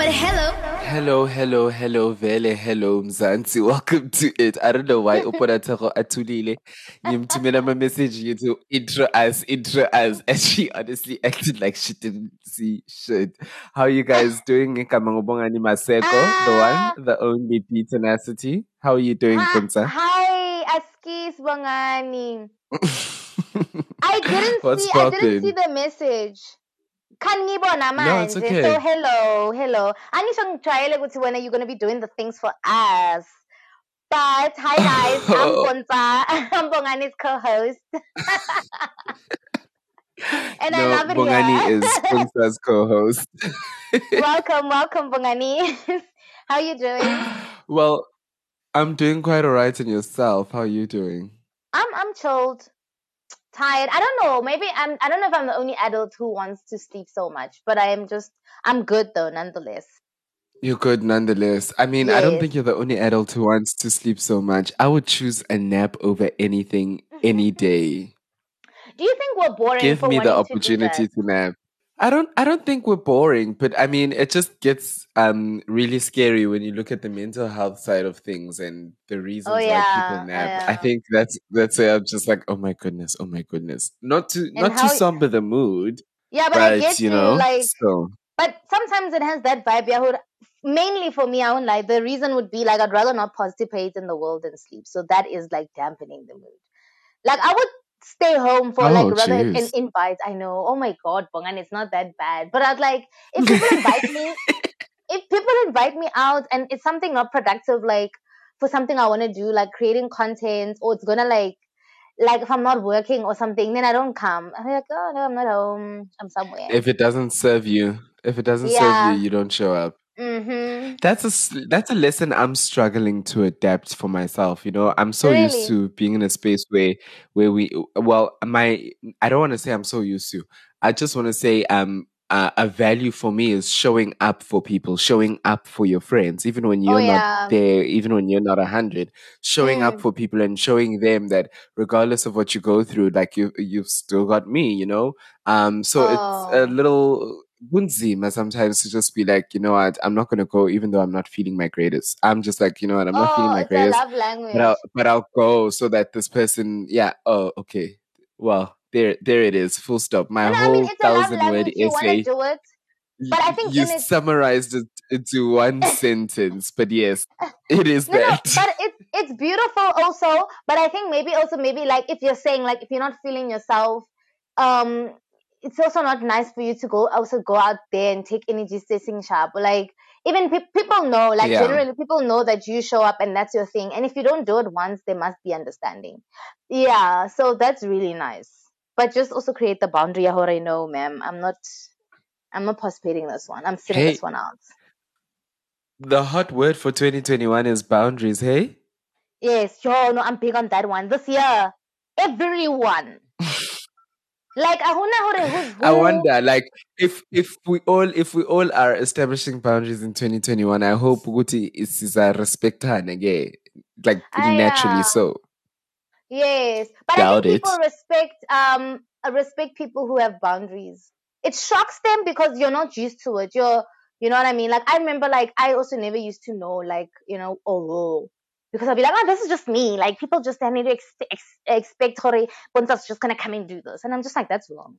But hello. Hello, hello, hello, vele, hello, Mzansi. Welcome to it. I don't know why Uponatero Atulile Nimtumela my message you to intro us, intro us. And she honestly acted like she didn't see shit. How you guys doing? Kamangobongani Maseko, the ah. one, the only P tenacity. How are you doing, ah, Hi, Kunsa? hi, Askis Bongani. I didn't What's see I didn't see the message. Can ngibona No, it's okay. So hello, hello. Angisho ngijwayele ukuthi when are you going to be doing the things for us? But hi guys, I'm Bonza. I'm Bongani's co-host. and I love it Bongani here. is Kunsa's co-host. welcome, welcome Bongani. How are you doing? well, I'm doing quite alright in yourself. How are you doing? I'm I'm chilled. Tired. I don't know. Maybe I'm I don't know if I'm the only adult who wants to sleep so much, but I am just I'm good though nonetheless. You're good nonetheless. I mean, I don't think you're the only adult who wants to sleep so much. I would choose a nap over anything any day. Do you think we're boring Give for me the wanting to opportunity to nap. I don't I don't think we're boring, but I mean it just gets um really scary when you look at the mental health side of things and the reasons why Oh, yeah, people nap. I think that's that's where I'm just like, oh my goodness, oh my goodness. Not to not how- to somber the mood, Yeah, but, I get you you know, like so but sometimes it has that vibe. Yeah, would mainly for me, I won't lie. The reason would be like I'd rather not participate in the world than sleep. So that is like dampening the mood. Like I would stay home for Oh, like rather an invite. I know. Oh my god, Bongan, it's not that bad. But I'd like if people invite me, if people invite me out and it's something not productive, like for something I want to do, like creating content, or it's gonna like like if I'm not working or something, then I don't come. I'm like, oh no, I'm not home. I'm somewhere. if it doesn't serve you, if it doesn't serve you, you don't show up. Mm-hmm. That's a that's a lesson I'm struggling to adapt for myself. You know, I'm so used to being in a space where where we well, my I don't want to say I'm so used to. I just want to say um uh, a value for me is showing up for people, showing up for your friends, even when you're Oh, yeah. not there, even when you're not a hundred. Showing up Mm. for people and showing them that regardless of what you go through, like you you've still got me. You know, um. So it's a Oh. little bunzima sometimes to just be like, you know what, I'm not gonna go even though I'm not feeling my greatest. I'm just like, you know what, I'm not feeling oh, my a greatest, love language. but I'll but I'll go so that this person, yeah, oh, okay. Well, there there it is, full stop. My No, no, I whole mean thousand word language. You want to essay. but I think you it- summarized it into one sentence, but yes, it is no, no, that. but it's it's beautiful also. But I think maybe also maybe like if you're saying like if you're not feeling yourself, um, it's also not nice for you to go also go out there and take energy sitting sharp. Like even pe- people know, like Yeah. generally people know that you show up and that's your thing. And if you don't do it once, there must be understanding. Yeah, so that's really nice. But just also create the boundary. Ahora, know ma'am, I'm not. I'm not participating this one. I'm sitting Hey. this one out. the hot word for 2021 is boundaries, hey? Yes, yo, no, I'm big on that one. This year, everyone. Like, I wonder who. I wonder, like, if if we all if we all are establishing boundaries in 2021, I hope Guti is is a respectane again, like I, naturally uh, so. Yes, but Doubt I think people it. respect um uh, respect people who have boundaries. It shocks them because you're not used to it. You're, you know what I mean? Like I remember, like I also never used to know, like you know, oh, because I'll be like, oh, this is just me. Like people just need to ex- ex- expect Bonta's just gonna come and do this, and I'm just like, that's wrong.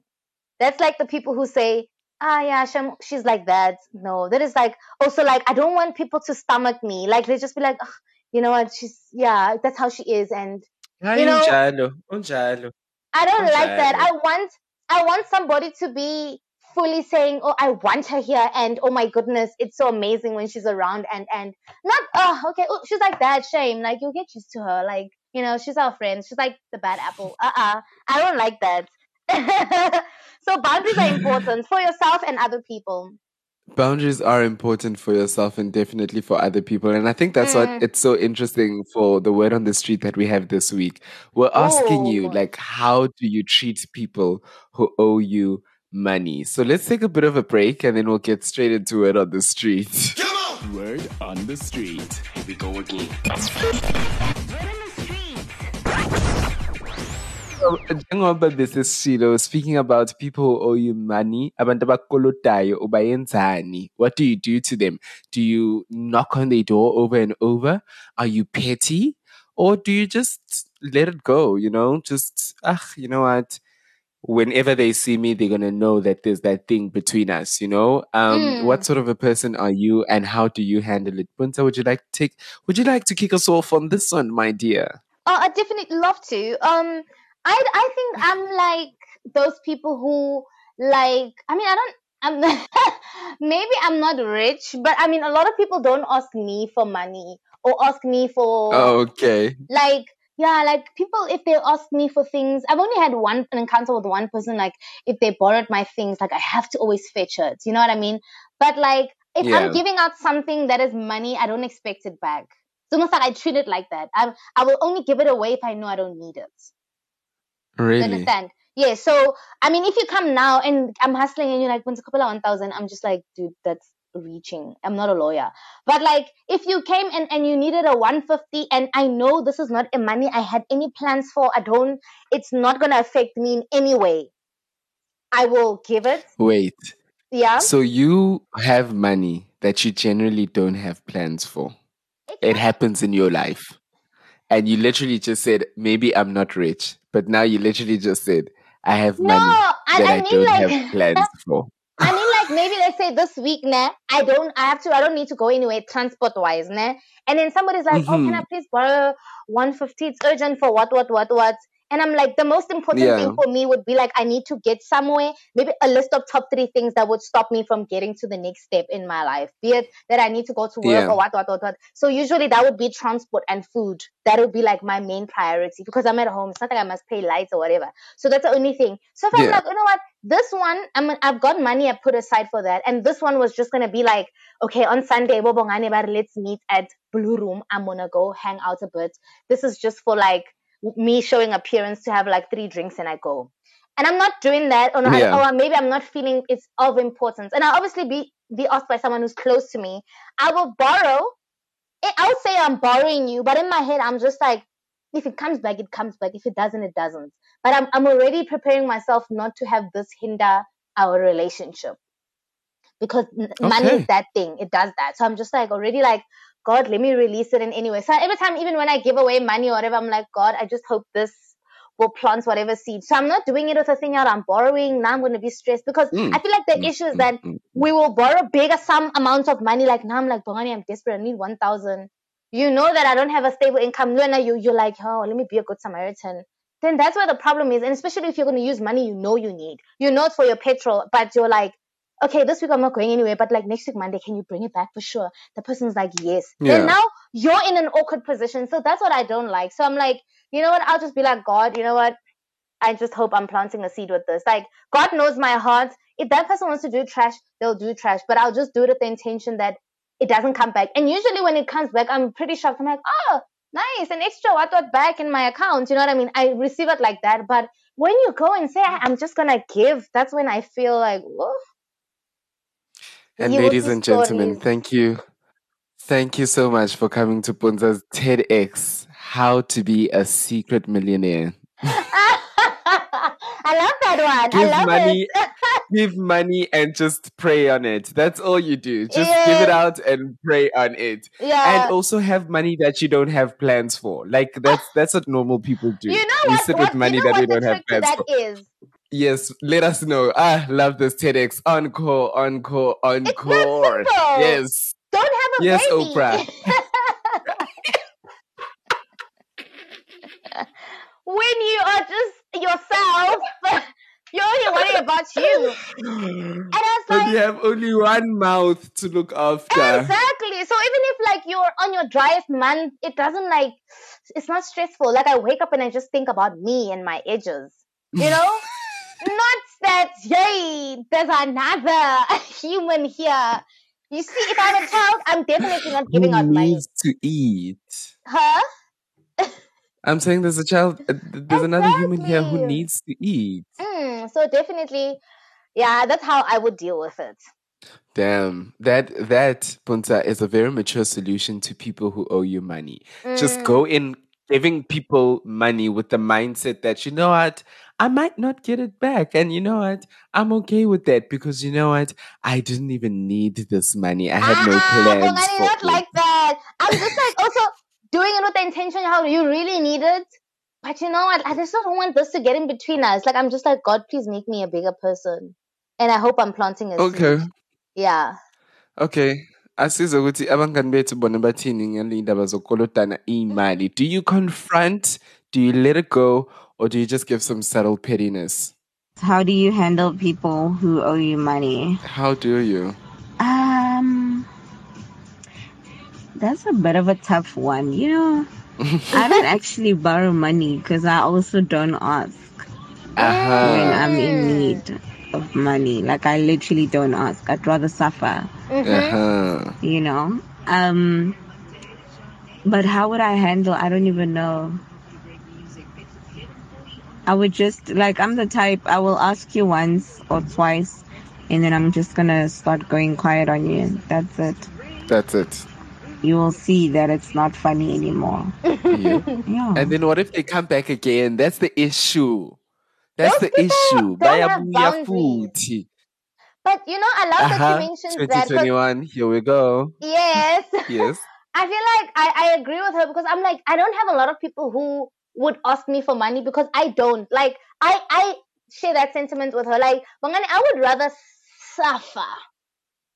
That's like the people who say, ah, yeah, Shem, she's like that. No, that is like also like I don't want people to stomach me. Like they just be like, "Ugh, you know what? She's yeah, that's how she is, and You know- Unjalo, unjalo. I don't like that. I want I want somebody to be fully saying, "Oh, I want her here," and "Oh my goodness, it's so amazing when she's around," and and not, "Oh, okay, oh, she's like that." Shame, like you'll get used to her. Like you know, she's our friend. She's like the bad apple. Uh uh I don't like that. so boundaries are important for yourself and other people. boundaries are important for yourself and definitely for other people. And I think that's what Mm. it's so interesting for the word on the street that we have this week. We're asking you, like, how do you treat people who owe you money? So let's take a bit of a break and then we'll get straight into it on the street. On! Word on the street. Here we go again. So, njengoba this is Shilo speaking about people who owe you money, abantu abakolotayo ubayenzani? What do you do to them? Do you knock on their door over and over? Are you petty? Or do you just let it go, you know? Just, ah, you know what? Whenever they see me, they're gonna know that there's that thing between us, you know? Um, Mm. what sort of a person are you and how do you handle it? Puntsa, would you like to take would you like to kick us off on this one, my dear? Oh, I definitely love to. Um, I I think I'm like those people who like. I mean, I don't. I'm maybe I'm not rich, but I mean, a lot of people don't ask me for money or ask me for Okay. like yeah like people if they ask me for things i've only had one an encounter with one person like if they borrowed my things like i have to always fetch it you know what i mean? But like if Yeah. i'm giving out something that is money i don't expect it back. It's almost like i treat it like that. I i will only give it away if i know i don't need it. You Really? understand? Yeah so i mean if you come now and i'm hustling and you're like once a couple of 1000 i'm just like dude that's reaching i'm not a lawyer but like if you came and, and you needed a 150 and i know this is not a money i had any plans for i don't it's not to affect me in any way i will give it Wait. yeah So you have money that you generally don't have plans for. It happens in your life. And you literally just said, maybe I'm not rich. But now you literally just said, I have no money that I, I mean don't like have plans for. I mean, maybe let's say this week, nah, I don't, I have to, I don't need to go anywhere transport wise, nah. And then somebody's like, oh, can I Mhm. please borrow 150? It's urgent for what, what, what, what. And I'm like, the most important Yeah. thing for me would be like, I need to get somewhere, maybe a list of top three things that would stop me from getting to the next step in my life. Be it that I need to go to work Yeah. or what, what, what, what. So usually that would be transport and food. That would be like my main priority because I'm at home. It's not like I must pay lights or whatever. So that's the only thing. So if I'm like, you know what, this one, I'm, I've got money I put aside for that, and this one was just gonna be like, okay, on Sunday, let's meet at Blue Room. I'm gonna go hang out a bit. This is just for like me showing appearance to have like three drinks and I go. And I'm not doing that, or, not, Yeah. or maybe I'm not feeling it's of importance. And I'll obviously be be asked by someone who's close to me. I will borrow. Eh, I'll say I'm borrowing you, but in my head, I'm just like, if it comes back, it comes back. If it doesn't, it doesn't. But I'm I'm already preparing myself not to have this hinder our relationship because n- money is that thing. It does that. So I'm just like already like, God, let me release it in any way. So every time, even when I give away money or whatever, I'm like, God, I just hope this will plant whatever seed. So I'm not doing it with a thing out. I'm borrowing. Now I'm going to be stressed because Mm. I feel like the Mm, issue is mm, that mm. we will borrow bigger some amount of money. Like now I'm like, Bongani, I'm desperate. I need 1,000. You know that I don't have a stable income. Luana, you, you're like, oh, let me be a good Samaritan. Then that's where the problem is. And especially if you're going to use money you know you need. You know it's for your petrol, but you're like, okay, this week I'm not going anywhere, but like next week Monday, can you bring it back for sure? The person's like, yes. Yeah. Then now you're in an awkward position. So that's what I don't like. So I'm like, you know what? I'll just be like, God, you know what? I just hope I'm planting a seed with this. Like, God knows my heart. If that person wants to do trash, they'll do trash. But I'll just do it with the intention that it doesn't come back. And usually when it comes back, I'm pretty shocked. I'm like, oh, nice, an extra what what back in my account. You know what I mean? I receive it like that. But when you go and say, I'm just gonna give, that's when I feel like, whoa. And You ladies and gentlemen, stories. thank you. Thank you so much for coming to Puntsa's TEDx How to Be a Secret Millionaire. I love that one. I Give love money, give money and just pray on it. That's all you do. Just give it out and pray on it. yeah. And also have money that you don't have plans for. Like that's that's what normal people do. you know we what? sit what with money you know that we don't have plans that for. is? Yes, let us know. Ah, love this TEDx. Encore, encore, encore. Yes. Don't have a Yes, baby. Oprah. when you are just yourself, you're only worried about you. And I was But like, you have only one mouth to look after. Exactly. So even if like you're on your driest month, it doesn't like it's not stressful. Like I wake up and I just think about me and my edges. You know? not that, yay, there's another human here. You see, if I'm a child, I'm definitely not giving who out money. needs to eat? Huh? I'm saying there's a child, uh, th- there's another human here who needs to eat. Mm, so definitely, yeah, that's how I would deal with it. Damn, that that Puntsa is a very mature solution to people who owe you money. Just Mm. go in giving people money with the mindset that you know what, I might not get it back, and you know what, I'm okay with that because you know what, I didn't even need this money. I had no Ah, plans Bongani, for not like that. I'm just like also doing it with the intention how you really need it. But you know what? I just don't want this to get in between us. Like I'm just like, God, please make me a bigger person. And I hope I'm planting a Okay. seed. Yeah. Okay. Asiza ukuthi abangani bethu bona bathini ngalindaba zokolotana imali. Do you confront? Do you let it go? Or do you just give some subtle pettiness? How do you handle people who owe you money? How do you? That's a bit of a tough one. You know, I don't actually borrow money because I also don't ask when Uh-huh. I'm in need of money. Like I literally don't ask. I'd rather suffer. Uh-huh. You know. Um, but how would I handle? I don't even know. I would just like I'm the type I will ask you once or twice, and then I'm just gonna start going quiet on you. That's it. That's it. You will see that it's not funny anymore. Yeah. Yeah. And then what if they come back again? That's the issue. That's Those the issue. don't have Bayabuya futhi. But you know, I love that Uh-huh. you mentioned that. 'cause- 2021. Here we go. yes. Yes. I feel like I, I agree with her because I'm like, I don't have a lot of people who would ask me for money because I don't. Like, I, I share that sentiment with her. Like, Bongani, I would rather suffer.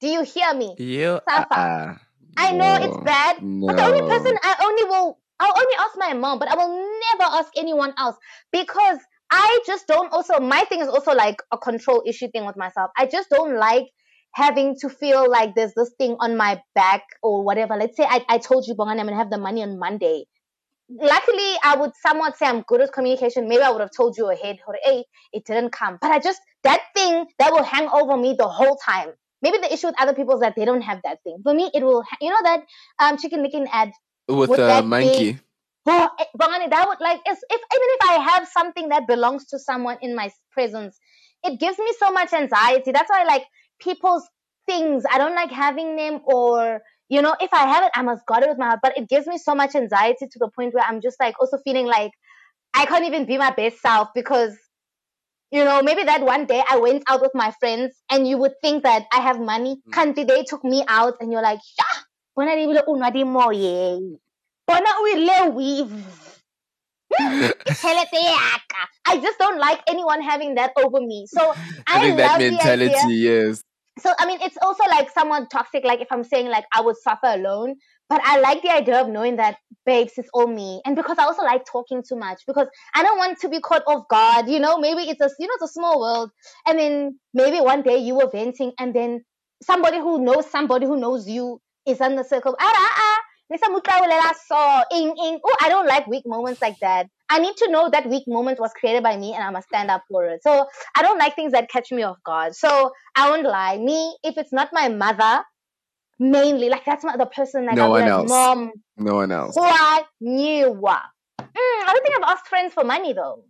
Do you hear me? You Suffer. uh-uh. I know it's No. bad, but the only person I only will, I'll only ask my mom, but I will never ask anyone else because I just don't also, my thing is also like a control issue thing with myself. I just don't like having to feel like there's this thing on my back or whatever. Let's say I, I told you, Bongan, I'm going to have the money on Monday. Luckily, I would somewhat say I'm good at communication. Maybe I would have told you ahead, or, hey, it didn't come. But I just, that thing that will hang over me the whole time. Maybe the issue with other people is that they don't have that thing. For me, it will, ha- you know, that um, Chicken Licken ad. With With the that monkey. Oh, eh, that would like, if, if even if I have something that belongs to someone in my presence, it gives me so much anxiety. That's why, like, people's things, I don't like having them or, you know, if I have it, I must guard it with my heart. But it gives me so much anxiety to the point where I'm just like also feeling like I can't even be my best self because, you know, maybe that one day I went out with my friends and you would think that I have money. Mm. Kanti they took me out and you're like, yeah, bona di bile o nwa di moye. Bona o ile weave. Tjhelete ya ka. I just don't like anyone having that over me. So I Having love that the mentality, idea yes. so I mean, it's also like somewhat toxic. Like if I'm saying like I would suffer alone, but I like the idea of knowing that babes, it's all me, and because I also like talking too much because I don't want to be caught off guard. You know, maybe it's a you know it's a small world, and then maybe one day you were venting, and then somebody who knows somebody who knows you is on the circle. Ah ah ah. So ing ing. Oh, I don't like weak moments like that. I need to know that weak moment was created by me, and I must stand up for it. So I don't like things that catch me off guard. So I won't lie. Me, if it's not my mother, mainly, like that's not the person like No one like, else. Mom, No one else. why you? Mm, I don't think I've asked friends for money though.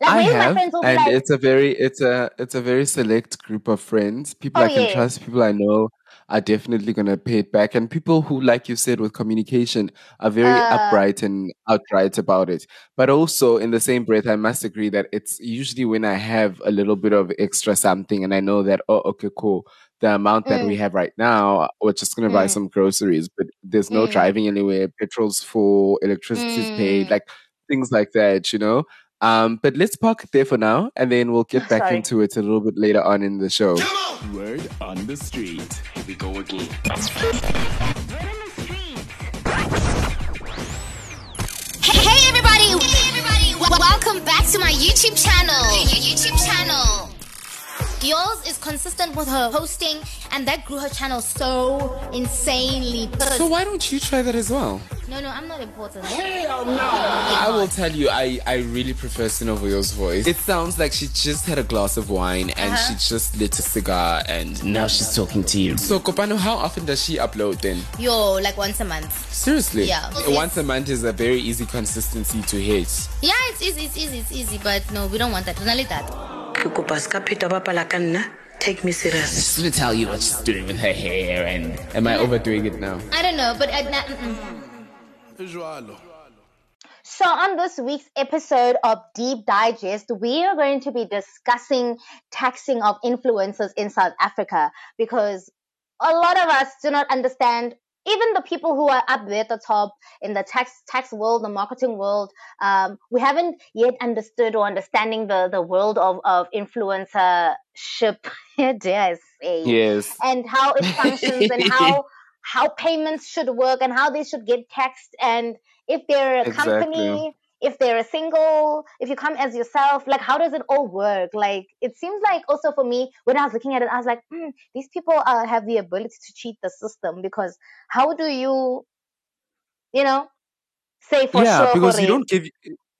Like I have, friends will be and like, it's a very it's a it's a very select group of friends. People Oh, I can yeah. trust, people I know are definitely gonna pay it back, and people who, like you said, with communication are very Uh. upright and outright about it. But also, in the same breath, I must agree that it's usually when I have a little bit of extra something, and I know that oh, okay, cool. The amount that we have right now, we're just gonna buy Mm. some groceries, but there's no Mm. driving anywhere. Petrol's full, electricity's paid, Mm. like things like that, you know. Um, but let's park it there for now, and then we'll get back Sorry. into it a little bit later on in the show. Word on the street. Here we go again. Hey everybody! Hey everybody! W- welcome back to my YouTube channel. Your YouTube channel. Yours is consistent with her posting, and that grew her channel so insanely. So why don't you try that as well? No, no, I'm not important. I will tell you, I, I really prefer Sinovoyo's voice. It sounds like she just had a glass of wine and Uh-huh. she just lit a cigar and now she's talking to you. So, Kopano, how often does she upload then? Yo, like once a month. Seriously? Yeah. Once a month is a very easy consistency to hit. Yeah, it's easy, it's easy, it's easy, but no, we don't want that. We're not like that. Ke kopa se ka pheta bapala ka nna take me serious Just gonna tell you what she's doing with her hair and am I overdoing it now? I don't know, but I, nah, mm-mm. So, on this week's episode of Deep Digest, we are going to be discussing taxing of influencers in South Africa because a lot of us do not understand. Even the people who are up there at the top in the tax tax world, the marketing world, um, we haven't yet understood or understanding the the world of of influencership. dare I say? Yes. and how it functions and how how payments should work and how they should get taxed and if they're a Exactly. company if they're a single if you come as yourself like how does it all work like it seems like also for me when i was looking at it i was like hmm, these people uh, have the ability to cheat the system because how do you you know say for yeah, sure because you don't give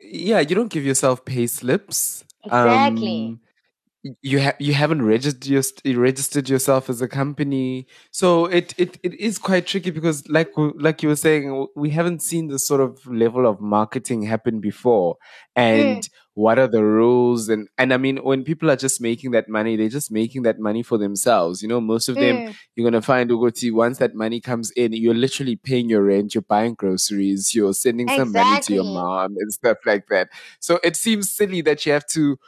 yeah, you don't give yourself pay slips. Exactly. Um, you have you haven't registered your, registered yourself as a company, so it, it it is quite tricky because like like you were saying, we haven't seen this sort of level of marketing happen before, and what are the rules? And and I mean when people are just making that money, they're just making that money for themselves. You know, most of them you're gonna find Ugoti once that money comes in, you're literally paying your rent, you're buying groceries, you're sending some money to your mom and stuff like that. So it seems silly that you have to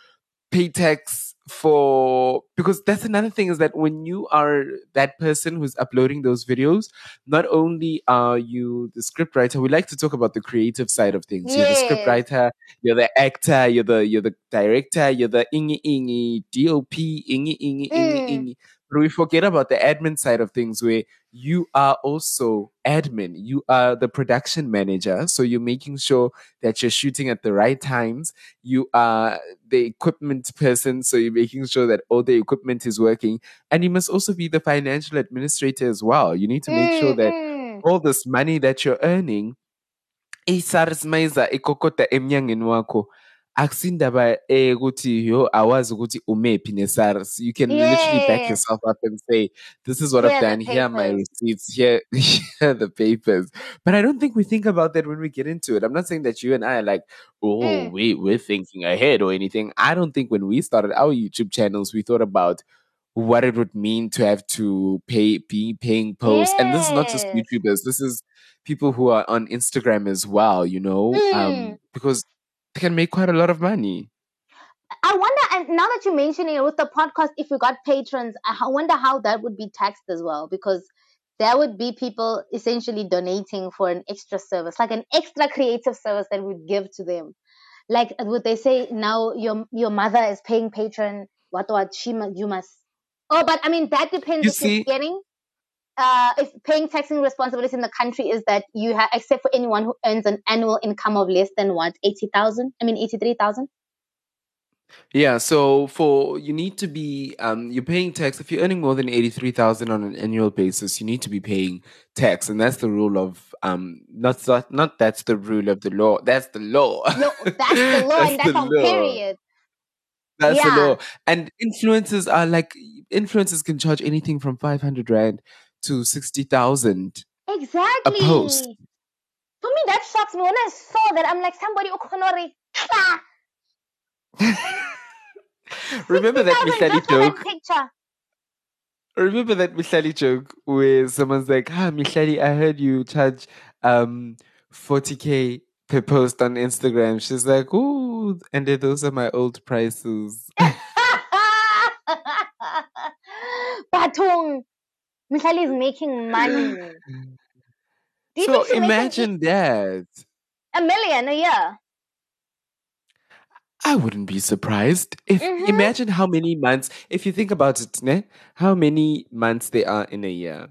pay tax for because that's another thing is that when you are that person who's uploading those videos, not only are you the script writer, we like to talk about the creative side of things. You're the script writer, you're the actor, you're the you're the director, you're the ingy ingy DOP, ingy ingy ingy Mm. ingy. But we forget about the admin side of things where you are also admin. You are the production manager. So you're making sure that you're shooting at the right times. You are the equipment person. So you're making sure that all the equipment is working. And you must also be the financial administrator as well. You need to make sure that Mm, all this money that you're earning isarismaiza ikokota emnyangeni wakho akusindaba eh ukuthi yo awazi ukuthi umephi nesars. You can literally back yourself up and say this is what Here i've done. Here are my receipts. Here, here are the papers. But i don't think we think about that when we get into it. I'm not saying that you and i are like oh Mm. we, we're thinking ahead or anything. I don't think when we started our youtube channels we thought about what it would mean to have to pay be paying posts. And this is not just youtubers. This is people who are on instagram as well you know um Mm. because can make quite a lot of money I wonder, and now that you're mentioning it with the podcast, if we got patrons, I wonder how that would be taxed as well, because there would be people essentially donating for an extra service, like an extra creative service that we'd give to them. Like, would they say now your your mother is paying patron? What what she you must? Oh, but I mean that depends You if you're see- getting. Uh, if paying taxing responsibilities in the country is that you have, except for anyone who earns an annual income of less than what eighty thousand? I mean eighty three thousand. yeah so for you need to be um you're paying tax if you're earning more than 83000 on an annual basis you need to be paying tax and that's the rule of um not that not that's the rule of the law that's the law No, that's the law, and that's on period. That's the law. And influencers are like influencers can charge anything from five hundred rand to sixty thousand. Exactly. a post. For me, that shocks me when I saw that. I'm like, somebody ukhonori. Remember that Mihlali just for that joke? picture. Remember that Mihlali joke where someone's like, "Ah, Mihlali, I heard you charge um forty k per post on Instagram." She's like, "Ooh," and those are my old prices. Batung. Michelle is making money. So think she makes imagine that. A million a year? I wouldn't be surprised if Mhm. imagine how many months if you think about it, ne? how many months there are in a year.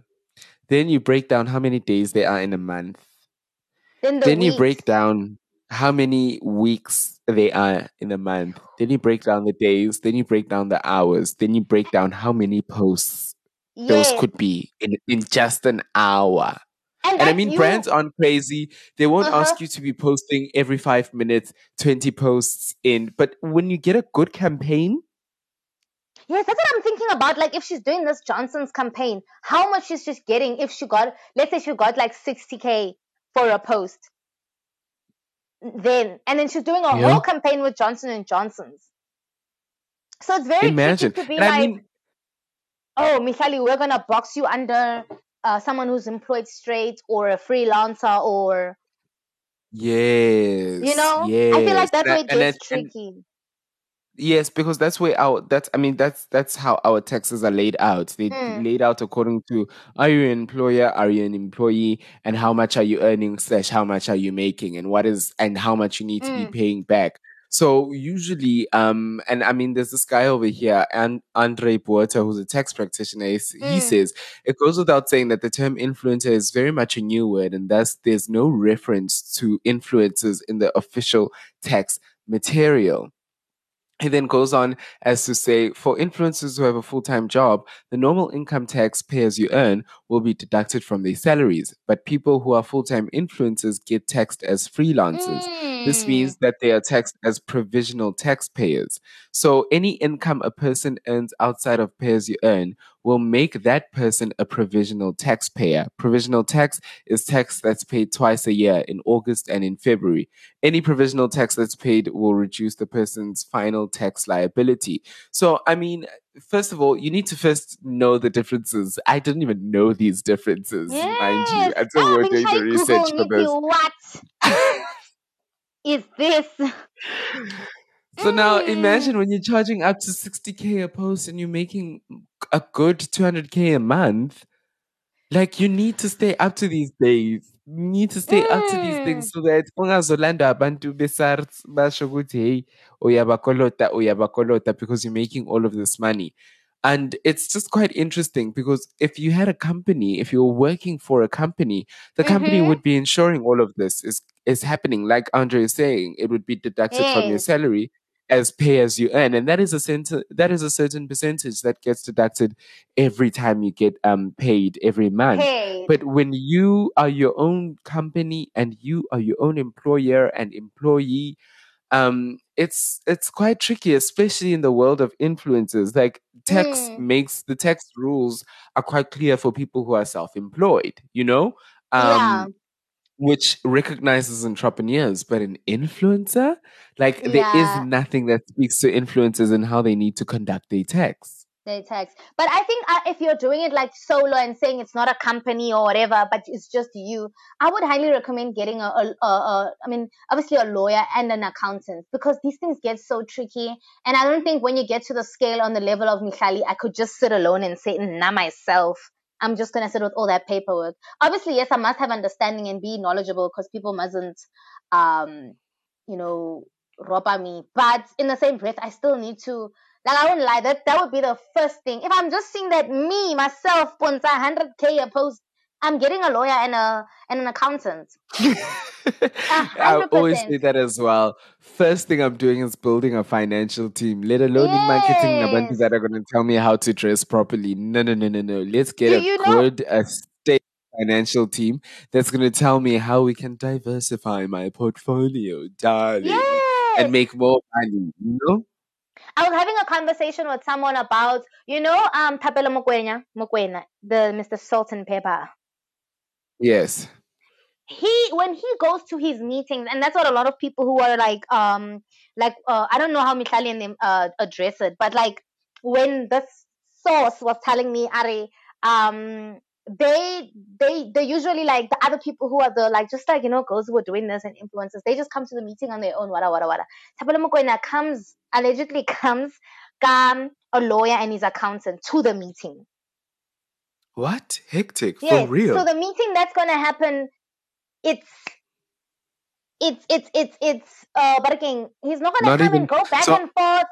Then you break down how many days there are in a month. Then the then you break down how many weeks they are in a month. Then you break down the days. Then you break down the hours. Then you break down how many posts those could be in, in just an hour. And, And I mean, you. brands aren't crazy. They won't Uh-huh. ask you to be posting every five minutes, 20 posts in. But when you get a good campaign, Yes, that's what I'm thinking about. Like, if she's doing this Johnson's campaign, how much is she just getting if she got, let's say she got like 60K for a post. Then, and then she's doing a Yeah. whole campaign with Johnson and Johnson's. So it's very imagine. tricky to be And like, I mean, oh, Mihlali, we're gonna box you under uh, someone who's employed straight or a freelancer or yes. you know. yes. I feel like that's where it And gets it- and- tricky. Yes, because that's where our that's I mean that's that's how our taxes are laid out. They Mm. laid out according to are you an employer, are you an employee, and how much are you earning slash how much are you making and what is and how much you need to be Mm. paying back. So usually, um, and I mean, there's this guy over here, and Andre Buerta, who's a tax practitioner. He Mm. says it goes without saying that the term influencer is very much a new word, and thus there's no reference to influencers in the official tax material. He then goes on as to say, for influencers who have a full time job, the normal income tax pay as you earn will be deducted from their salaries. But people who are full time influencers get taxed as freelancers. This Mm. means that they are taxed as provisional taxpayers. So any income a person earns outside of pay as you earn will make that person a provisional taxpayer. Provisional tax is tax that's paid twice a year in August and in February. Any provisional tax that's paid will reduce the person's final tax liability. So, I mean, first of all, you need to first know the differences. I didn't even know these differences, mind you, Yes. until we were doing the research Google, for this. What is this? So now Mm. imagine when you're charging up to 60k a post and you're making a good 200k a month. Like you need to stay up to these days. You need to stay up to these Mm. things so that ungazolanda abantu besarts basho ukuthi hey uyabakolota uyabakolota because you're making all of this money. And it's just quite interesting because if you had a company, if you were working for a company, the company Mhm. would be ensuring all of this is is happening. Like Andre is saying, it would be deducted from your salary as pay as you earn, and that is a cent- that is a certain percentage that gets deducted every time you get um paid every month. Paid. But when you are your own company and you are your own employer and employee, um, it's it's quite tricky, especially in the world of influencers. Like tax Mm. makes the tax rules are quite clear for people who are self-employed, you know? Yeah. Which recognizes entrepreneurs, but an influencer, like there Yeah. is nothing that speaks to influencers and how they need to conduct their tax. They tax. But I think uh, if you're doing it like solo and saying it's not a company or whatever, but it's just you, I would highly recommend getting a, a, a, a I mean, obviously a lawyer and an accountant because these things get so tricky. And I don't think when you get to the scale on the level of Mihlali, I could just sit alone and say, nah, myself. I'm just going to sit with all that paperwork. Obviously, yes, I must have understanding and be knowledgeable because people mustn't, um, you know, rob me. But in the same breath, I still need to like I wouldn't lie, that that would be the first thing. If I'm just seeing that me myself Puntsa 100k a post, I'm getting a lawyer and a and an accountant. I always say that as well. First thing I'm doing is building a financial team, let alone in marketing nabantu Yes. that are going to tell me how to dress properly. No, no, no, no, no. Let's get You- a you know- good, a state financial team that's going to tell me how we can diversify my portfolio, darling, Yes. and make more money. You know? I was having a conversation with someone about, you know, um Thapelo Mokoena, Mokoena, the Mr. Salt and Pepper. Yes. he when he goes to his meetings and that's what a lot of people who are like um like uh, i don't know how them uh, address it but like when this source was telling me Ari, um they they they usually like the other people who are the like just like you know girls who are doing this and influencers they just come to the meeting on their own wada wada wada Thapelo comes allegedly comes um a lawyer and his accountant to the meeting What? Hectic. Yes. For real. So the meeting that's gonna happen, it's it's it's it's it's uh Barking. He's not gonna Not come even- and go back so- and forth.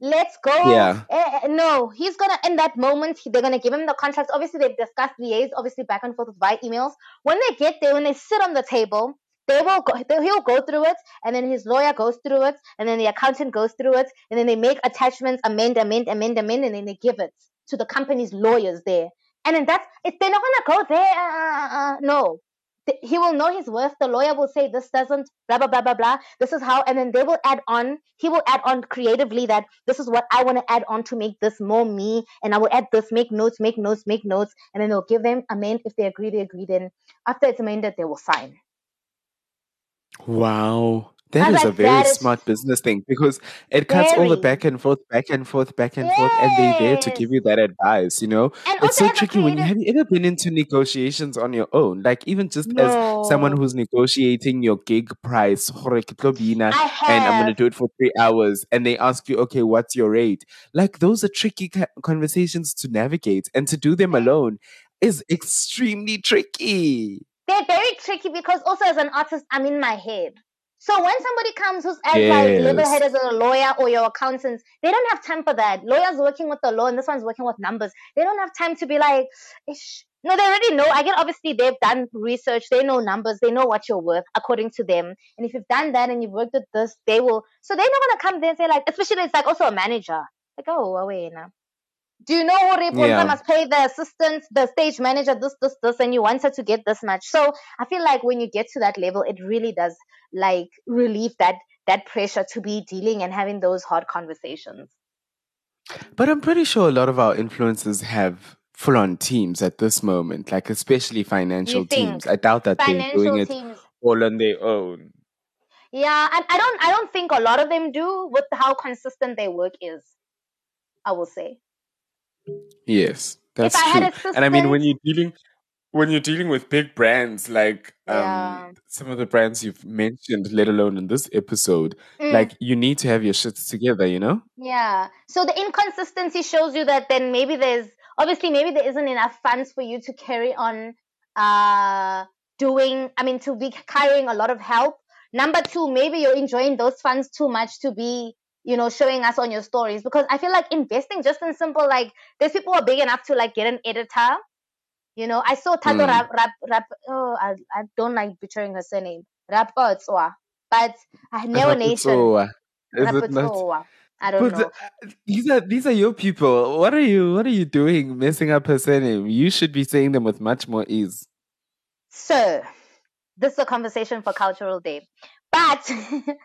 Let's go. Yeah. Eh, no, he's gonna in that moment they're gonna give him the contracts. Obviously they've discussed liaise, obviously back and forth via emails. When they get there, when they sit on the table, They will go, they, he'll go through it, and then his lawyer goes through it, and then the accountant goes through it, and then they make attachments, amend, amend, amend, amend, and then they give it to the company's lawyers there. And then that's if they're not gonna go there. Uh, uh, uh, no, he will know his worth. The lawyer will say this doesn't blah blah blah blah blah. This is how, and then they will add on. He will add on creatively that this is what I want to add on to make this more me, and I will add this. Make notes, make notes, make notes, and then they'll give them amend. If they agree, they agree. Then after it's amended, they will sign. Wow. That a very is smart business thing because it cuts all the back and forth, back and forth, back and forth, and they're there to give you that advice, you know? and It's so tricky when you have you ever been into negotiations on your own? Like even just as someone who's negotiating your gig price, "Gore ke tlo bina, I and I'm gonna do it for three hours, and they ask you, okay, what's your rate? Like those are tricky conversations to navigate, and to do them alone is extremely tricky. they're very tricky because also as an artist, I'm in my head. So when somebody comes who's as like Yes. head as a lawyer or your accountants, they don't have time for that. Lawyers working with the law and this one's working with numbers. They don't have time to be like, Ish. no, they already know. I get obviously they've done research, they know numbers, they know what you're worth according to them. And if you've done that and you've worked with this, they will. So they're not gonna come there and say like, especially it's like also a manager. Like, oh, away now. Do you know who Reponza Yeah. must pay the assistants, the stage manager, this, this, this, and you want her to get this much? So I feel like when you get to that level, it really does like relieve that that pressure to be dealing and having those hard conversations. But I'm pretty sure a lot of our influencers have full on teams at this moment, like especially financial teams. I doubt that they're doing financial it all on their own. Yeah, and I don't I don't think a lot of them do with how consistent their work is. I will say. Yes, that's true. And I mean, when you're dealing when you're dealing with big brands like um yeah. some of the brands you've mentioned, let alone in this episode, Mm. like you need to have your shits together, you know? Yeah. So the inconsistency shows you that then maybe there's obviously maybe there isn't enough funds for you to carry on uh doing I mean to be carrying a lot of help. Number two, maybe you're enjoying those funds too much to be, you know, showing us on your stories. Because I feel like investing just in simple like there's people are big enough to like get an editor. You know, I saw Tato Mm. Rap Rap Rap oh I I don't like butchering her surname. Rapotswa. But uh, Neo Nation. It not? I don't But know. uh, these are these are your people. What are you what are you doing messing up her surname? You should be saying them with much more ease. So, this is a conversation for Cultural Day. But,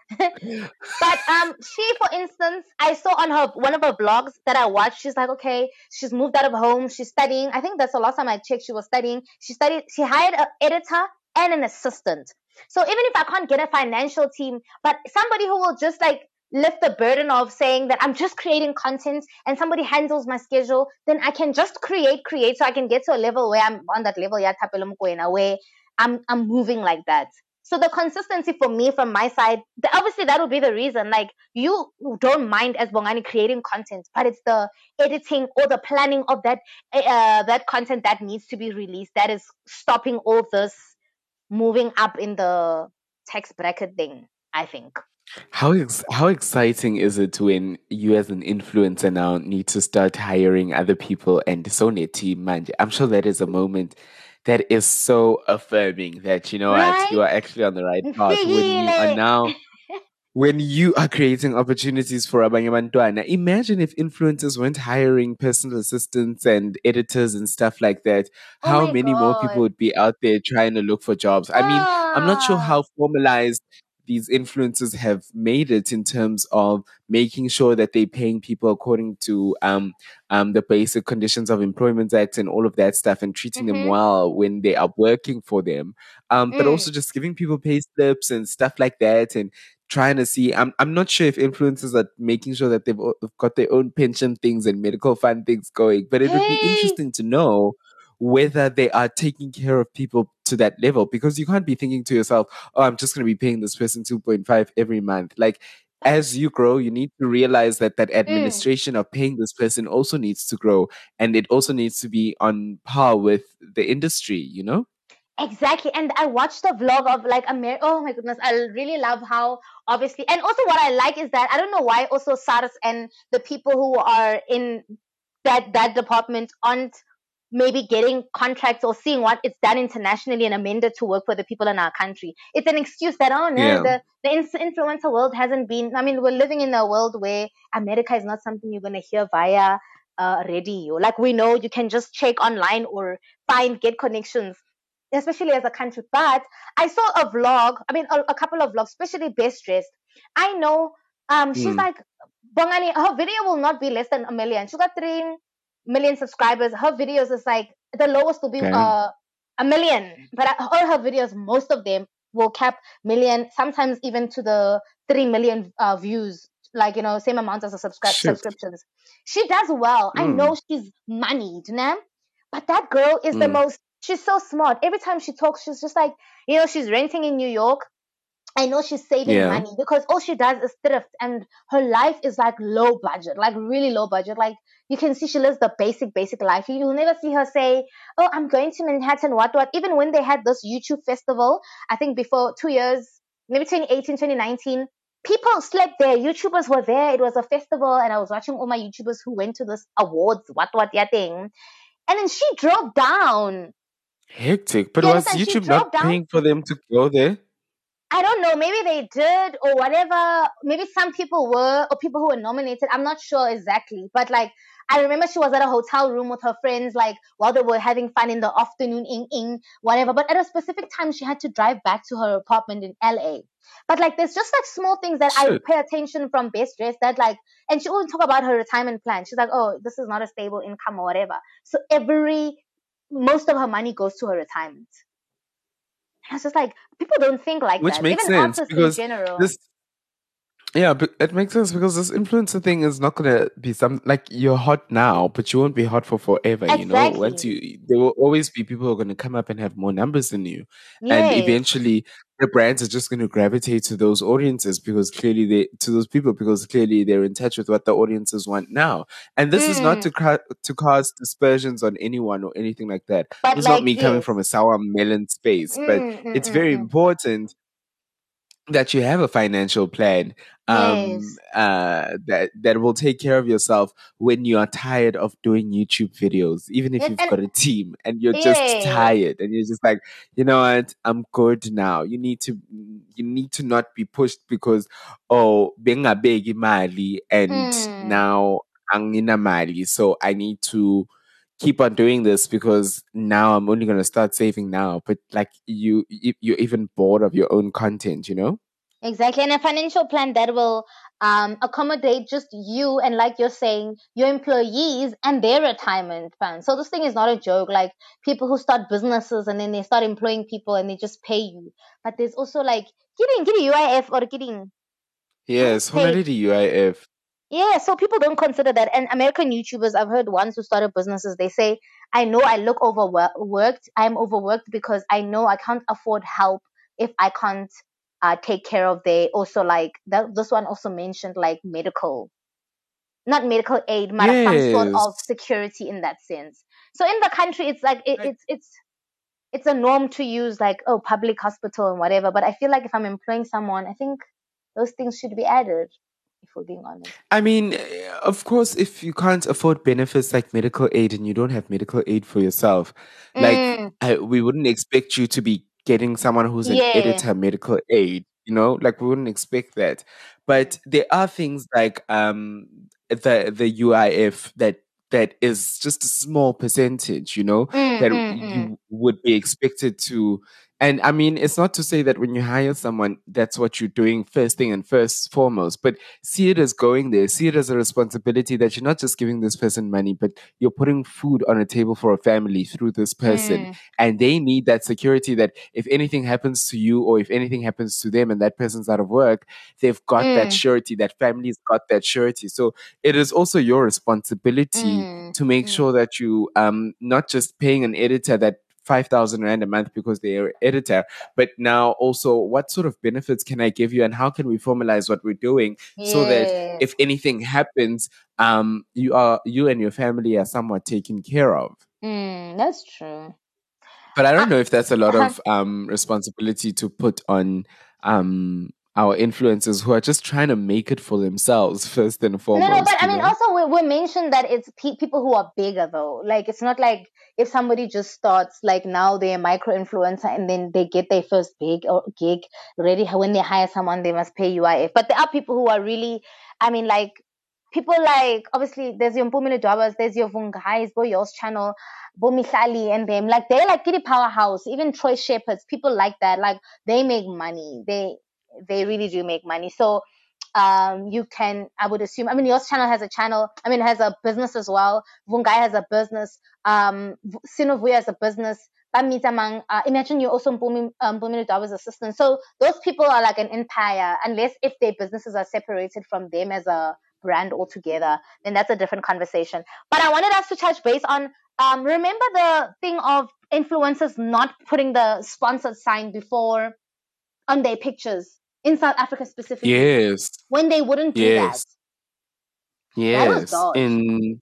but um, she, for instance, I saw on her one of her blogs that I watched. She's like, okay, she's moved out of home. She's studying. I think that's the last time I checked. She was studying. She studied. She hired an editor and an assistant. So even if I can't get a financial team, but somebody who will just like lift the burden of saying that I'm just creating content and somebody handles my schedule, then I can just create, create, so I can get to a level where I'm on that level, yeah, where I'm I'm moving like that. So the consistency for me from my side, the, obviously that would be the reason. Like you don't mind as Bongani creating content, but it's the editing or the planning of that uh, that content that needs to be released that is stopping all this moving up in the tax bracket thing. I think. How ex- how exciting is it when you as an influencer now need to start hiring other people and so team man? I'm sure that is a moment that is so affirming that you know what you are actually on the right path when you are now when you are creating opportunities for abanye bantwana. Imagine if influencers weren't hiring personal assistants and editors and stuff like that. Oh How many more people would be out there trying to look for jobs? I mean, I'm not sure Ah. how formalized these influencers have made it in terms of making sure that they're paying people according to um, um, the basic conditions of employment act and all of that stuff and treating them Mhm. well when they are working for them um, but Mm. also just giving people pay slips and stuff like that and trying to see I'm, I'm not sure if influencers are making sure that they've got their own pension things and medical fund things going but it would be interesting to know whether they are taking care of people to that level because you can't be thinking to yourself oh i'm just going to be paying this person 2.5 every month like as you grow you need to realize that that Mm. administration of paying this person also needs to grow and it also needs to be on par with the industry you know Exactly. And I watched a vlog of like Amer oh my goodness, I really love how obviously and also what I like is that I don't know why also SARS and the people who are in that that department aren't maybe getting contracts or seeing what it's done internationally and amended to work for the people in our country. It's an excuse that, oh no, Yeah. the, the influencer world hasn't been, I mean, we're living in a world where America is not something you're going to hear via uh, radio. Like we know you can just check online or find, get connections, especially as a country. But I saw a vlog, I mean, a, a couple of vlogs, especially Best Dressed. I know um, she's Mm. like, Bongani, her video will not be less than a million. She's got three million subscribers. Her videos is like the lowest will be uh, a million, but uh, all her videos, most of them will cap million, sometimes even to the three million uh, views. Like you know, same amount as the subscri- subscriptions. She does well. I Mm. know she's moneyed, nah? but that girl is the Mm. most. She's so smart. Every time she talks, she's just like you know, she's renting in New York. I know she's saving Yeah. money because all she does is thrift and her life is like low budget, like really low budget. Like you can see she lives the basic, basic life. You- You'll never see her say, Oh, I'm going to Manhattan, what, what. Even when they had this YouTube festival, I think before two years, maybe 2018, 2019, people slept there. YouTubers were there. It was a festival and I was watching all my YouTubers who went to this awards, what, what, yeah thing. And then she drove down. Hectic. But You was YouTube not down- paying for them to go there? I don't know. Maybe they did or whatever. Maybe some people were or people who were nominated. I'm not sure exactly. But like, I remember she was at a hotel room with her friends, like while they were having fun in the afternoon, in, in whatever. But at a specific time, she had to drive back to her apartment in LA. But like, there's just like small things that I pay attention from Best Dress that like, and she always talk about her retirement plan. She's like, oh, this is not a stable income or whatever. So every, most of her money goes to her retirement. I was just like, people don't think like Which that. makes Even sense because in general. This yeah, but it makes sense because this influencer thing is not gonna be some like you're hot now, but you won't be hot for forever. You know, once you there will always be people who are going to come up and have more numbers than you, and eventually the brands are just going to gravitate to those audiences because clearly they to those people because clearly they're in touch with what the audiences want now. And this is not Mm. to ca- to cause dispersions on anyone or anything like that. But It's not like, me coming from a sour melon space, but Mm, mm, it's mm, very mm. important that you have a financial plan um Yes. uh that that will take care of yourself when you are tired of doing YouTube videos even if Yes, you've got a team and you're just tired and you're just like you know what I'm good now you need to you need to not be pushed because oh bengabeki mali and Mm. now angina mali so I need to keep on doing this because now I'm only going to start saving now. But like you, you, you're even bored of your own content, you know? Exactly. And a financial plan that will um, accommodate just you and, like you're saying, your employees and their retirement fund. So this thing is not a joke. Like people who start businesses and then they start employing people and they just pay you. But there's also like getting getting UIF or getting Yes, Hey. already UIF. Yeah, so people don't consider that. And American YouTubers, I've heard ones who started businesses, they say, I know I look overworked. I'm overworked because I know I can't afford help if I can't uh, take care of their, also like, that, this one also mentioned like medical, not medical aid, but some sort of security in that sense. So in the country, it's like, it, Like- it's, it's, it's a norm to use like, oh, public hospital and whatever. But I feel like if I'm employing someone, I think those things should be added, if we're being honest. I mean, eh, of course, if you can't afford benefits like medical aid and you don't have medical aid for yourself, like Mm. I, we wouldn't expect you to be getting someone who's an Yeah. editor medical aid, you know, like we wouldn't expect that. But there are things like um the the UIF that that is just a small percentage, you know, Mm, that mm, mm. you would be expected to and I mean, it's not to say that when you hire someone, that's what you're doing first thing and first foremost, but see it as going there. See it as a responsibility that you're not just giving this person money, but you're putting food on a table for a family through this person. Mm. And they need that security that if anything happens to you or if anything happens to them and that person's out of work, they've got that Mm. surety, that family's got that surety. So it is also your responsibility Mm, to make mm. sure that you um not just paying an editor that 5000 rand a month because they're editor. But now also what sort of benefits can i give you and how can we formalize what we're doing so that if anything happens um you are you and your family are somewhat taken care of? Mm, that's true. but i don't know if that's a lot of um responsibility to put on um our influencers who are just trying to make it for themselves first and foremost. No, no, but I mean, know? also we, we mentioned that it's pe- people who are bigger though. Like it's not like if somebody just starts like now they're a micro influencer and then they get their first big or gig ready when they hire someone they must pay UIF. But there are people who are really, I mean, like people like obviously there's your Mpumile Dwabas, there's your Vungais, Boyo's channel, Bomihlali and them. Like they're like Kitty Powerhouse, even Troy Shepherds, people like that. Like they make money. They they really do make money. So um you can I would assume I mean your channel has a channel, I mean has a business as well. Vungai has a business, um Sinovuya has a business. Bamitamang, uh, imagine you're also Mpumi um, Mpumi Dawa's assistant. So those people are like an empire, unless if their businesses are separated from them as a brand altogether, then that's a different conversation. But I wanted us to touch base on um, remember the thing of influencers not putting the sponsored sign before on their pictures in South Africa specifically Yes. when they wouldn't do Yes. that. That Yes. dodge. In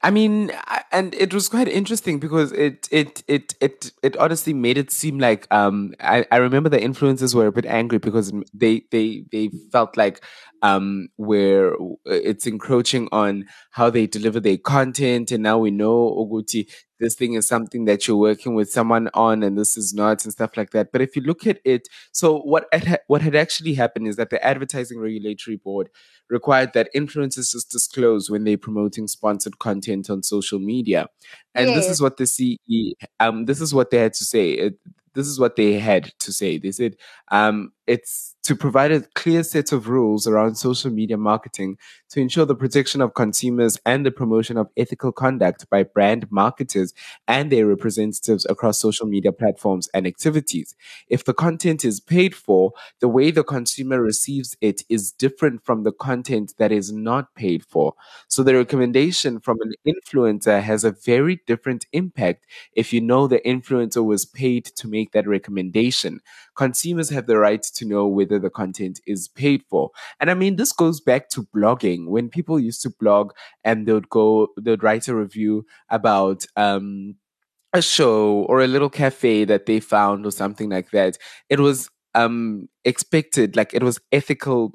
I mean, I- and it was quite interesting because it it it it it honestly made it seem like um I, I remember the influencers were a bit angry because they they they felt like um where it's encroaching on how they deliver their content and now we know Oguti this thing is something that you're working with someone on and this is not and stuff like that but if you look at it so what had, what had actually happened is that the advertising regulatory board required that influencers just disclose when they're promoting sponsored content on social media. And this is what the CE, um, this is what they had to say. It, this is what they had to say. They said um, it's to provide a clear set of rules around social media marketing to ensure the protection of consumers and the promotion of ethical conduct by brand marketers and their representatives across social media platforms and activities. If the content is paid for, the way the consumer receives it is different from the content that is not paid for. So the recommendation from an influencer has a very different impact if you know the influencer was paid to make that recommendation. Consumers have the right to know whether the content is paid for. And I mean, this goes back to blogging. When people used to blog and they would go, they would write a review about, um, a show or a little cafe that they found or something like that it was um expected like it was ethical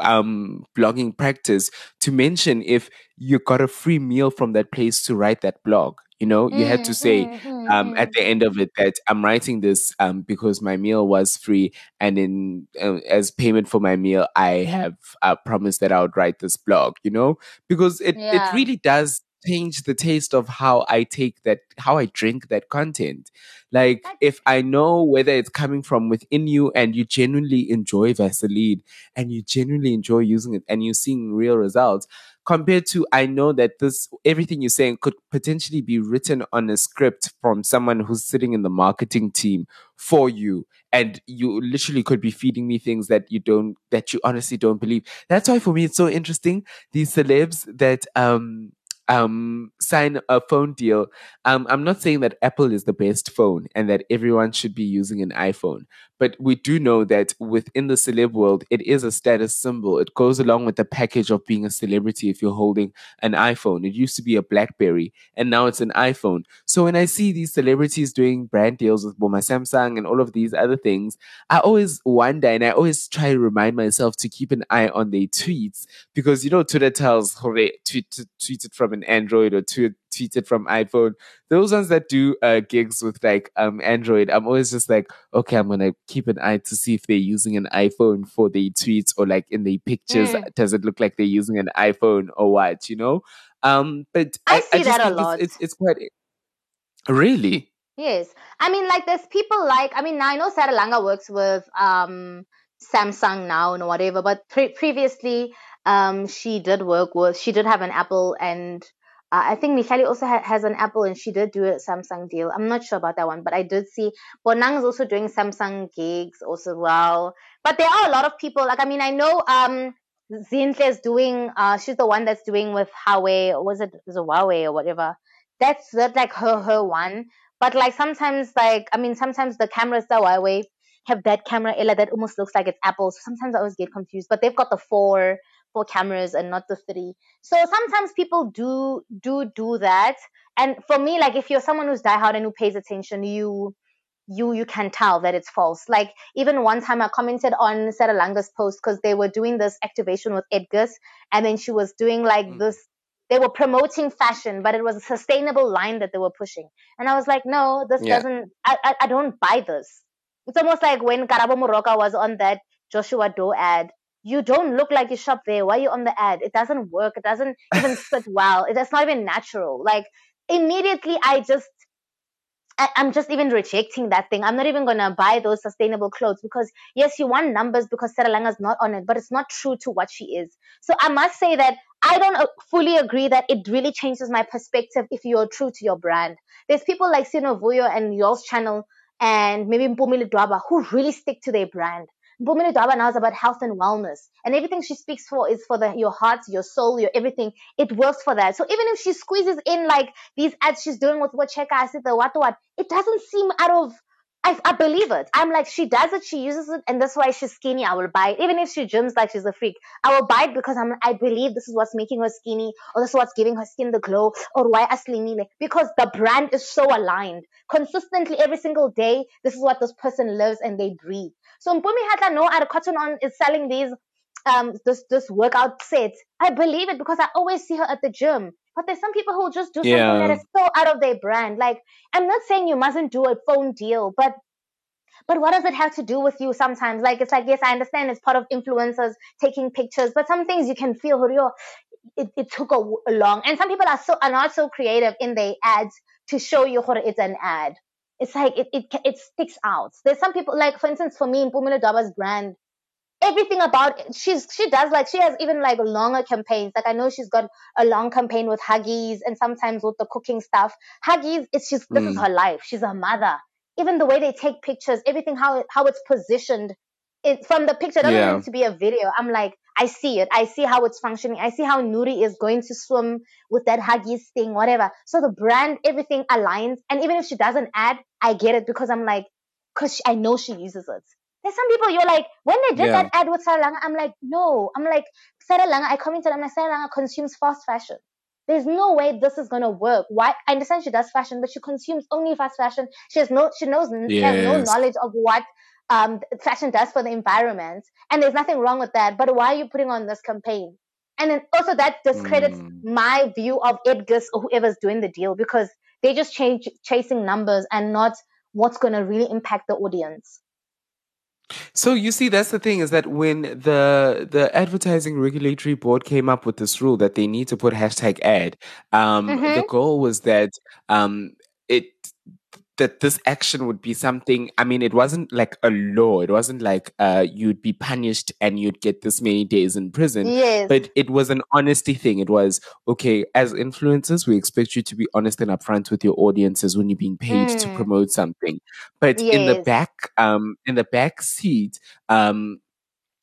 um blogging practice to mention if you got a free meal from that place to write that blog you know you had to Mm, say mm, mm, um, mm. at the end of it that I'm writing this um, because my meal was free, and in uh, as payment for my meal, I have uh, promised that I would write this blog. You know, because it it really does change the taste of how I take that, how I drink that content. Like That's- if I know whether it's coming from within you and you genuinely enjoy Vaseline and you genuinely enjoy using it and you're seeing real results, compared to I know that this everything you're saying could potentially be written on a script from someone who's sitting in the marketing team for you. And you literally could be feeding me things that you don't that you honestly don't believe. That's why for me it's so interesting. These celebs that um um sign a phone deal. Um i'm not saying that apple is the best phone and that everyone should be using an iphone but we do know that within the celeb world it is a status symbol. It goes along with the package of being a celebrity if you're holding an iphone. It used to be a blackberry and now it's an iphone. So when i see these celebrities doing brand deals with Boma samsung and all of these other things i always wonder and i always try to remind myself to keep an eye on their tweets because you know Twitter tells tweet it from an Android or tweet, tweet it from iPhone. Those ones that do uh, gigs with like um Android, I'm always just like, okay, I'm gonna keep an eye to see if they're using an iPhone for their tweets or like in their pictures. Mm. Does it look like they're using an iPhone or what? You know? Um, but I see just that a think it's- lot. It's, it's quite really. Yes. I mean, like, there's people like, I mean, I know Sarah Langa works with um, Samsung now and whatever, but pre- previously, um, she did work with, she did have an Apple and uh, I think Mihlali also ha- has an Apple and she did do a Samsung deal. I'm not sure about that one, but I did see Bonang is also doing Samsung gigs also well. But there are a lot of people, like, I mean, I know, um, Zintle is doing, uh, she's the one that's doing with Huawei, or was it, was Huawei or whatever? That's, that's like her, her one. But like sometimes, like I mean, sometimes the cameras that Huawei have that camera Ella that almost looks like it's Apple. So sometimes I always get confused. But they've got the four four cameras and not the three. So sometimes people do do do that. And for me, like if you're someone who's diehard and who pays attention, you you you can tell that it's false. Like even one time I commented on Sarah Langa's post because they were doing this activation with Edgars, and then she was doing like Mm. this. They were promoting fashion, but it was a sustainable line that they were pushing, and I was like, no, this Yeah. doesn't. I, I I don't buy this. It's almost like when Karabo Moroka was on that Joshua Doore ad. You don't look like you shop there. Why are you on the ad? It doesn't work. It doesn't even sit well. It's not even natural. Like immediately, I just I, I'm just even rejecting that thing. I'm not even gonna buy those sustainable clothes because yes, you want numbers because Sarah Langa's not on it, but it's not true to what she is. So I must say that I don't uh, fully agree that it really changes my perspective if you're true to your brand. There's people like Sinovuyo and Yours Channel and maybe Mpumile Dwaba who really stick to their brand. Dwaba now is about health and wellness, and everything she speaks for is for the, your heart, your soul, your everything. It works for that. So even if she squeezes in like these ads she's doing with what Cheka, I said the what what, it doesn't seem out of. I, I believe it. I'm like, she does it, she uses it, and that's why she's skinny. I will buy it. Even if she gyms like she's a freak, I will buy it because I'm, I believe this is what's making her skinny, or this is what's giving her skin the glow, or why Aslimile. Because the brand is so aligned. Consistently every single day, this is what this person lives and they breathe. So Mpumi Hatla no at Cotton On is selling these um this this workout sets. I believe it because I always see her at the gym. But there's some people who just do something that is so out of their brand. Like I'm not saying you mustn't do a phone deal, but but what does it have to do with you sometimes? Like it's like yes, I understand it's part of influencers taking pictures, but some things you can feel Horio, it, it took a, a long and some people are so are not so creative in their ads to show you it's an ad. It's like it, it it sticks out. There's some people like for instance for me in Pumila Daba's brand, everything about it, she's she does like she has even like longer campaigns. Like I know she's got a long campaign with Huggies and sometimes with the cooking stuff. Huggies, it's just this is Mm. her life. She's a mother. Even the way they take pictures, everything how how it's positioned, it from the picture it doesn't Yeah. need to be a video. I'm like I see it. I see how it's functioning. I see how Nuri is going to swim with that Huggies thing, whatever. So the brand, everything aligns. And even if she doesn't add, I get it because I'm like, because I know she uses it. There's some people you're like, when they did Yeah. that ad with Sarah Langa, I'm like, no. I'm like, Sarah Langa, I commented, I'm like, Sarah Langa consumes fast fashion. There's no way this is gonna work. Why? I understand she does fashion, but she consumes only fast fashion. She has no, she knows, she has no knowledge of what um fashion does for the environment. And there's nothing wrong with that. But why are you putting on this campaign? And then also that discredits Mm. my view of Edgars or whoever's doing the deal because they're just change chasing numbers and not what's gonna really impact the audience. So you see, that's the thing is that when the the advertising regulatory board came up with this rule that they need to put hashtag ad, um, the Mhm. goal was that um, it that this action would be something. I mean, it wasn't like a law. It wasn't like uh, you'd be punished and you'd get this many days in prison. Yes. But it was an honesty thing. It was okay. As influencers, we expect you to be honest and upfront with your audiences when you're being paid to Mm. promote something. But in the back, um, in the back seat, um,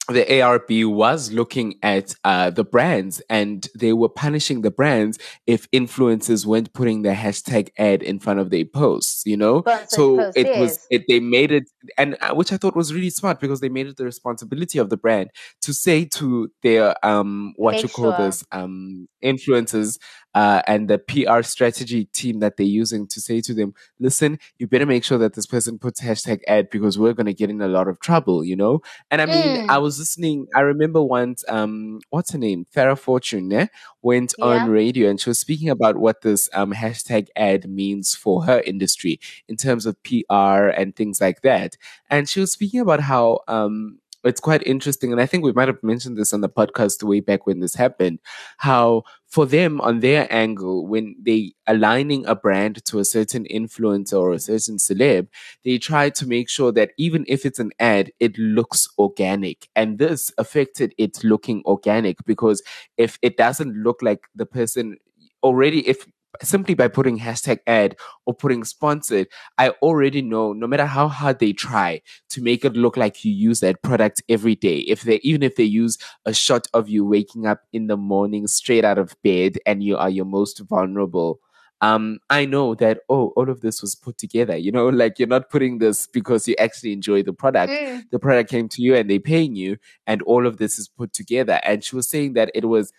the ARB was looking at uh, the brands and they were punishing the brands if influencers weren't putting the hashtag ad in front of their posts, you know? Sponsored So it was, it, they made it, and uh, which I thought was really smart because they made it the responsibility of the brand to say to their, um, what Make you call sure. this, um, influencers, uh, and the PR strategy team that they're using to say to them, listen, you better make sure that this person puts hashtag ad because we're going to get in a lot of trouble, you know? And I mean, Mm. I was listening. I remember once, um, what's her name? Farah Fortune, eh? went Yeah. on radio and she was speaking about what this um, hashtag ad means for her industry in terms of PR and things like that. And she was speaking about how um, it's quite interesting. And I think we might have mentioned this on the podcast way back when this happened. How for them, on their angle, when they aligning a brand to a certain influencer or a certain celeb, they try to make sure that even if it's an ad, it looks organic. And this affected it looking organic because if it doesn't look like the person already, if simply by putting hashtag ad or putting sponsored, I already know no matter how hard they try to make it look like you use that product every day. If they even if they use a shot of you waking up in the morning straight out of bed and you are your most vulnerable um, I know that, oh, all of this was put together. You know, like you're not putting this because you actually enjoy the product. Mm. The product came to you and they're paying you, and all of this is put together. And she was saying that it was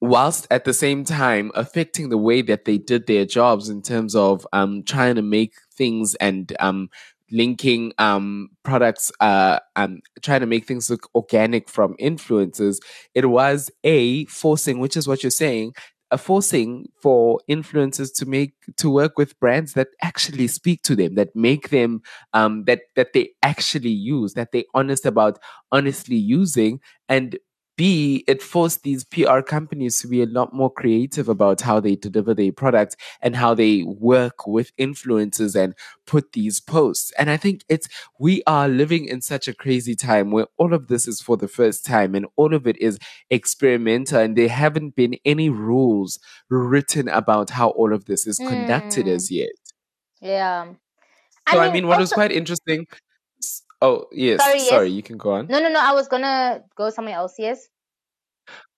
whilst at the same time affecting the way that they did their jobs in terms of um, trying to make things and um, linking um, products, uh, um, trying to make things look organic from influencers, it was a forcing, which is what you're saying, a forcing for influencers to make to work with brands that actually speak to them, that make them um, that that they actually use, that they honest about honestly using, and B, it forced these PR companies to be a lot more creative about how they deliver their products and how they work with influencers and put these posts. And I think it's, we are living in such a crazy time where all of this is for the first time and all of it is experimental and there haven't been any rules written about how all of this is conducted Mm, as yet. yeah. So, I I mean, mean, what was quite interesting. Oh, yes. sorry, yes. Sorry, you can go on. No, no, no. I was gonna go somewhere else. Yes.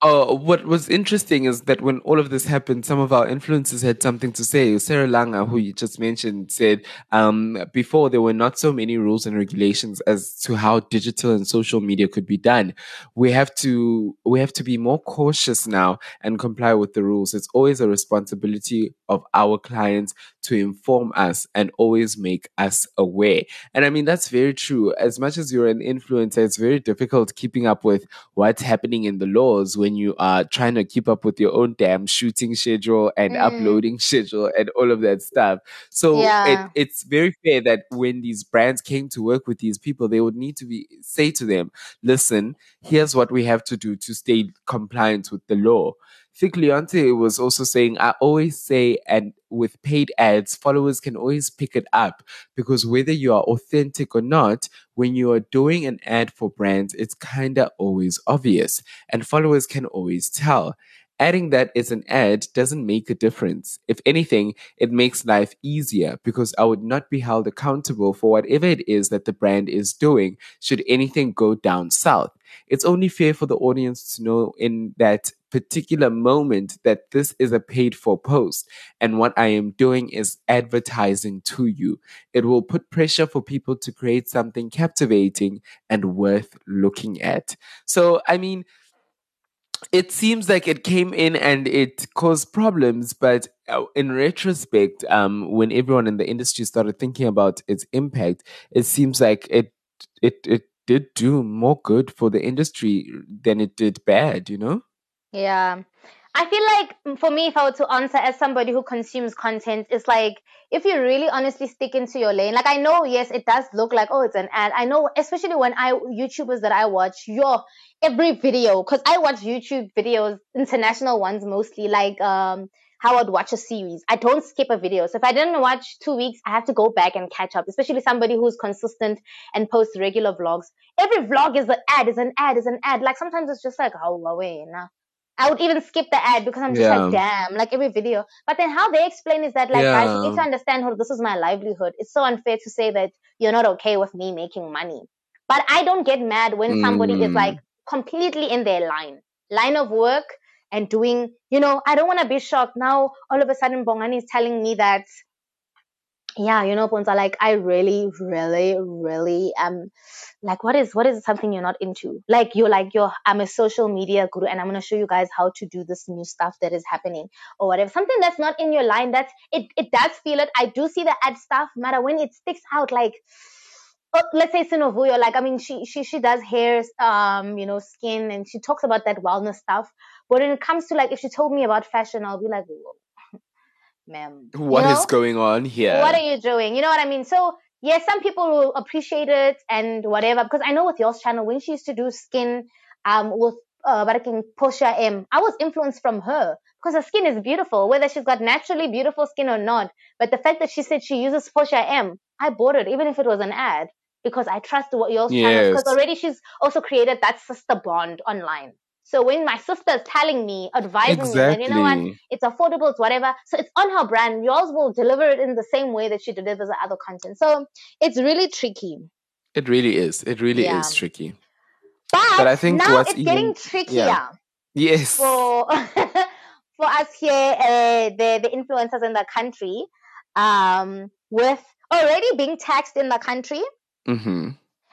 Oh, what was interesting is that when all of this happened, some of our influencers had something to say. Sarah Langa, who you just mentioned, said um, before there were not so many rules and regulations as to how digital and social media could be done. We have to we have to be more cautious now and comply with the rules. It's always a responsibility of our clients to inform us and always make us aware. And I mean that's very true. As much as you're an influencer, it's very difficult keeping up with what's happening in the laws when you are trying to keep up with your own damn shooting schedule and Mm, uploading schedule and all of that stuff. So it it's very fair that when these brands came to work with these people, they would need to be say to them, listen, here's what we have to do to stay compliant with the law. Thickleeyonce was also saying, I always say, and with paid ads, followers can always pick it up because whether you are authentic or not, when you are doing an ad for brands, it's kind of always obvious and followers can always tell. Adding that as an ad doesn't make a difference. If anything, it makes life easier because I would not be held accountable for whatever it is that the brand is doing should anything go down south. It's only fair for the audience to know in that particular moment that this is a paid for post and what I am doing is advertising to you. It will put pressure for people to create something captivating and worth looking at. So, I mean, it seems like it came in and it caused problems, but uh, in retrospect, um, when everyone in the industry started thinking about its impact, it seems like it it it did do more good for the industry than it did bad. You know? Yeah. I feel like mm, for me, if I were to answer as somebody who consumes content, it's like if you really honestly stick into your lane. Like I know, yes, it does look like oh, it's an ad. I know, especially when I YouTubers that I watch, your every video because I watch YouTube videos, international ones mostly, like um how I'd watch a series. I don't skip a video. So if I didn't watch two weeks, I have to go back and catch up. Especially somebody who's consistent and posts regular vlogs. Every vlog is an ad, is an ad, is an ad. Like sometimes it's just like oh, away now. I would even skip the ad because I'm just like, damn, like every video. But then how they explain is that, like, guys, you need to understand how this is my livelihood. It's so unfair to say that you're not okay with me making money. But I don't get mad when somebody is like Mm. completely in their line, line of work and doing, you know, I don't want to be shocked. Now, all of a sudden, Bongani is telling me that yeah, you know, Puntsa, like I really, really, really am like what is what is something you're not into? Like you're like you're I'm a social media guru and I'm gonna show you guys how to do this new stuff that is happening or whatever. Something that's not in your line, that's it it does feel it. I do see the ad stuff, matter when it sticks out like oh, let's say Sinovuyo, like I mean she she she does hair, um, you know, skin and she talks about that wellness stuff. But when it comes to like if she told me about fashion, I'll be like, "Whoa, ma'am. You What is know? going on here? what are you doing? You know what I mean? So yes, some people will appreciate it and whatever. Because I know with y'all's channel, when she used to do skin um with uh Baraking Posha M, I was influenced from her because her skin is beautiful, whether she's got naturally beautiful skin or not. But the fact that she said she uses Posha M, I bought it, even if it was an ad, because I trust what y'all's channels. Because already she's also created that sister bond online. So when my sister is telling me, advising me that you know what, it's affordable, it's whatever. So it's on her brand. Yours will deliver it in the same way that she delivers the other content. So it's really tricky. It really is. It really Yeah. is tricky. But, But I think now it's getting trickier yeah. Yes. for for us here, uh, the the influencers in the country, um, with already being taxed in the country. Mm-hmm.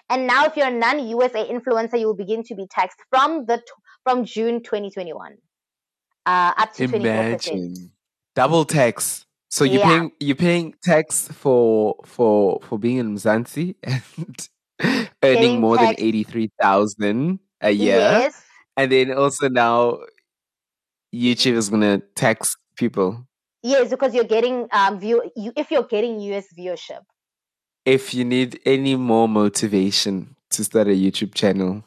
And now, if you're a non-USA influencer, you will begin to be taxed from the t- from June 2021. uh, up to 24%. Imagine double tax. So you're Yeah. paying you're paying tax for for for being in Mzansi and earning more than eighty three thousand a year, Yes. and then also now YouTube is gonna tax people. Yes, because you're getting um view you if you're getting US viewership. If you need any more motivation to start a YouTube channel,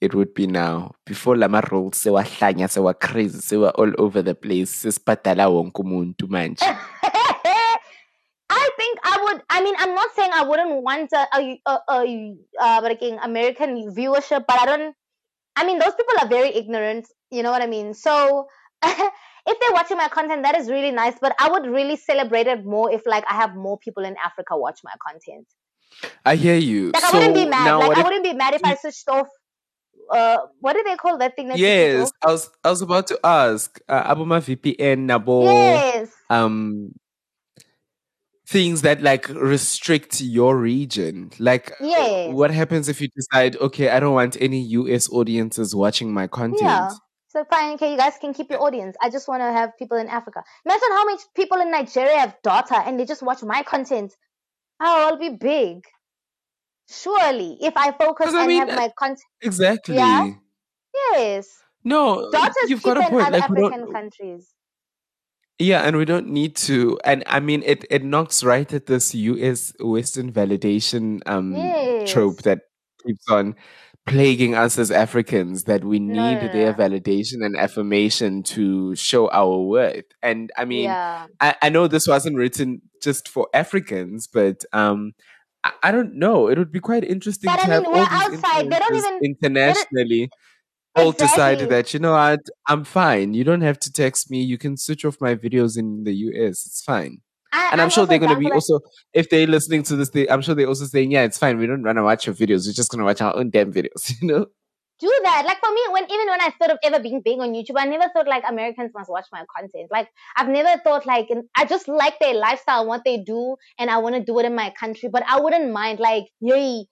it would be now. Before lama roles sewa hlanya, sewa crazy, all over the place. Sesibhadala wonke umuntu manje. I think I would. I mean, I'm not saying I wouldn't want a, a, a, a uh, American viewership, but I don't. I mean, those people are very ignorant. You know what I mean? So if they're watching my content, that is really nice. But I would really celebrate it more if, like, I have more people in Africa watch my content. I hear you. Like, so I wouldn't be mad. Like, I wouldn't be mad if I switched off. Uh, what do they call that thing? That Yes. I was I was about to ask. Uh, Abuma VPN nabo Yes. um things that like restrict your region. Like uh, Yes. what happens if you decide, okay, I don't want any US audiences watching my content. Yeah. So fine, okay, you guys can keep your audience. I just want to have people in Africa. Imagine how many people in Nigeria have data and they just watch my content. Oh, I'll be big. Surely, if I focus I and mean, have my content. Exactly. Yeah. Yes, No, is you've got a in point. other Like African countries. Yeah, and we don't need to. And I mean, it, it knocks right at this US Western validation um trope that keeps on plaguing us as Africans that we need no, no, their no. validation and affirmation to show our worth. And I mean, yeah. I, I know this wasn't written just for Africans, but um, I, I don't know. It would be quite interesting But to I have mean, all we're these outside. They don't even- internationally all decide Exactly. that you know what I'm fine. You don't have to text me. You can switch off my videos in the US. It's fine. I, And I'm, sure they're going to be that. also if they're listening to this. They, I'm sure they're also saying, yeah, it's fine. We don't want to watch your videos. We're just going to watch our own damn videos. You know. Do that. Like for me, when even when I thought of ever being big on YouTube, I never thought like Americans must watch my content. Like I've never thought like I just like their lifestyle, what they do, and I want to do it in my country. But I wouldn't mind like, yay,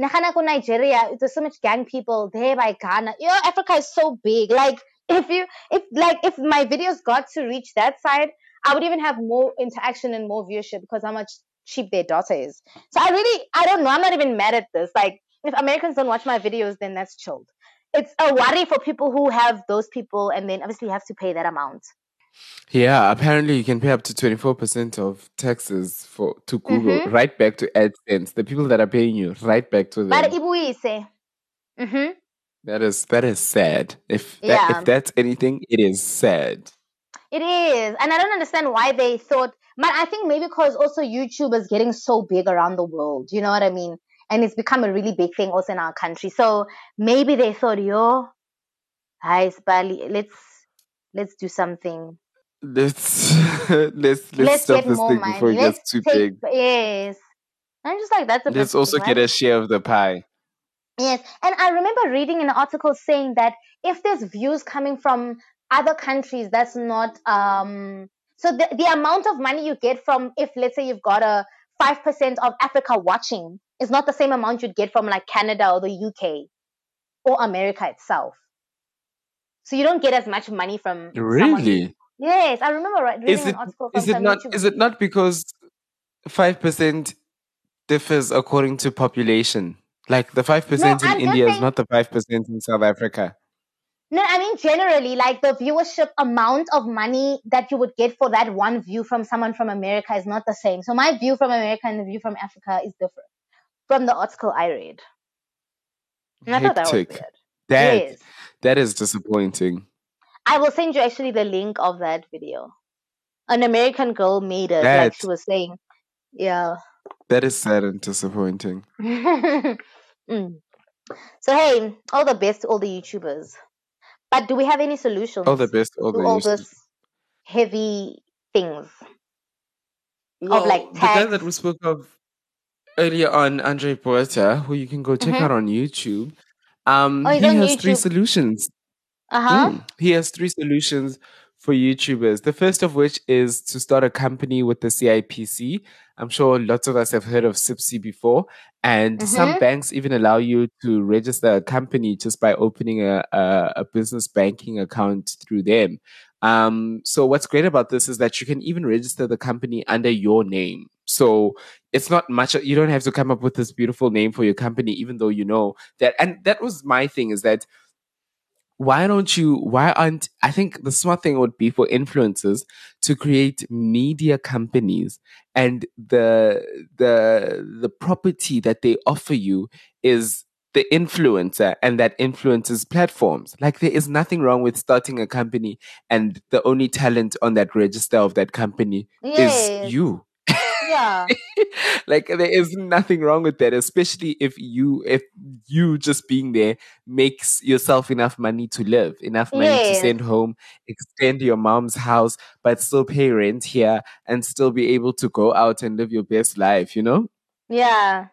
nakana ko Nigeria. There's so much gang people there by Ghana. You know, Africa is so big. Like if you if like if my videos got to reach that side, I would even have more interaction and more viewership because how much cheap their data is. So I really I don't know. I'm not even mad at this. Like if Americans don't watch my videos, then that's chilled. It's a worry for people who have those people and then obviously have to pay that amount. Yeah, apparently you can pay up to 24% of taxes for to Google, Mhm. right back to AdSense. The people that are paying you, right back to them. But. Mm-hmm. that is that is sad. If that, Yeah. if that's anything, it is sad. It is. And I don't understand why they thought, but I think maybe because also YouTube is getting so big around the world. You know what I mean? And it's become a really big thing also in our country. So maybe they thought, yo, hi, Spali, let's, let's do something. Let's let's let's, Let's, stop this thing money. before it let's gets too take, big. Yes. And I'm just like, that's a bit Let's also why get a share of the pie. Yes, and I remember reading an article saying that if there's views coming from other countries, that's not um. So the the amount of money you get from if let's say you've got a five percent of Africa watching is not the same amount you'd get from like Canada or the UK or America itself. So you don't get as much money from someone- Really? Yes, I remember right, reading Is an it article from is it not YouTuber. is it not because five percent differs according to population? Like the five percent I'm in India is not the five percent in South Africa. No, I mean generally, like the viewership amount of money that you would get for that one view from someone from America is not the same. So my view from America and the view from Africa is different from the article I read. And I thought that was weird. That yes. that is disappointing. I will send you actually the link of that video. An American girl made it, like That- she was saying. Yeah. That is sad and disappointing. Mm. So hey, all the best to all the YouTubers. But do we have any solutions? All the best, all to the all best. heavy things. Well, like, the guy that we spoke of earlier on, Andre Poeta, who you can go check Mhm. out on YouTube. Um, Oh, he's he on has three solutions. Uh huh. Mm. He has three solutions for YouTubers. The first of which is to start a company with the CIPC. I'm sure lots of us have heard of CIPC before, and some Mhm. banks even allow you to register a company just by opening a, a, a business banking account through them. Um, so what's great about this is that you can even register the company under your name. So it's not much. You don't have to come up with this beautiful name for your company, even though you know that. And that was my thing is that why don't you why aren't i think the smart thing would be for influencers to create media companies and the the the property that they offer you is the influencer and that influences platforms like there is nothing wrong with starting a company and the only talent on that register of that company Yes. is you Yeah. like there is nothing wrong with that especially if you if you just being there makes yourself enough money to live enough money to send home extend your mom's house but still pay rent here and still be able to go out and live your best life you know Yeah.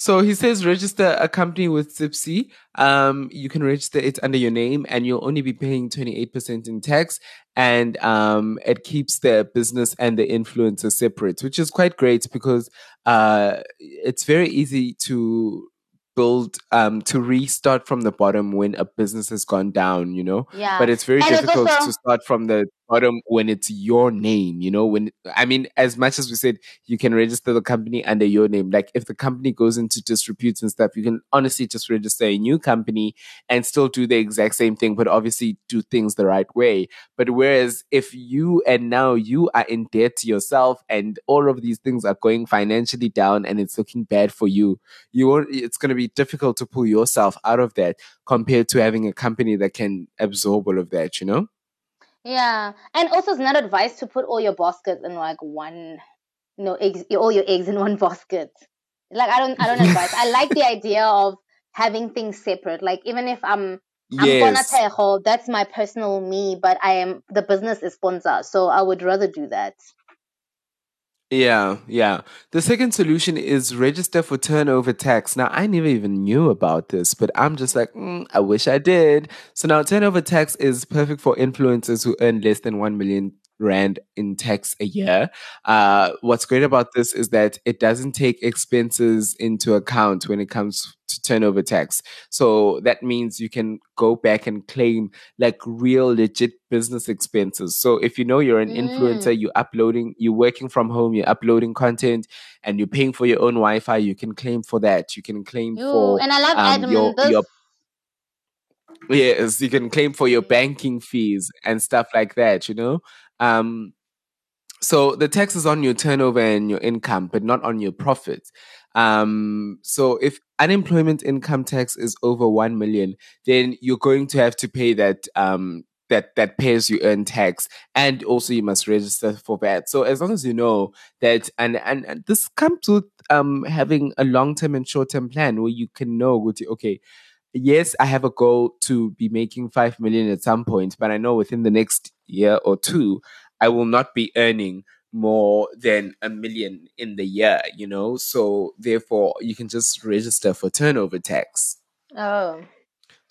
So he says register a company with Zipsy. Um, you can register it under your name and you'll only be paying 28% in tax. And um, it keeps the business and the influencer separate, which is quite great because uh, it's very easy to build, um, to restart from the bottom when a business has gone down, you know? Yeah. But it's very And difficult also- to start from the bottom when it's your name, you know? When I mean, as much as we said you can register the company under your name, like if the company goes into disrepute and stuff, you can honestly just register a new company and still do the exact same thing, but obviously do things the right way. But whereas if you and now you are in debt to yourself and all of these things are going financially down and it's looking bad for you, you won't, it's going to be difficult to pull yourself out of that compared to having a company that can absorb all of that, you know? Yeah, and also it's not advised to put all your baskets in like one, you know, eggs, all your eggs in one basket. Like I don't, I don't advise. I like the idea of having things separate. Like even if I'm, I'm gonna. Tejo, that's my personal me, but I am the business is sponsor, so I would rather do that. Yeah, yeah. The second solution is register for turnover tax. Now, I never even knew about this, but I'm just like, mm, I wish I did. So now, turnover tax is perfect for influencers who earn less than 1 million rand in tax a year. Uh, what's great about this is that it doesn't take expenses into account when it comes to turnover tax. So that means you can go back and claim like real legit business expenses. So if you know you're an influencer, you're uploading, you're working from home, you're uploading content and you're paying for your own Wi-Fi, you can claim for that. You can claim You for and I love um, admin. your, This, your Yes, you can claim for your banking fees and stuff like that, you know? Um, so the tax is on your turnover and your income, but not on your profits. Um, so if unemployment income tax is over 1 million, then you're going to have to pay that, um, that, that pay as you earn tax. And also you must register for that. So as long as you know that, and, and, and this comes with, um, having a long-term and short-term plan where you can know, okay, yes, I have a goal to be making 5 million at some point, but I know within the next year or two, I will not be earning more than a million in the year, you know? So therefore, you can just register for turnover tax. oh,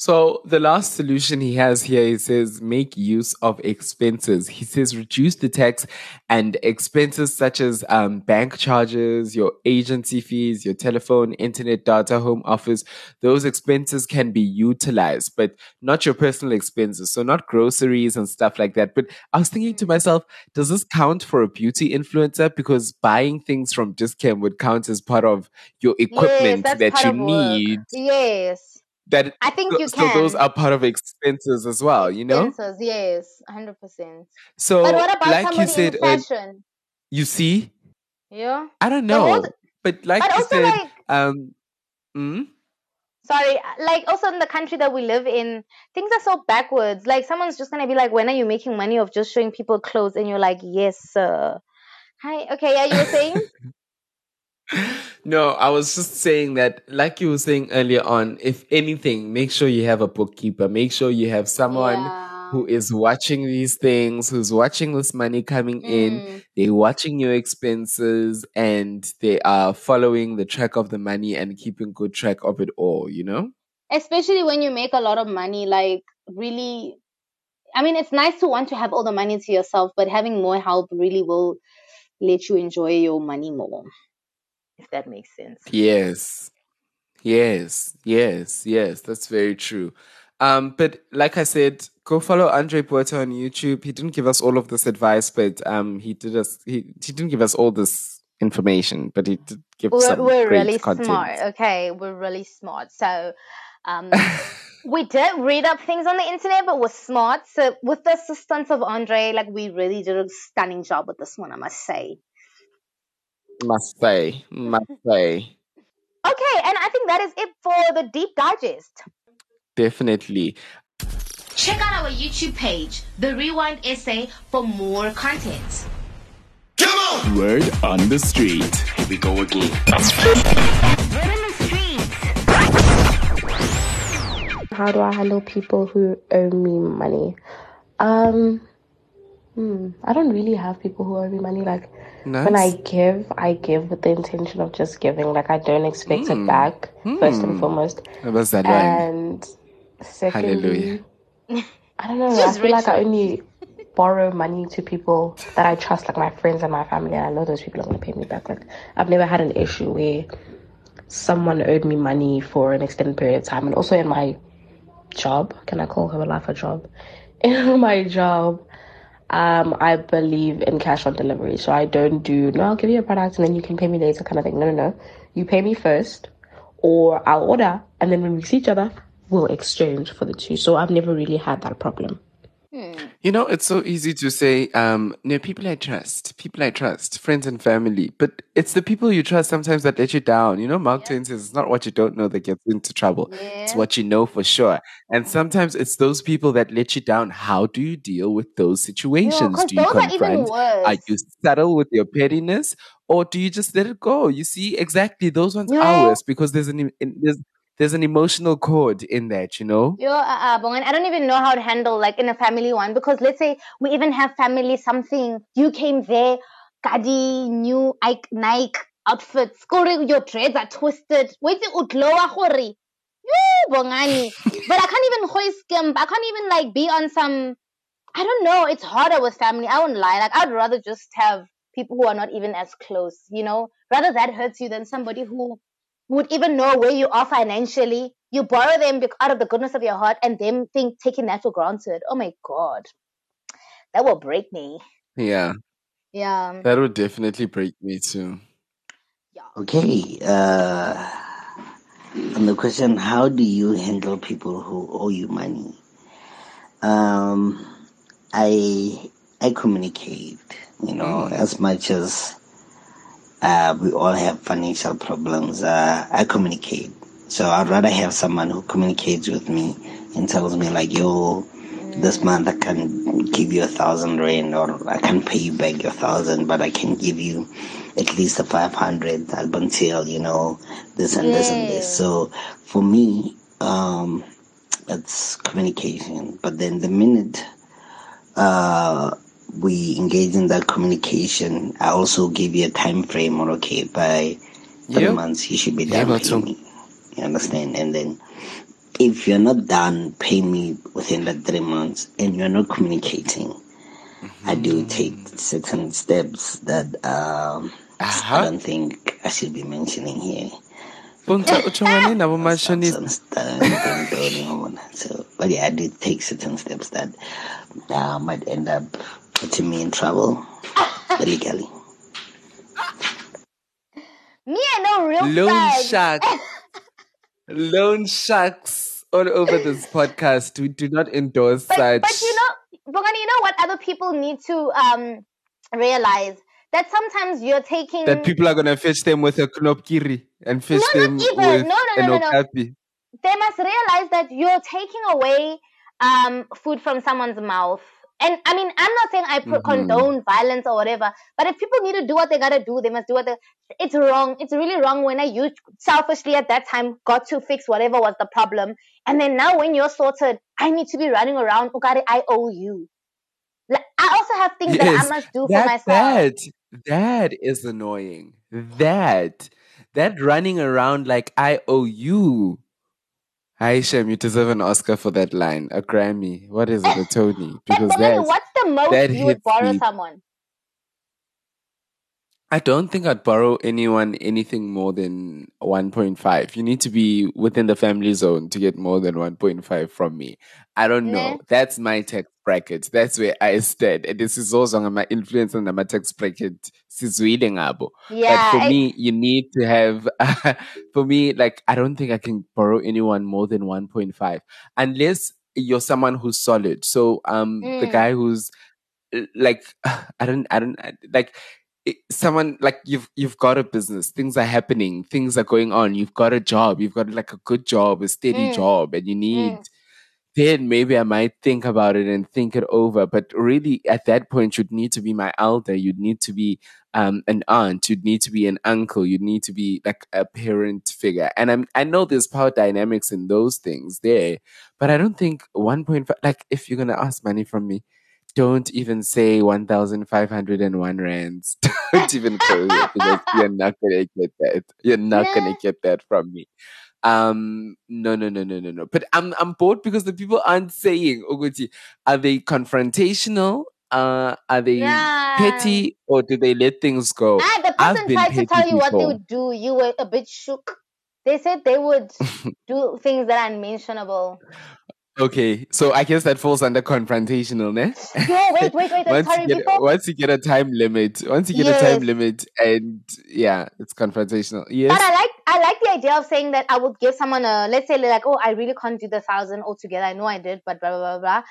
So the last solution he has here, he says, make use of expenses. He says, reduce the tax and expenses such as um, bank charges, your agency fees, your telephone, internet, data, home office. Those expenses can be utilized, but not your personal expenses. So not groceries and stuff like that. But I was thinking to myself, does this count for a beauty influencer? Because buying things from Dis-Chem would count as part of your equipment yes, that you need. Yes, That I think you so those are part of expenses as well, you know? Expenses, yes, hundred percent. So, But what about like you said, uh, fashion? you see, yeah, I don't know, but like but you also said, like um, mm? sorry like also in the country that we live in things are so backwards like someone's just gonna be like when are you making money of just showing people clothes and you're like yes sir hi okay yeah you were saying no, I was just saying that, like you were saying earlier on, if anything, make sure you have a bookkeeper, make sure you have someone yeah. who is watching these things, who's watching this money coming in, Mm. they're watching your expenses, and they are following the track of the money and keeping good track of it all, you know? especially when you make a lot of money like really i mean it's nice to want to have all the money to yourself but having more help really will let you enjoy your money more if that makes sense Yes. Yes, yes, yes, that's very true. Um, but like I said, go follow Andre Puerto on YouTube. He didn't give us all of this advice, but um, he did us. He he didn't give us all this information, but he did give we're, some we're great really content. smart okay we're really smart so um, we did read up things on the internet but we're smart so with the assistance of andre like we really did a stunning job with this one i must say Must say, must say, okay and i think that is it for the deep digest definitely. Check out our YouTube page, The Rewind SA, for more content. Come on! Word on the street. Here we go again. Word on the street. How do I handle people who owe me money? Um, hmm, I don't really have people who owe me money. Like when I give, I give with the intention of just giving. Like I don't expect Hmm. it back. First and foremost, Abazalwane. and secondly, I don't know. I feel like I only borrow money to people that I trust, like my friends and my family, and I know those people are gonna pay me back. Like I've never had an issue where someone owed me money for an extended period of time, and also in my job, can I call her a life a job? In my job, um, I believe in cash on delivery, so I don't do no. I'll give you a product and then you can pay me later, kind of thing. No, no, no. You pay me first, or I'll order, and then when we see each other, we'll exchange for the two. So I've never really had that problem. You know, it's so easy to say, um, no, people I trust, people I trust, friends and family. But it's the people you trust sometimes that let you down. You know, Mark Twain says it's not what you don't know that gets into trouble. It's what you know for sure. And sometimes it's those people that let you down. How do you deal with those situations? 'cause do you those are confront? Are you subtle with your pettiness? Or do you just let it go? You see, exactly those ones Yeah. are worse because there's an there's there's an emotional cord in that, you know? Yo, uh, uh, I don't even know how to handle like in a family one because let's say we even have family something. You came there, Kadi, new Ike, Nike outfits, Kore, your dreads are twisted. Wait, utloa hori. But I can't even hoist skimp. I can't even like be on some. I don't know. It's harder with family. I won't lie. Like I'd rather just have people who are not even as close. You know, rather that hurts you than somebody who would even know where you are financially. You borrow them out of the goodness of your heart, and them think taking that for granted. Oh my god, that will break me. Yeah. Yeah. That would definitely break me too. Okay. Uh, on the question, how do you handle people who owe you money? Um, I I communicate. You know, as much as uh, we all have financial problems, uh, I communicate. So I'd rather have someone who communicates with me and tells me like, "Yo, this month I can give you a thousand rand, or I can pay you back your thousand, but I can give you at least a five hundred until you know this and this and this." So for me, um, it's communication. But then the minute uh, we engage in that communication, I also give you a time frame. Or okay, by three Yep. months you should be Yeah, done but paying me. You understand? And then if you're not done pay me within that three months and you're not communicating, I do take certain steps that um, I don't think I should be mentioning here. Puntsa uchongane na bomashonisa. Some stuff, don't- don't. So, but yeah, I do take certain steps that uh, might end up putting me in trouble illegally. Me, I know real Loan facts. shark. Loan sharks all over this podcast. We do not endorse But, such. but you know, Bongani, you know what other people need to um realize that sometimes you're taking that people are gonna fetch them with a knopkiri and fetch No, not them even. with No, no, an no, no, no. they must realize that you're taking away um, food from someone's mouth. And I mean, I'm not saying I Mhm. condone violence or whatever, but if people need to do what they gotta do, they must do what they. It's wrong. It's really wrong when I used selfishly at that time got to fix whatever was the problem, and then now when you're sorted, I need to be running around. Ukari, I owe you. Like, I also have things that I must do for myself. that that is annoying. That that running around like I owe you. Hi Shem, you deserve an Oscar for that line, a Grammy. What is it, a Tony? Because Bongani, that what's the most that you would borrow me. someone? I don't think I'd borrow anyone anything more than 1.5. You need to be within the family zone to get more than 1.5 from me. I don't know. That's my tax bracket. That's where I stand. And this is also on my influence on my tax bracket. Yeah, but for I- me, you need to have, for me, like, I don't think I can borrow anyone more than 1.5 unless you're someone who's solid. So, um, the Mm. guy who's uh, like, I don't, I don't, like, someone like you've you've got a business things are happening things are going on you've got a job you've got like a good job a steady Mm. job and you need Mm. then maybe I might think about it and think it over. But really, at that point, you'd need to be my elder. You'd need to be um, an aunt. You'd need to be an uncle. You'd need to be like a parent figure. And I'm, I know there's power dynamics in those things there, but I don't think 1.5, like if you're going to ask money from me, don't even say 1,501 rands. Don't even go there because you're not going to get that. You're not going to get that from me. Um, no, no, no, no, no, no. But I'm I'm bored because the people aren't saying, Oguti, are they confrontational? Uh, are they Nah. petty or do they let things go? Ah, the person tried to tell you what they would do. You were a bit shook. They said they would do things that are unmentionable. Okay, so I guess that falls under confrontational, ne? No, wait, wait, wait, once Sorry, you get before. once you get a time limit, once you get a time limit, and yeah, it's confrontational. Yes. But I like I like the idea of saying that I would give someone a let's say like oh I really can't do the thousand altogether I know I did but blah blah blah blah.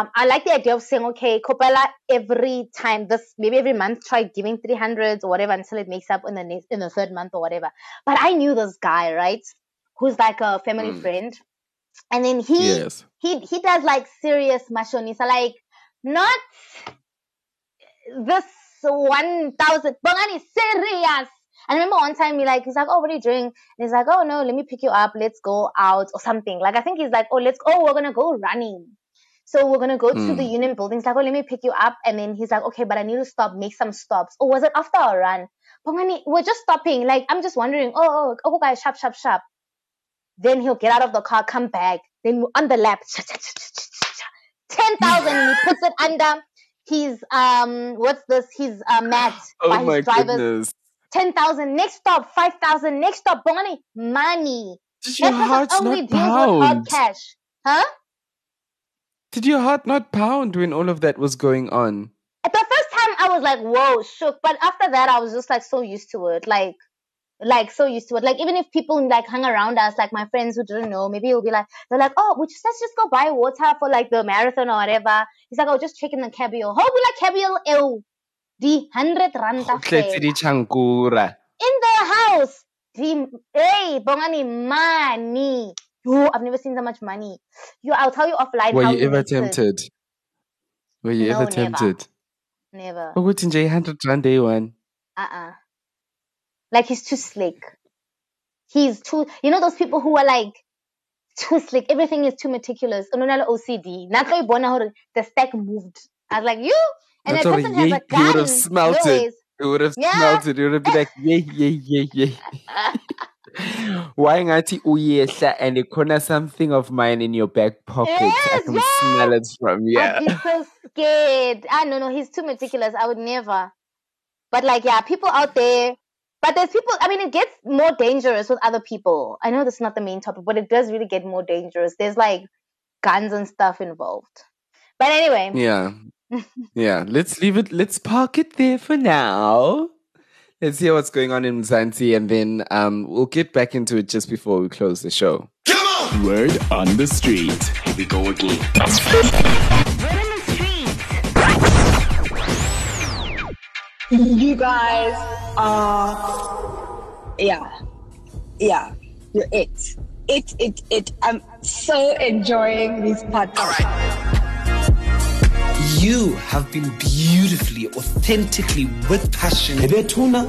Um, I like the idea of saying okay Kopela every time this maybe every month try giving three hundreds or whatever until it makes up in the next in the third month or whatever. But I knew this guy right who's like a family Mm. friend, and then he Yes. he he does like serious mashonisa like not this one thousand bangani serious. I remember one time he like he's like, Oh, what are you doing? And he's like, Oh no, let me pick you up, let's go out or something. Like I think he's like, Oh, let's oh we're gonna go running. So we're gonna go to the Mm. union building. He's like, Oh, let me pick you up and then he's like, Okay, but I need to stop, make some stops. Or was it after our run? Bangani, we're just stopping. Like I'm just wondering, oh, oh, oh guys, sharp, sharp, sharp. Then he'll get out of the car, come back, then on the lap, ten thousand. He puts it under his um, what's this? His uh, mat Oh by his driver's goodness. ten thousand. Next stop, five thousand. Next stop, money, money. Did your heart only not deals with hard pound? cash, huh? Did your heart not pound when all of that was going on? At the first time, I was like, whoa, shook. But after that, I was just like so used to it, like. Like so used to it. Like even if people like hung around us, like my friends who didn't know, maybe it'll be like they're like, oh, we just let's just go buy water for like the marathon or whatever. He's like, oh, just check in the cabio. How be like cabio ew, the hundred rand Go tletse dichankura. in the house. The hey, bongani money. Yo, I've never seen so much money. Yo, I'll tell you offline. Were how you ever tempted? Were you No, ever never. tempted? Never. Ukuthi nje 100 rand day one. Uh-uh. Like he's too slick. He's too. You know those people who are like too slick. Everything is too meticulous. Unonala OCD. Nato ibona hore the stack moved. I was like you, and that all person has Yeah, a you would have smelt it. You would have Yeah. smelt it. You would have been like, yeah, yeah, yeah, yeah. Why ngathi uyehla and ikhona something of mine in your back pocket. I can yes. smell it from I'd be here. so scared. Ah, no, no, he's too meticulous. I would never. But like, yeah, people out there. But there's people. I mean, it gets more dangerous with other people. I know that's not the main topic, but it does really get more dangerous. There's like guns and stuff involved. But anyway, Yeah. Yeah. Let's leave it. Let's park it there for now. Let's hear what's going on in Mzansi and then um, we'll get back into it just before we close the show. come on Word on the street. Here we go again. You guys are, yeah, yeah, you're it. It, it, it. I'm so enjoying this podcast. You have been beautifully, authentically, with passion. Ebetuna.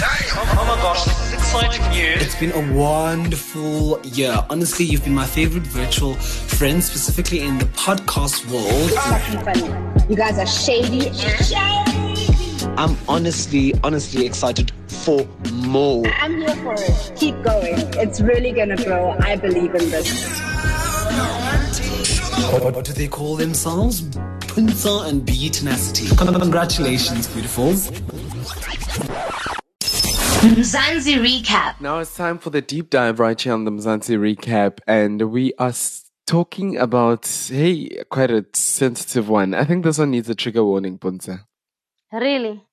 Oh, oh my gosh, this is exciting news. It's been a wonderful year. Honestly, you've been my favorite virtual friend, specifically in the podcast world. Fucking funny. You guys are shady. Shady. I'm honestly, honestly excited for more. I'm here for it. Keep going. It's really gonna grow. I believe in this. What, what do they call themselves? Insa and Bee Tenacity. Congratulations, beautifuls. Mzansi recap. Now it's time for the deep dive right here on the Mzansi recap, and we are talking about hey, quite a sensitive one. I think this one needs a trigger warning, Puntsa. Really?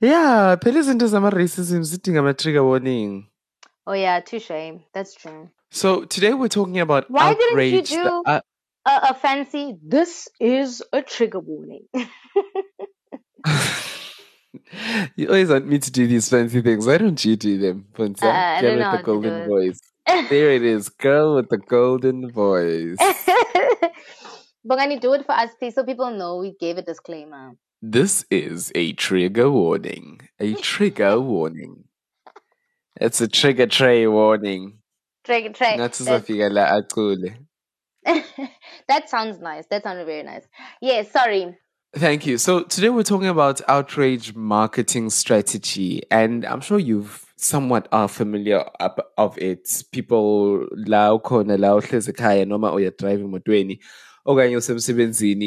Yeah, phela izinto zama-racism zidinga ama-trigger warning. Oh yeah, touche. That's true. So today we're talking about Why didn't you do uh, a, a fancy? This is a trigger warning. you always want me to do these fancy things. Why don't you do them, Puntsa? Uh, I Girl don't know with the how to do golden voice. There it is, girl with the golden voice. Bongani, do it for us, please, so people know we gave a disclaimer. This is a trigger warning. A trigger warning. It's a trigger tray warning. Trigger tray. Ngathi That, uzofika la acule. that sounds nice. That sounded very nice. Yeah, sorry. Thank you. So today we're talking about outrage marketing strategy, and I'm sure you've somewhat are familiar up of it. People la ukhona la uhlezi ekhaya noma uya driving motweni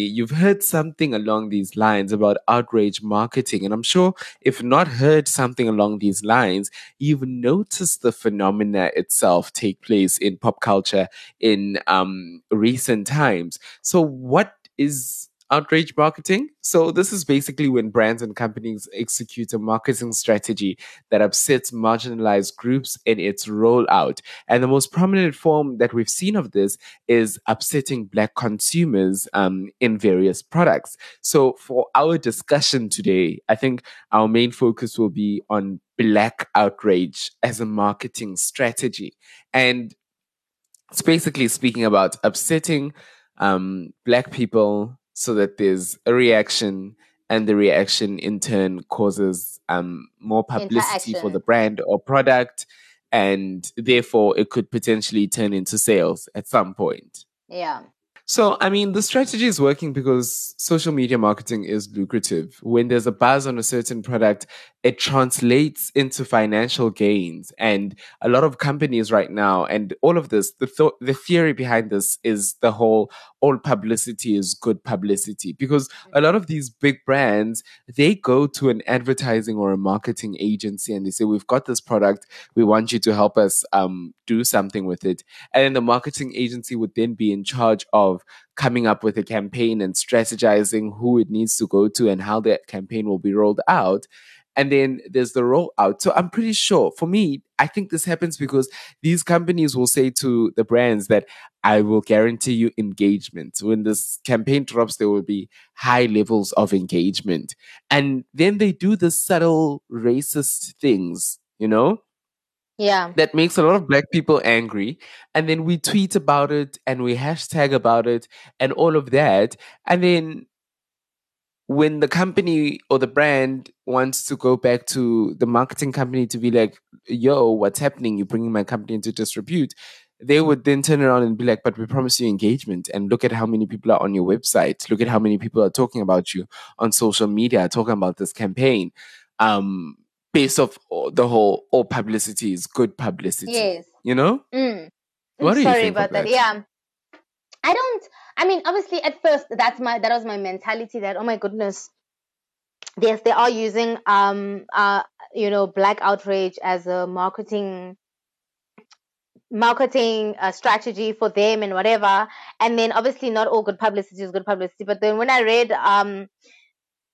you've heard something along these lines about outrage marketing, and I'm sure if not heard something along these lines, you've noticed the phenomena itself take place in pop culture in um, recent times. So, what is outrage marketing? So, this is basically when brands and companies execute a marketing strategy that upsets marginalized groups in its rollout. And the most prominent form that we've seen of this is upsetting Black consumers um, in various products. So, for our discussion today, I think our main focus will be on Black outrage as a marketing strategy. And it's basically speaking about upsetting um, black people so that there's a reaction and the reaction in turn causes um, more publicity for the brand or product and therefore it could potentially turn into sales at some point Yeah. So, I mean, the strategy is working because social media marketing is lucrative. When there's a buzz on a certain product, it translates into financial gains. And a lot of companies right now, and all of this, the, th- the theory behind this is the whole all publicity is good publicity. Because a lot of these big brands, they go to an advertising or a marketing agency and they say, We've got this product, we want you to help us um, do something with it. And then the marketing agency would then be in charge of coming up with a campaign and strategizing who it needs to go to and how that campaign will be rolled out. And then there's the rollout. So I'm pretty sure for me, I think this happens because these companies will say to the brands that I will guarantee you engagement. When this campaign drops, there will be high levels of engagement. And then they do the subtle racist things, you know? Yeah. that makes a lot of black people angry. And then we tweet about it and we hashtag about it and all of that. And then when the company or the brand wants to go back to the marketing company to be like yo what's happening? You're bringing my company into disrepute they would then turn around and be like but we promise you engagement and look at how many people are on your website. Look at how many people are talking about you on social media talking about this campaign. Um based off the whole all publicity is good publicity Yes. you know Mm. What do you sorry about that. that? Yeah. I don't I mean obviously at first that's my that was my mentality that oh my goodness yes they are using um uh you know black outrage as a marketing marketing uh, strategy for them and whatever and then obviously not all good publicity is good publicity but then when i read um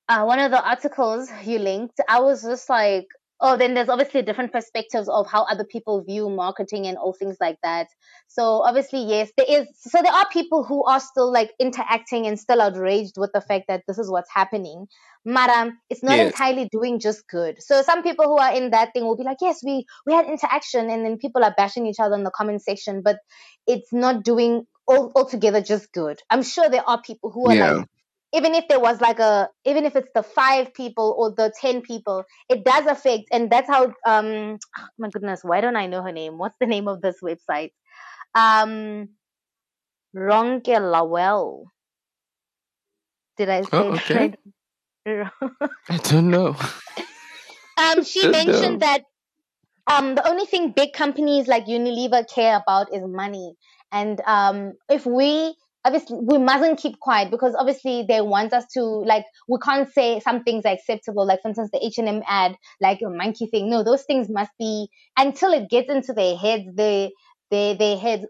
uh, one of the articles you linked i was just like oh then there's obviously different perspectives of how other people view marketing and all things like that so obviously yes there is so there are people who are still like interacting and still outraged with the fact that this is what's happening um, it's not Yes. entirely doing just good so some people who are in that thing will be like yes we we had interaction and then people are bashing each other in the comment section but it's not doing all, altogether just good i'm sure there are people who are Yeah. like even if there was like a even if it's the five people or the ten people it does affect and that's how um oh my goodness why don't i know her name what's the name of this website um Ronke Lawal did i say Oh, okay. right? i don't know um she mentioned know. that um the only thing big companies like unilever care about is money and um if we obviously we mustn't keep quiet because obviously they want us to like we can't say some things are acceptable like for instance the H&M ad like a monkey thing. No those things must be until it gets into their heads they they their heads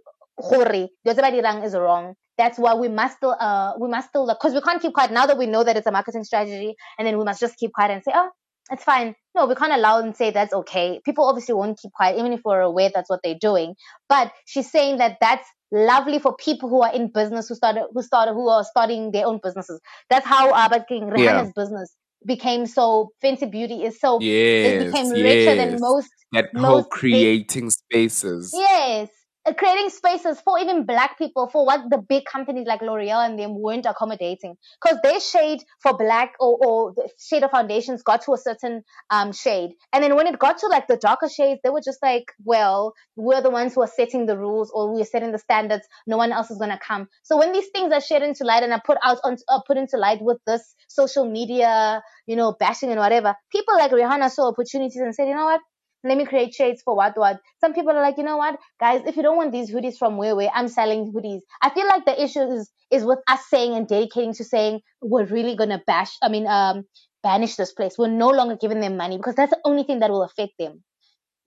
gore is wrong. That's why we must still uh we must still because we can't keep quiet now that we know that it's a marketing strategy and then we must just keep quiet and say oh it's fine no we can't allow and say that's okay people obviously won't keep quiet even if we're aware that's what they're doing but she's saying that that's lovely for people who are in business who started who started who are starting their own businesses that's how uh, King Rihanna's Yeah. business became so Fenty Beauty is so it became richer than most That most whole big creating spaces. Yes. Uh, Creating spaces for even black people for what the big companies like L'Oreal and them weren't accommodating. Because their shade for black or, or the shade of foundations got to a certain um, shade. And then when it got to like the darker shades, they were just like, well, we're the ones who are setting the rules or we're setting the standards. No one else is going to come. So when these things are shared into light and are put out on, uh, put into light with this social media, you know, bashing and whatever, people like Rihanna saw opportunities and said, you know what? Let me create shades for what what. Some people are like, you know what, guys, if you don't want these hoodies from where where I'm selling hoodies. I feel like the issue is is with us saying and dedicating to saying we're really gonna bash. I mean, um, banish this place. We're no longer giving them money because that's the only thing that will affect them.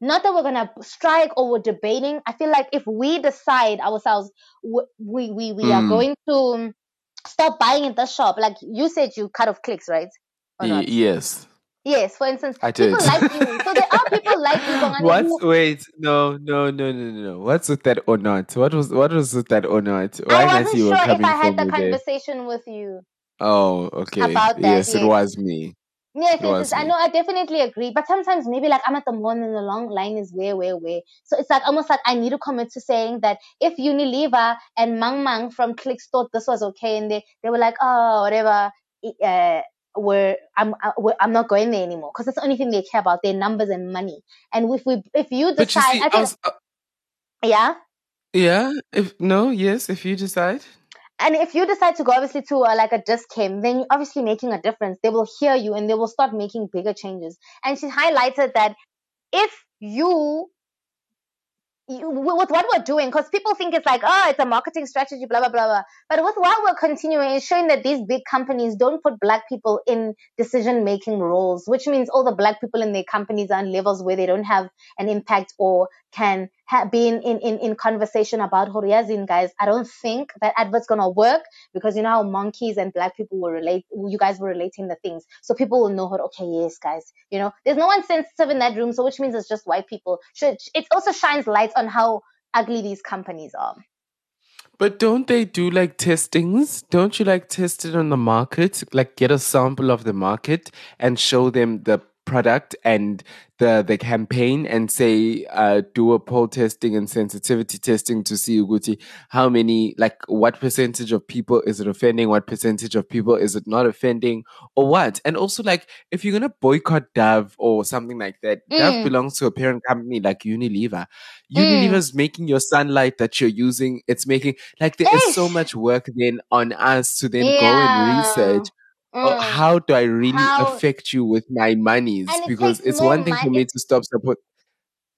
Not that we're gonna strike or we're debating. I feel like if we decide ourselves, we we we are Mm. going to stop buying at the shop. Like you said, you cut off clicks, right? Y- yes, Yes. For instance, I people like you. So there are people like you, Bongani, What's who wait? No, no, no, no, no. What's with that or not? What was what was with that or not? Why I wasn't you sure if I had the me there? conversation with you Oh, okay. about that. Yes, it was me. Yes, yes, yes. I know. I definitely agree. But sometimes maybe like I'm at the mall and the long line is way, way, way. So it's like almost like I need to commit to saying that if Unilever and Mang Mang from Clicks thought this was okay and they, they were like, oh, whatever, uh, we're, I'm, uh, we're, I'm not going there anymore because that's the only thing they care about, their numbers and money. And if we, if you But you decide, see, I I think, was, uh, yeah. yeah. If no, yes. If you decide, And if you decide to go obviously to uh, like a discount, then you're obviously making a difference. They will hear you and they will start making bigger changes. And she highlighted that if you with what we're doing, because people think it's like, oh, it's a marketing strategy, blah, blah, blah, blah. But with what we're continuing is showing that these big companies don't put black people in decision making roles, which means all the black people in their companies are on levels where they don't have an impact or can ha- be in, in, in, conversation about Horiazin, guys. I don't think that advert's gonna work because you know how monkeys and black people will relate, you guys were relating the things. So people will know how, okay, yes, guys, you know, there's no one sensitive in that room. So which means it's just white people. It also shines light on how ugly these companies are. but don't they do like testings? Don't you like test it on the market? Like get a sample of the market and show them the product and the the campaign and say uh do a poll testing and sensitivity testing to see Uguti how many like what percentage of people is it offending? What percentage of people is it not offending? Or what? And also like if you're gonna boycott Dove or something like that Dove Mm. belongs to a parent company like Unilever. Unilever's making your sunlight that you're using. It's making like there is so much work then on us to then go and research Mm. how do I really How- affect you with my monies? It Because it's one thing for me to stop support.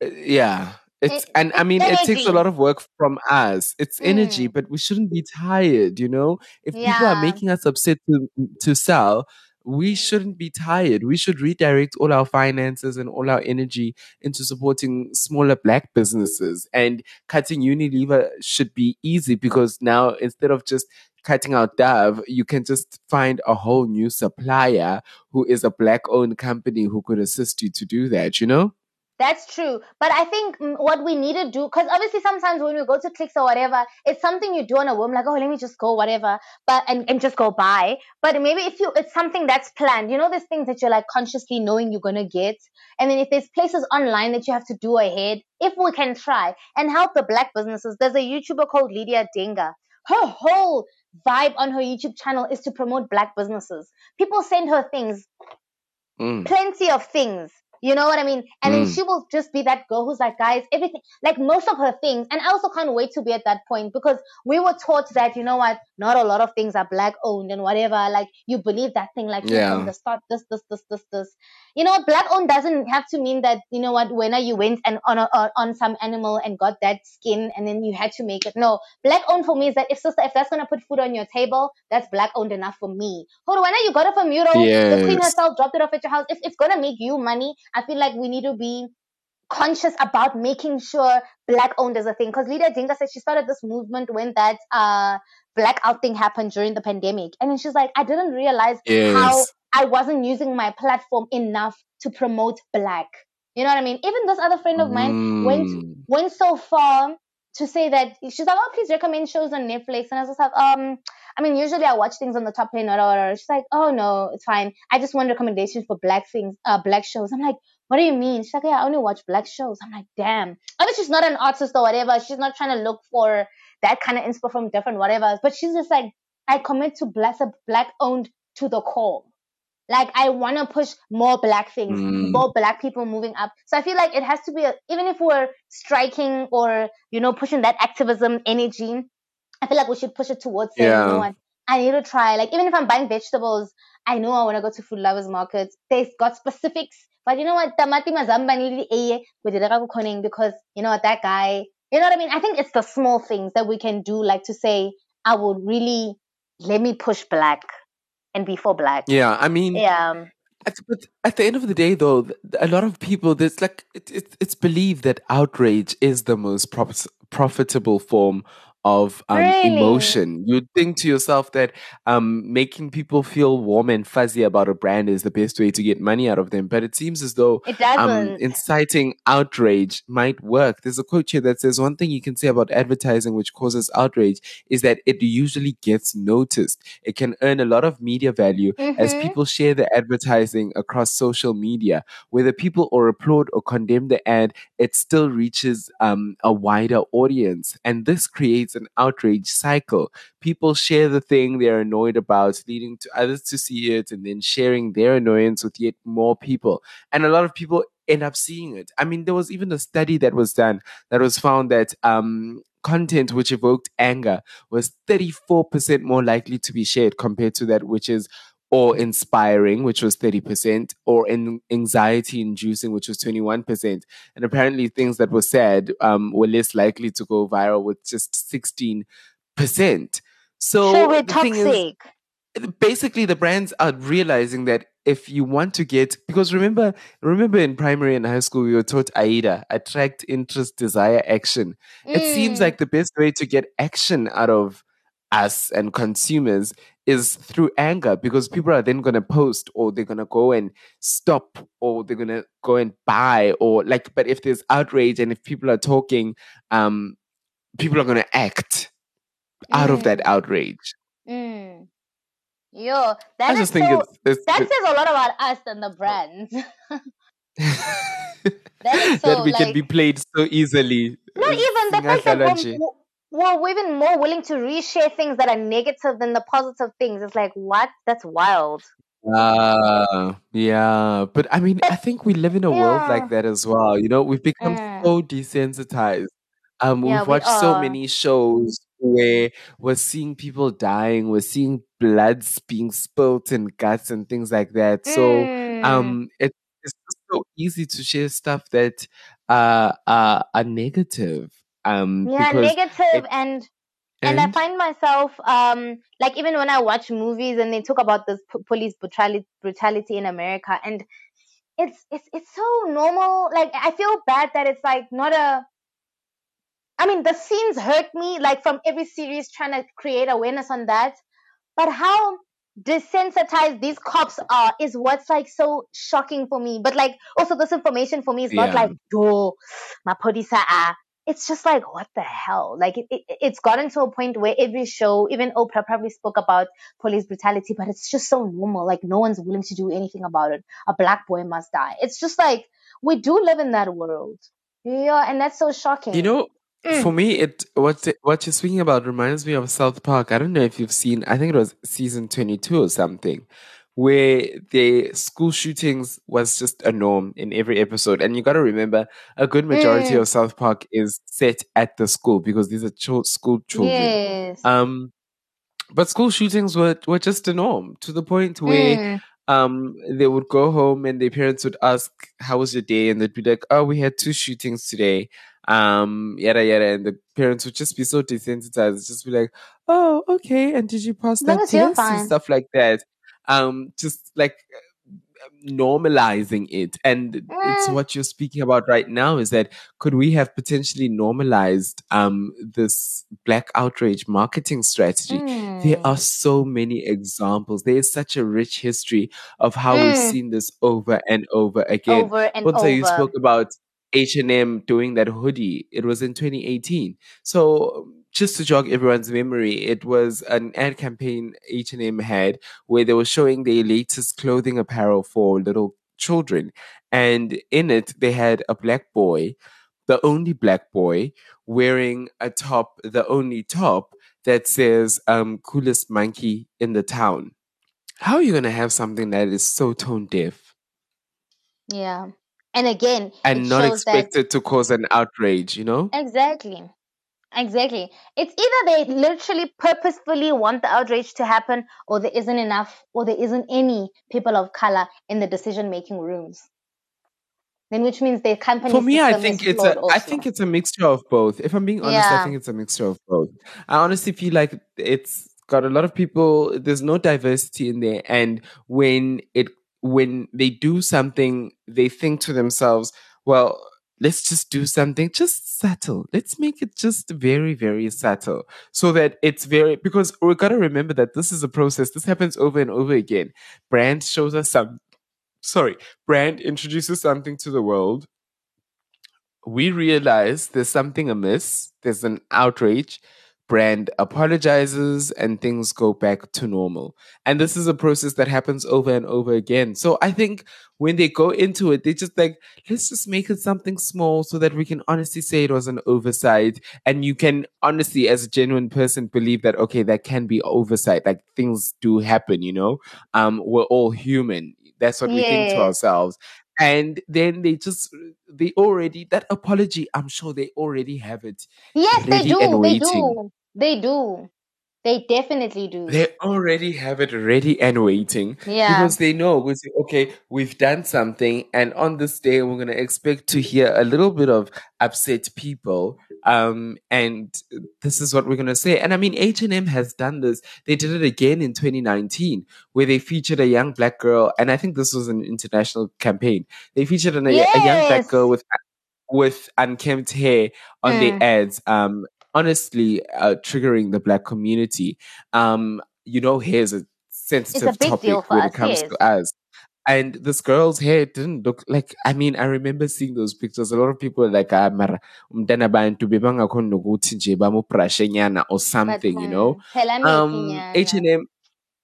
uh, Yeah. It's It- and I it's mean it takes a lot of work from us. It's energy, Mm. but we shouldn't be tired, you know? If people are making us upset to to sell, we shouldn't be tired. We should redirect all our finances and all our energy into supporting smaller black businesses. And cutting Unilever should be easy because now instead of just cutting out Dove, you can just find a whole new supplier who is a black owned company who could assist you to do that, you know? That's true. But I think mm, what we need to do, because obviously sometimes when we go to clicks or whatever, it's something you do on a whim, like, oh, let me just go, whatever, but, and, and just go buy. But maybe if you, it's something that's planned, you know, there's things that you're like consciously knowing you're going to get. And then if there's places online that you have to do ahead, if we can try and help the black businesses, there's a YouTuber called Lydia Denga. Her whole vibe on her YouTube channel is to promote black businesses. People send her things Mm. plenty of things. You know what I mean? And then Mm. she will just be that girl who's like, guys, everything, like most of her things. And I also can't wait to be at that point because we were taught that, you know what, not a lot of things are black owned and whatever. Like you believe that thing, like Yeah. from the start, this, this, this, this, this. You know, black owned doesn't have to mean that, you know what, when you went and on a, on some animal and got that skin and then you had to make it. No, black owned for me is that if sister, if that's going to put food on your table, that's black owned enough for me. Hold on, when you got it from Euro, the queen Yes. herself dropped it off at your house. If it's going to make you money, I feel like we need to be conscious about making sure black owned is a thing. Because Lida Dinka said she started this movement when that uh blackout thing happened during the pandemic. And then she's like, I didn't realize how I wasn't using my platform enough to promote black. You know what I mean? Even this other friend of mine went Mm. went so far to say that she's like, oh, please recommend shows on Netflix. And I was just like, um, I mean, usually I watch things on the top ten or whatever. She's like, oh no, it's fine. I just want recommendations for black things, uh, black shows. I'm like, what do you mean? She's like, yeah, I only watch black shows. I'm like, damn. I mean, she's not an artist or whatever. She's not trying to look for that kind of inspo from different whatever. But she's just like, I commit to black, black owned to the core. Like I want to push more black things, Mm. more black people moving up. So I feel like it has to be, a, even if we're striking or you know pushing that activism energy, I feel like we should push it towards saying, you know what, I need to try. Like even if I'm buying vegetables, I know I want to go to food lovers markets. They've got specifics, but you know what, tamati mazamba nili eye kudideka kukhoneng because you know what that guy. You know what I mean? I think it's the small things that we can do, like to say, I would really let me push black and be for black. Yeah, I mean, Yeah. At, but at the end of the day, though, a lot of people, there's like, it, it, it's believed that outrage is the most prof- profitable form of um, Really? emotion. You'd think to yourself that um, making people feel warm and fuzzy about a brand is the best way to get money out of them. But it seems as though It um, inciting outrage might work. There's a quote here that says one thing you can say about advertising which causes outrage is that it usually gets noticed. It can earn a lot of media value as Mhm. people share the advertising across social media. Whether people or applaud or condemn the ad, it still reaches um, a wider audience. And this creates an outrage cycle. People share the thing they're annoyed about, leading to others to see it and then sharing their annoyance with yet more people. And a lot of people end up seeing it. I mean, there was even a study that was done that was found that um, content which evoked anger was 34% more likely to be shared compared to that which is or inspiring, which was 30%, or in anxiety inducing, which was 21%. And apparently, things that were said um, were less likely to go viral with just 16%. So, So we're thing is, toxic. basically the brands are realizing that if you want to get because remember remember in primary and high school we were taught aida attract interest desire action it seems Mm. like the best way to get action out of us and consumers is through anger because people are then going to post or they're going to go and stop or they're going to go and buy or like but if there's outrage and if people are talking um people are going to act out of that outrage Mm. Yo, that I is just think so, it's, it's that says a lot about us and the brands. that is so that we can be played so easily. not even the fact Singahlanje. we're, even more willing to reshare things that are negative than the positive things. It's like what? That's wild. Ah, yeah. But I mean, I think we live in a world like that as well. You know, we've become Mm. so desensitized. Um, Yeah, we've we watched so many shows where we're seeing people dying, we're seeing bloods being spilt and guts and things like that. So, Mm. um, it, it's just so easy to share stuff that uh, uh, are negative. Um, Yeah, negative it- and and I find myself um like even when I watch movies and they talk about this p- police brutality brutality in America and it's it's it's so normal like I feel bad that it's like not a I mean the scenes hurt me like from every series trying to create awareness on that but how desensitized these cops are is what's like so shocking for me but like also this information for me is not Yeah. like do my police are it's just like what the hell like it, it, it's gotten to a point where every show even oprah probably spoke about police brutality but it's just so normal like no one's willing to do anything about it a black boy must die it's just like we do live in that world yeah and that's so shocking You know, Mm. for me, it what what you're speaking about reminds me of South Park. I don't know if you've seen. I think it was season twenty two or something, where the school shootings was just a norm in every episode. And you got to remember, a good majority Mm. of South Park is set at the school because these are school children. Yes. Um, but school shootings were were just a norm to the point where Mm. um they would go home and their parents would ask, "How was your day?" and they'd be like, "Oh, we had two shootings today." Um, yada yada, and the parents would just be so desensitized, just be like, "Oh, okay." And did you pass that test and stuff like that? Um, just like normalizing it. And it's Mm. what you're speaking about right now is that could we have potentially normalized um this black outrage marketing strategy? There are Mm. so many examples. There is such a rich history of how we've Mm. seen this over and over again. Over and Bonta, you spoke about H&M doing that hoodie. It was in 2018 so just to jog everyone's memory it was an ad campaign H&M had where they were showing their latest clothing apparel for little children. And in it, they had a black boy, the only black boy, wearing a top, the only top that says, um, coolest monkey in the town. How are you going to have something that is so tone deaf Yeah. And again, and it not shows that expected to cause an outrage, you know? exactly. Exactly. It's either they literally purposefully want the outrage to happen or there isn't enough or there isn't any people of color in the decision making rooms. Then which means the company For me, I think it's a. also. I think it's a mixture of both. If I'm being honest, I think it's a mixture of both. I honestly feel like it's got a lot of people. There's no diversity in there, and when it when they do something, they think to themselves, "Well, let's just do something just subtle. Let's make it just very, very subtle, so that it's very because we got to remember that this is a process. This happens over and over again. Brand shows us some. Sorry, brand introduces something to the world we realize there's something amiss, there's an outrage, brand apologizes, and things go back to normal. And this is a process that happens over and over again. So I think when they go into it, they just like, let's just make it something small so that we can honestly say it was an oversight. And you can honestly, as a genuine person, believe that, okay, that can be oversight. Like things do happen, you know? Um, we're all human. That's what we think to ourselves and then they just they already that apology i'm sure they already have it Yes, they do. They do. They do. They definitely do. they already have it ready and waiting Yeah. because they know we say, okay we've done something and on this day we're going to expect to hear a little bit of upset people um and this is what we're going to say and i mean h&m has done this they did it again in 2019 where they featured a young black girl and i think this was an international campaign they featured an, a, a young black girl with with unkempt hair on Mm. ads um honestly uh, triggering the black community um you know hair is a sensitive big topic when us, it comes yes. to us and this girl's hair didn't look like I mean I remember seeing those pictures a lot of people like ah mara umntana bantu bebangakhona nokuthi nje bamubrashe nyana or But something you know um mekinyana. H&M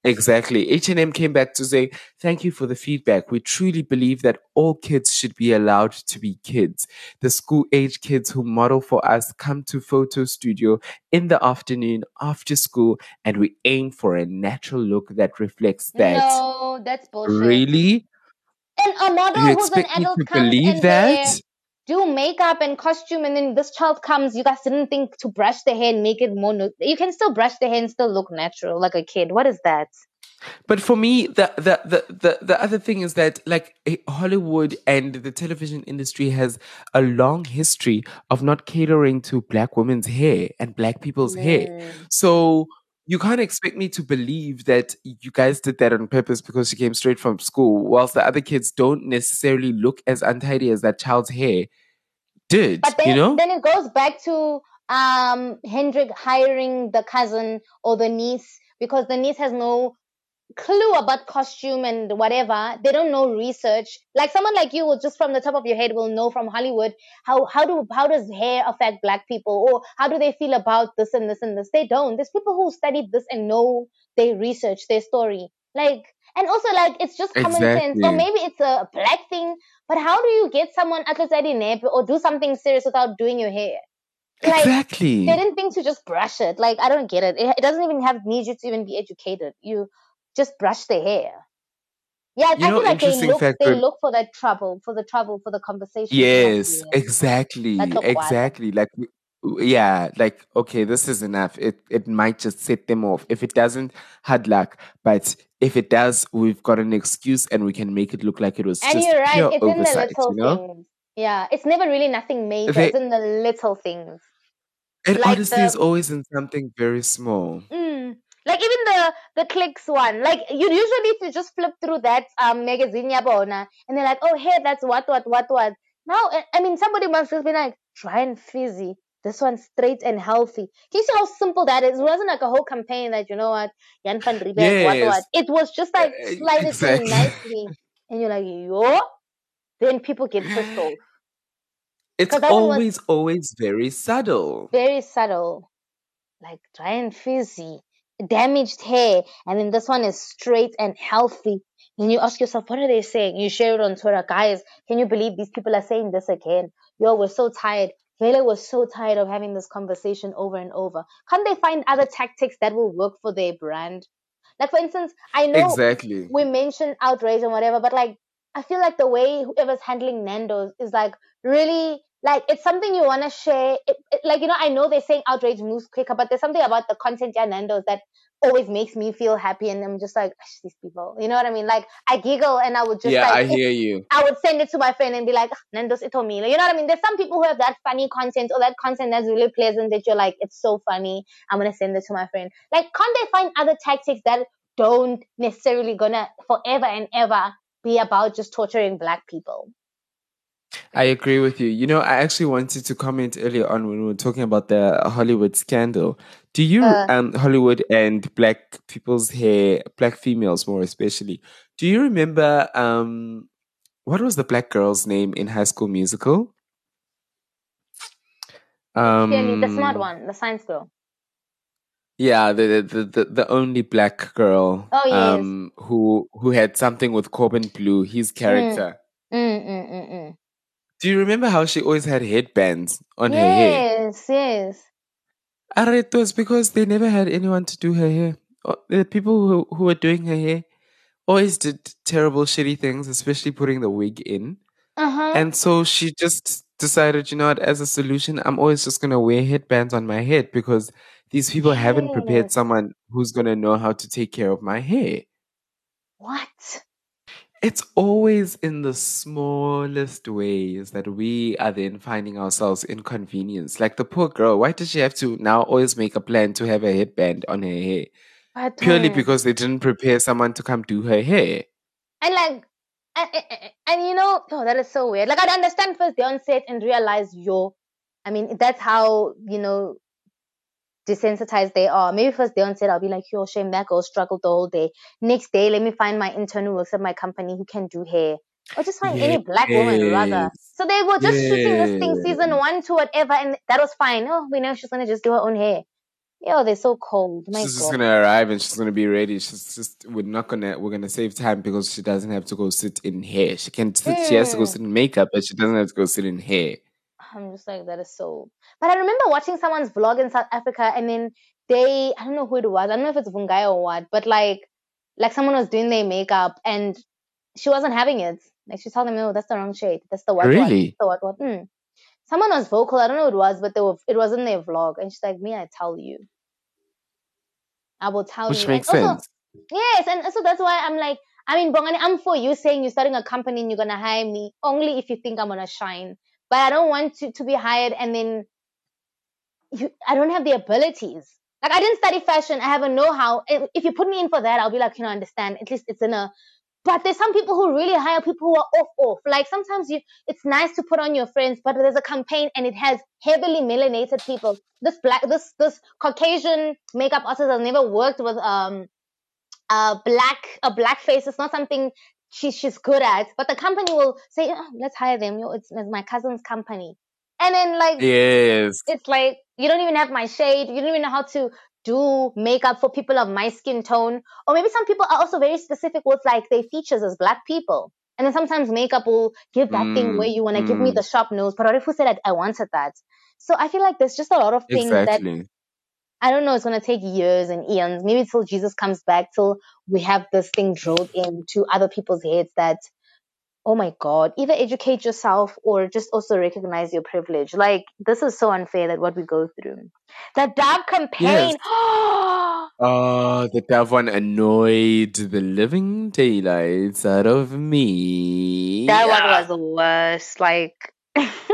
Exactly. H&M came back to say, thank you for the feedback. We truly believe that all kids should be allowed to be kids. The school age kids who model for us come to photo studio in the afternoon after school and we aim for a natural look that reflects that. No, that's bullshit. Really? And a model You who's an expect me adult to comes believe and that? Do makeup and costume, and then this child comes. You guys didn't think to brush the hair and make it more. No- you can still brush the hair and still look natural like a kid. What is that? But for me, the, the the the the other thing is that like eh, Hollywood and the television industry has a long history of not catering to black women's hair and black people's hair. So you can't expect me to believe that you guys did that on purpose because she came straight from school, whilst the other kids don't necessarily look as untidy as that child's hair did. But then, you know? then it goes back to um Hendrik hiring the cousin or the niece because the niece has no clue about costume and whatever. They don't know research. Like someone like you will just from the top of your head will know from Hollywood how how do how does hair affect black people or how do they feel about this and this and this. They don't. There's people who studied this and know they research their story. Like and also like it's just common sense. So Exactly. maybe it's a black thing, but how do you get someone at nap or do something serious without doing your hair? Like exactly. they didn't think to just brush it. Like I don't get it. It, it doesn't even have need you to even be educated. You just brush the hair. Yeah, You I know, feel like they look fact. they look for that trouble, for the trouble, for the conversation. Yes, exactly, exactly. Like, yeah, like okay, this is enough. It it might just set them off. If it doesn't, hard luck. But if it does, we've got an excuse, and we can make it look like it was And just you're right, pure it's in the oversight. little You know, things. Yeah, it's never really nothing major. They- it's in the little things. it like honestly is always in something very small. Mm. Like even the the clicks one, like you usually if you just flip through that um magazine yabona, and they're like, oh hey, that's what what what what. Now I- I mean somebody must just be like dry and fizzy. This one's straight and healthy. Can you see how simple that is? It wasn't like a whole campaign that you know what Jan van Riebeeck, what what. It was just like Uh, slided exactly. in nicely, and you're like yo. Then people get pissed off. It's 'Cause that one was- always, always very subtle. very subtle, like dry and fizzy, damaged hair, and then this one is straight and healthy. And you ask yourself, what are they saying? You share it on Twitter, guys. Can you believe these people are saying this again? Yo, we're so tired. Vele was so tired of having this conversation over and over. Can't they find other tactics that will work for their brand? Like, for instance, I know Exactly. we mentioned outrage and whatever, but like I feel like the way whoever's handling Nando's is like really like it's something you want to share. It, it- like you know, I know they're saying outrage moves quicker, but there's something about the content yeah Nando's that always makes me feel happy, and I'm just like these people. You know what I mean? Like I giggle and I would just yeah, like I hear you. I would send it to my friend and be like, "Ah, Nando's itomile. You know what I mean? There's some people who have that funny content or that content that's really pleasant that you're like, it's so funny. I'm gonna send it to my friend. Like, can't they find other tactics that don't necessarily gonna forever and ever be about just torturing black people? I agree with you. You know, I actually wanted to comment earlier on when we were talking about the Hollywood scandal. Do you, Uh. um, Hollywood and black people's hair, black females more especially, do you remember, um, what was the black girl's name in High School Musical? Um, the smart one, the science girl. Yeah, the, the the the only black girl, Oh, yes. um, who who had something with Corbin Bleu, his character. Mm, mm, mm, mm. Do you remember how she always had headbands on her hair? Yes, yes. Are it was because they never had anyone to do her hair. Oh, The people who who were doing her hair always did terrible, shitty things, especially putting the wig in. Uh huh. And so she just decided, you know what, as a solution, I'm always just gonna wear headbands on my head because these people haven't prepared someone who's gonna know how to take care of my hair. What? It's always in the smallest ways that we are then finding ourselves inconvenienced. Like the poor girl, why does she have to now always make a plan to have a headband on her hair? But, Purely because they didn't prepare someone to come do her hair. And like, and, and, and you know, oh, that is so weird. Like, I understand first they on set and realize, yo, I mean, that's how, you know, desensitized they are. Maybe first day on set, I'll be like, yo, shame that girl struggled the whole day. Next day, let me find my intern who works at my company who can do hair. Or just find any black woman rather. So they were just shooting this thing season one to whatever, and that was fine. Oh, we know she's gonna just do her own hair. Yo, they're so cold. My she's just gonna arrive and she's gonna be ready. She's just we're not gonna we're gonna save time because she doesn't have to go sit in hair. She can sit, she has to go Mm. sit in makeup, but she doesn't have to go sit in hair. I'm just like, that is so. But I remember watching someone's vlog in South Africa, and then they, I don't know who it was. I don't know if it's Vungai or what, but like, like someone was doing their makeup, and she wasn't having it. Like she told them, no, that's the wrong shade. That's the what what. Really? That's the what what. Mm. Someone was vocal. I don't know who it was, but they were. It was in their vlog, and she's like, me, I tell you. I will tell Which you. makes and also, sense. Yes, and so that's why I'm like, I mean, Bongani, I'm for you saying you're starting a company and you're gonna hire me only if you think I'm gonna shine. But I don't want to to be hired and then you, I don't have the abilities. Like I didn't study fashion. I have a know-how. If if you put me in for that, I'll be like, you know, understand. At least it's in a. But there's some people who really hire people who are off off. Like sometimes you, it's nice to put on your friends, but there's a campaign and it has heavily melanated people. This black, this this Caucasian makeup artist has never worked with um a black a black face. It's not something she, she's good at. But the company will say, oh, let's hire them. It's, it's my cousin's company. And then like Yes. it's like you don't even have my shade. You don't even know how to do makeup for people of my skin tone. Or maybe some people are also very specific with like their features as black people. And then sometimes makeup will give that thing Mm, where you want to give me mm. the sharp nose. But what if who said that I wanted that? So I feel like there's just a lot of things that Exactly. I don't know. It's gonna take years and eons, maybe till Jesus comes back, till we have this thing drilled into other people's heads that, oh my God, either educate yourself or just also recognize your privilege. Like this is so unfair that what we go through. The Dove campaign. Oh, the Dove one annoyed the living daylights out of me. that one was the worst. Like.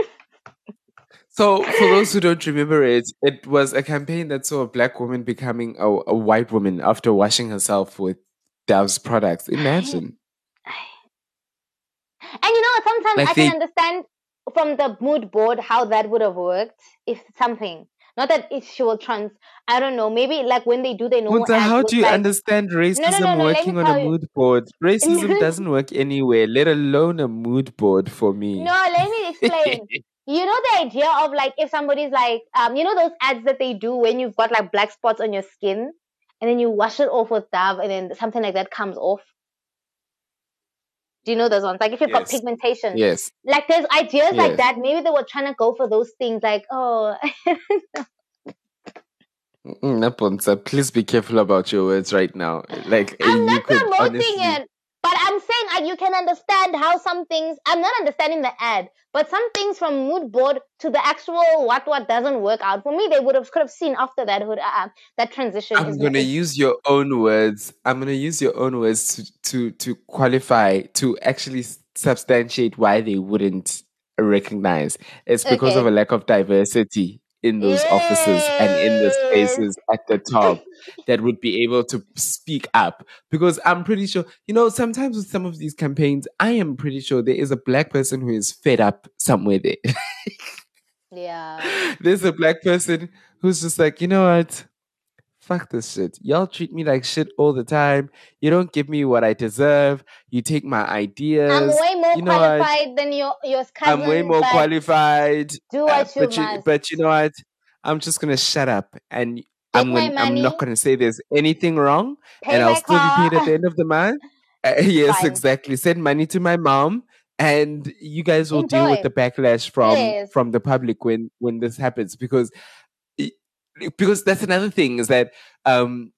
So, for those who don't remember it, it was a campaign that saw a black woman becoming a, a white woman after washing herself with Dove's products. Imagine. And you know, sometimes Like I can understand from the mood board how that would have worked if something. Not that if she will trans, I don't know. Maybe like when they do their normal. Puntsa, how do you like- understand racism no, no, let working on a you. mood board? Racism doesn't work anywhere, let alone a mood board for me. No, let me explain. You know the idea of like if somebody's like, um, you know those ads that they do when you've got like black spots on your skin, and then you wash it off with Dove, and then something like that comes off. Do you know those ones? Like if you've got pigmentation. Yes. Like there's ideas Yes. like that. Maybe they were trying to go for those things. Like oh, Napunta, please be careful about your words right now. Like I'm you not could promoting honestly, it, but I'm saying like, you can understand how some things. I'm not understanding the ad, but some things from mood board to the actual what what doesn't work out for me. They would have could have seen after that hood uh, that transition. I'm gonna use your own words. I'm gonna use your own words to to to qualify to actually substantiate why they wouldn't recognize. It's because of a lack of diversity in those offices and in the spaces at the top that would be able to speak up. Because I'm pretty sure, you know, sometimes with some of these campaigns, I am pretty sure there is a black person who is fed up somewhere there. Yeah. There's a black person who's just like, you know what? Fuck this shit. Y'all treat me like shit all the time. You don't give me what I deserve. You take my ideas. I'm way more you know what? qualified than your your cousin. I'm way more qualified. Do what uh, you but must. but you know what? I'm just gonna shut up and I'm gonna, I'm not gonna say there's anything wrong, Pay and I'll still be paid at the end of the month. Uh, yes, Fine. exactly. Send money to my mom, and you guys will deal with the backlash from Yes. from the public when when this happens because because that's another thing is that um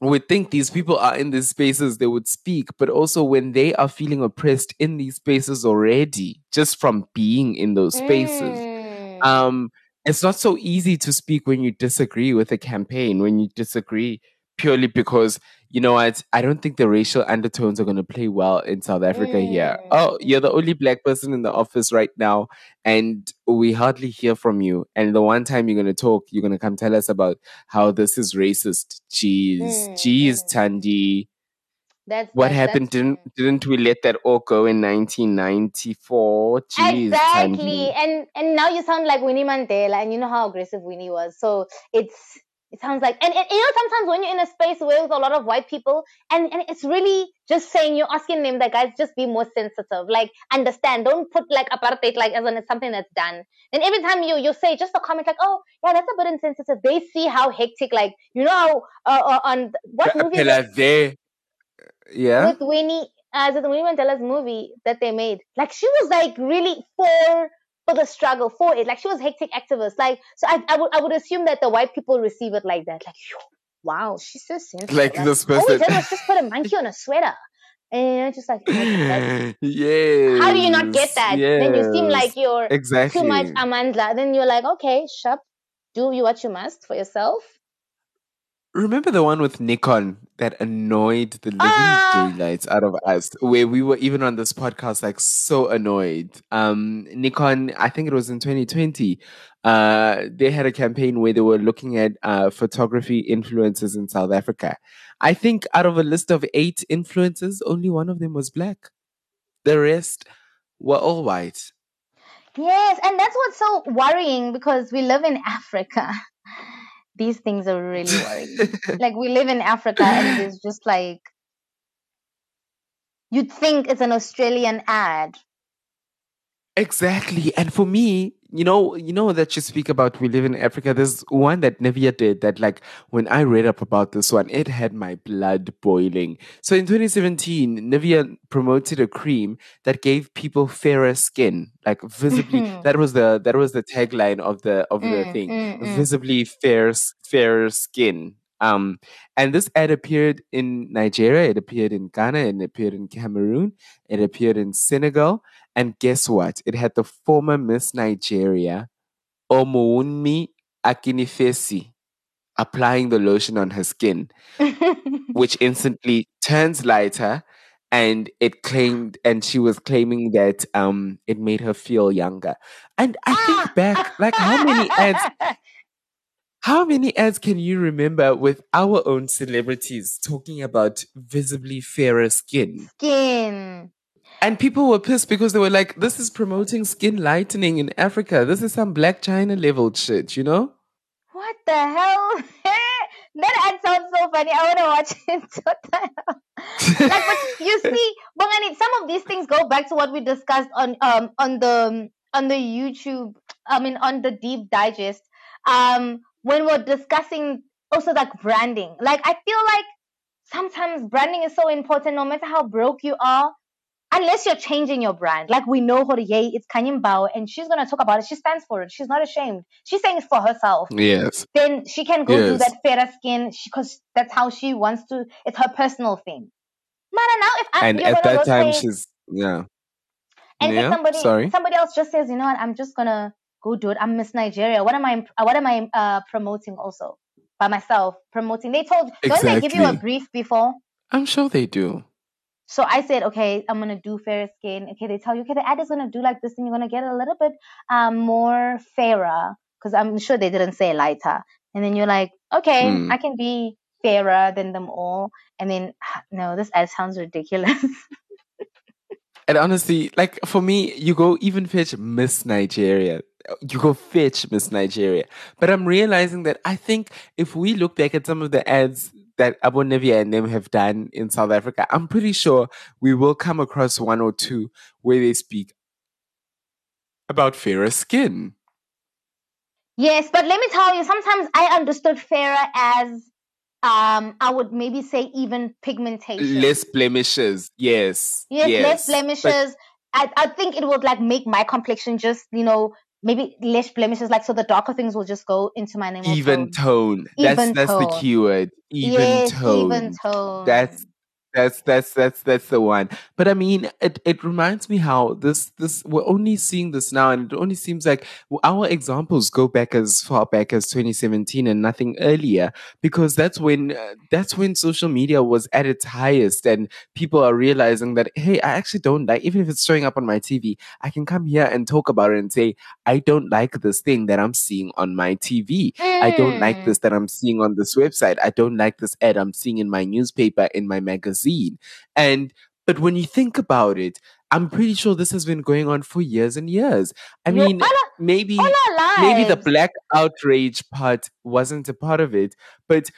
we think these people are in these spaces they would speak but also when they are feeling oppressed in these spaces already just from being in those spaces Mm. um it's not so easy to speak when you disagree with a campaign when you disagree purely because you know what? I don't think the racial undertones are going to play well in south africa here. Oh you're the only black person in the office right now and we hardly hear from you. And the one time you're going to talk you're going to come tell us about how this is racist. Jeez Mm, jeez tandy That's what that's- happened? didn't didn't we let that all go in 1994 jeez Exactly. Tandy. And and now you sound like Winnie Mandela and you know how aggressive Winnie was. So it's it sounds like and, and you know sometimes when you're in a space where with a lot of white people and, and it's really just saying you're asking them that guys just be more sensitive. Like understand. Don't put like apartheid like as in it's something that's done. And every time you you say just a comment like, oh yeah, that's a bit insensitive, they see how hectic like you know how uh, uh, on what Pe- movie there. Yeah. with Winnie, uh, it the Winnie Mandela's movie that they made? Like she was like really for for the struggle for it. Like she was hectic activist. Like so, I I would I would assume that the white people receive it like that. Like wow, she's so sensitive. Like this all we person. did was just put a monkey on a sweater, and just like. oh, that's- How do you not get that? Then you seem like you're exactly. too much Amandla. Then you're like, okay, shop, do you what you must for yourself. Remember the one with Nikon that annoyed the living Ah! daylights out of us, where we were even on this podcast like so annoyed. Um, Nikon, I think it was in 2020. Uh, they had a campaign where they were looking at uh, photography influencers in South Africa. I think out of a list of eight influencers, only one of them was black. The rest were all white. Yes, and that's what's so worrying because we live in Africa. These things are really worrying. like we live in Africa and it's just like you'd think it's an Australian ad. Exactly. And for me, you know, you know that you speak about we live in Africa. There's one that Nivea did that, like, when I read up about this one, it had my blood boiling. So in 2017, Nivea promoted a cream that gave people fairer skin, like visibly. that was the that was the tagline of the of the Mm, thing, mm, mm. visibly fair fairer skin. Um, and this ad appeared in Nigeria, it appeared in Ghana, it appeared in Cameroon, it appeared in Senegal, and guess what? It had the former Miss Nigeria, Omowunmi Akinnifesi, applying the lotion on her skin, which instantly turns lighter. And it claimed, and she was claiming that um, it made her feel younger. And I think back, like how many ads how many ads can you remember with our own celebrities talking about visibly fairer skin? Skin. And people were pissed because they were like, this is promoting skin lightening in Africa. This is some black China level shit, you know? What the hell? that ad sounds so funny. I want to watch it. Like, but you see, Bongani, some of these things go back to what we discussed on um on the on the YouTube. I mean, on the deep digest. Um, when we're discussing also like branding. Like, I feel like sometimes branding is so important, no matter how broke you are. Unless you're changing your brand, like we know yay, it's Khanyi Mbau, and she's gonna talk about it. She stands for it. She's not ashamed. She's saying it for herself Yes. then she can go do that fairer skin because that's how she wants to. It's her personal thing. Mana, now if I, And at that time, say- she's, yeah. and yeah, if somebody sorry. somebody else just says, you know what, I'm just gonna go do it. I'm Miss Nigeria. What am I? What am I uh, promoting also by myself? Promoting. They told. Don't they give you a brief before? I'm sure they do. So I said, okay, I'm gonna do fairer skin. Okay, they tell you, okay, the ad is gonna do like this, and you're gonna get a little bit um more fairer because I'm sure they didn't say lighter. And then you're like, okay, Hmm. I can be fairer than them all. And then no, this ad sounds ridiculous. And honestly, like for me, you go even fetch Miss Nigeria. You go fetch Miss Nigeria. But I'm realizing that I think if we look back at some of the ads that Abu Nivea and them have done in South Africa, I'm pretty sure we will come across one or two where they speak about fairer skin. yes, but let me tell you, sometimes I understood fairer as um I would maybe say even pigmentation. Less blemishes. Yes. Yes, yes. less But blemishes. I, I think it would like make my complexion just, you know, maybe less blemishes, like so the darker things will just go into my name. even tone. tone. That's Even that's the tone. keyword. Even yes, tone. even tone. That's that's that's that's that's the one. But I mean, it it reminds me how this this we're only seeing this now, and it only seems like our examples go back as far back as 2017 and nothing earlier, because that's when uh, that's when social media was at its highest, and people are realizing that hey, I actually don't like even if it's showing up on my TV, I can come here and talk about it and say I don't like this thing that I'm seeing on my TV. I don't like Mm. this that I'm seeing on this website. I don't like this ad I'm seeing in my newspaper, in my magazine. And but when you think about it, I'm pretty sure this has been going on for years and years. I mean, all our- maybe all maybe the black outrage part wasn't a part of it, but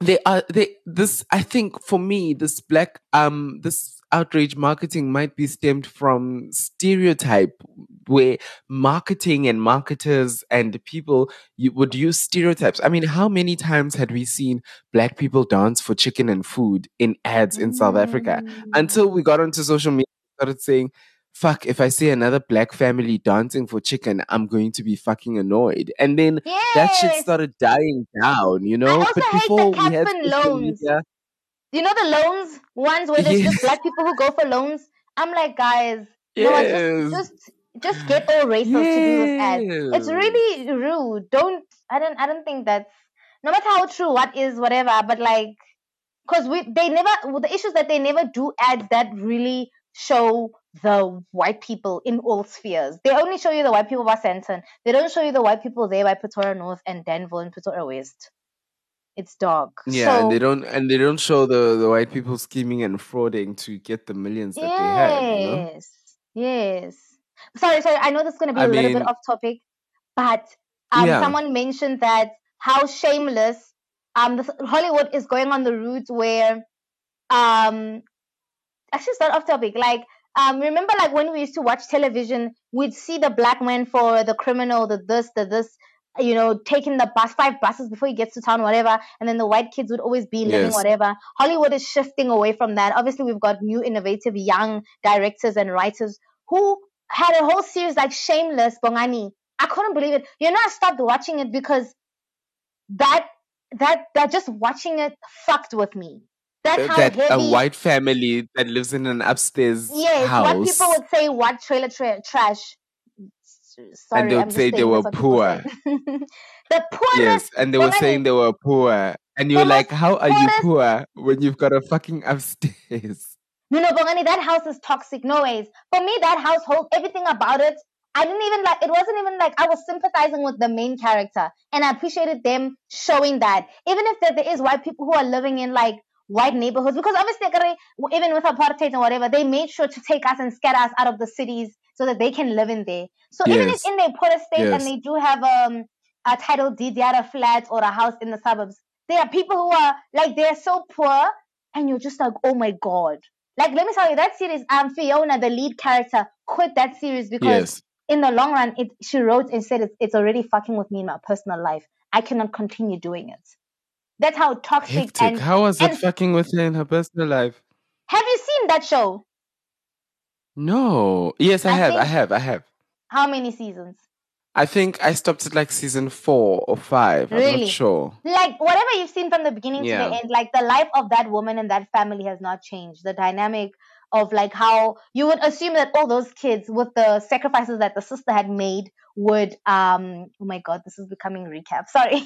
they are they this I think for me this black um this outrage marketing might be stemmed from stereotype where marketing and marketers and people you would use stereotypes. I mean, how many times had we seen black people dance for chicken and food in ads in South Africa until we got onto social media and started saying, fuck, if I see another black family dancing for chicken, I'm going to be fucking annoyed. And then that shit started dying down, you know? also but before we had loans. media, You know the loans ones where there's just black people who go for loans? I'm like, guys, you know what, Yes. just just just get all racial to do this ad. It's really rude. Don't I don't I don't think that's no matter how true what is whatever, but like because we they never well, the issue is that they never do ads that really show the white people in all spheres. They only show you the white people by Sandton. They don't show you the white people there by Pretoria North and Danville and Pretoria West. It's dark. Yeah, and they don't and they don't show the, the white people scheming and frauding to get the millions that they have, you know? Yes, yes. Sorry, sorry. I know this is going to be I a little bit off topic, but um, Yeah. someone mentioned that how shameless um this, Hollywood is going on the route where um actually it's not off topic. Like um, remember like when we used to watch television, we'd see the black man for the criminal, the this, the this, you know, taking the bus, five buses before he gets to town, whatever. And then the white kids would always be living Yes. whatever. Hollywood is shifting away from that. Obviously, we've got new, innovative, young directors and writers who had a whole series like Shameless, Bongani. I couldn't believe it. You know, I stopped watching it because that that that just watching it fucked with me. That's how that heavy. a white family that lives in an upstairs yes, house. what people would say, what trailer tra- trash. Sorry, and they would say they were that's what people poor. the poorest. Yes, and they were saying they were poor. And you The were like, how are you poor when you've got a fucking upstairs? No, no, Bongani, that house is toxic. No ways. For me, that household, everything about it, I didn't even like. It wasn't even like I was sympathizing with the main character, and I appreciated them showing that. Even if there, there is white people who are living in like white neighborhoods, because obviously, even with apartheid and whatever, they made sure to take us and scatter us out of the cities so that they can live in there. So even if in their poorest state Yes. and they do have um, a title deed, they had a flat or a house in the suburbs, there are people who are like they're so poor, and you're just like, oh my god. Like, let me tell you, that series, um, Fiona, the lead character, quit that series because Yes. in the long run, it she wrote and said it's, it's already fucking with me in my personal life. I cannot continue doing it. That's how toxic Hectic. and How was it and- fucking with her in her personal life? have you seen that show? No. Yes, I, I have. I have. I have. How many seasons? I think I stopped at like season four or five. I'm Really? not sure. Like whatever you've seen from the beginning to the end, like the life of that woman and that family has not changed. The dynamic of like how you would assume that all those kids with the sacrifices that the sister had made would um oh my god this is becoming recap sorry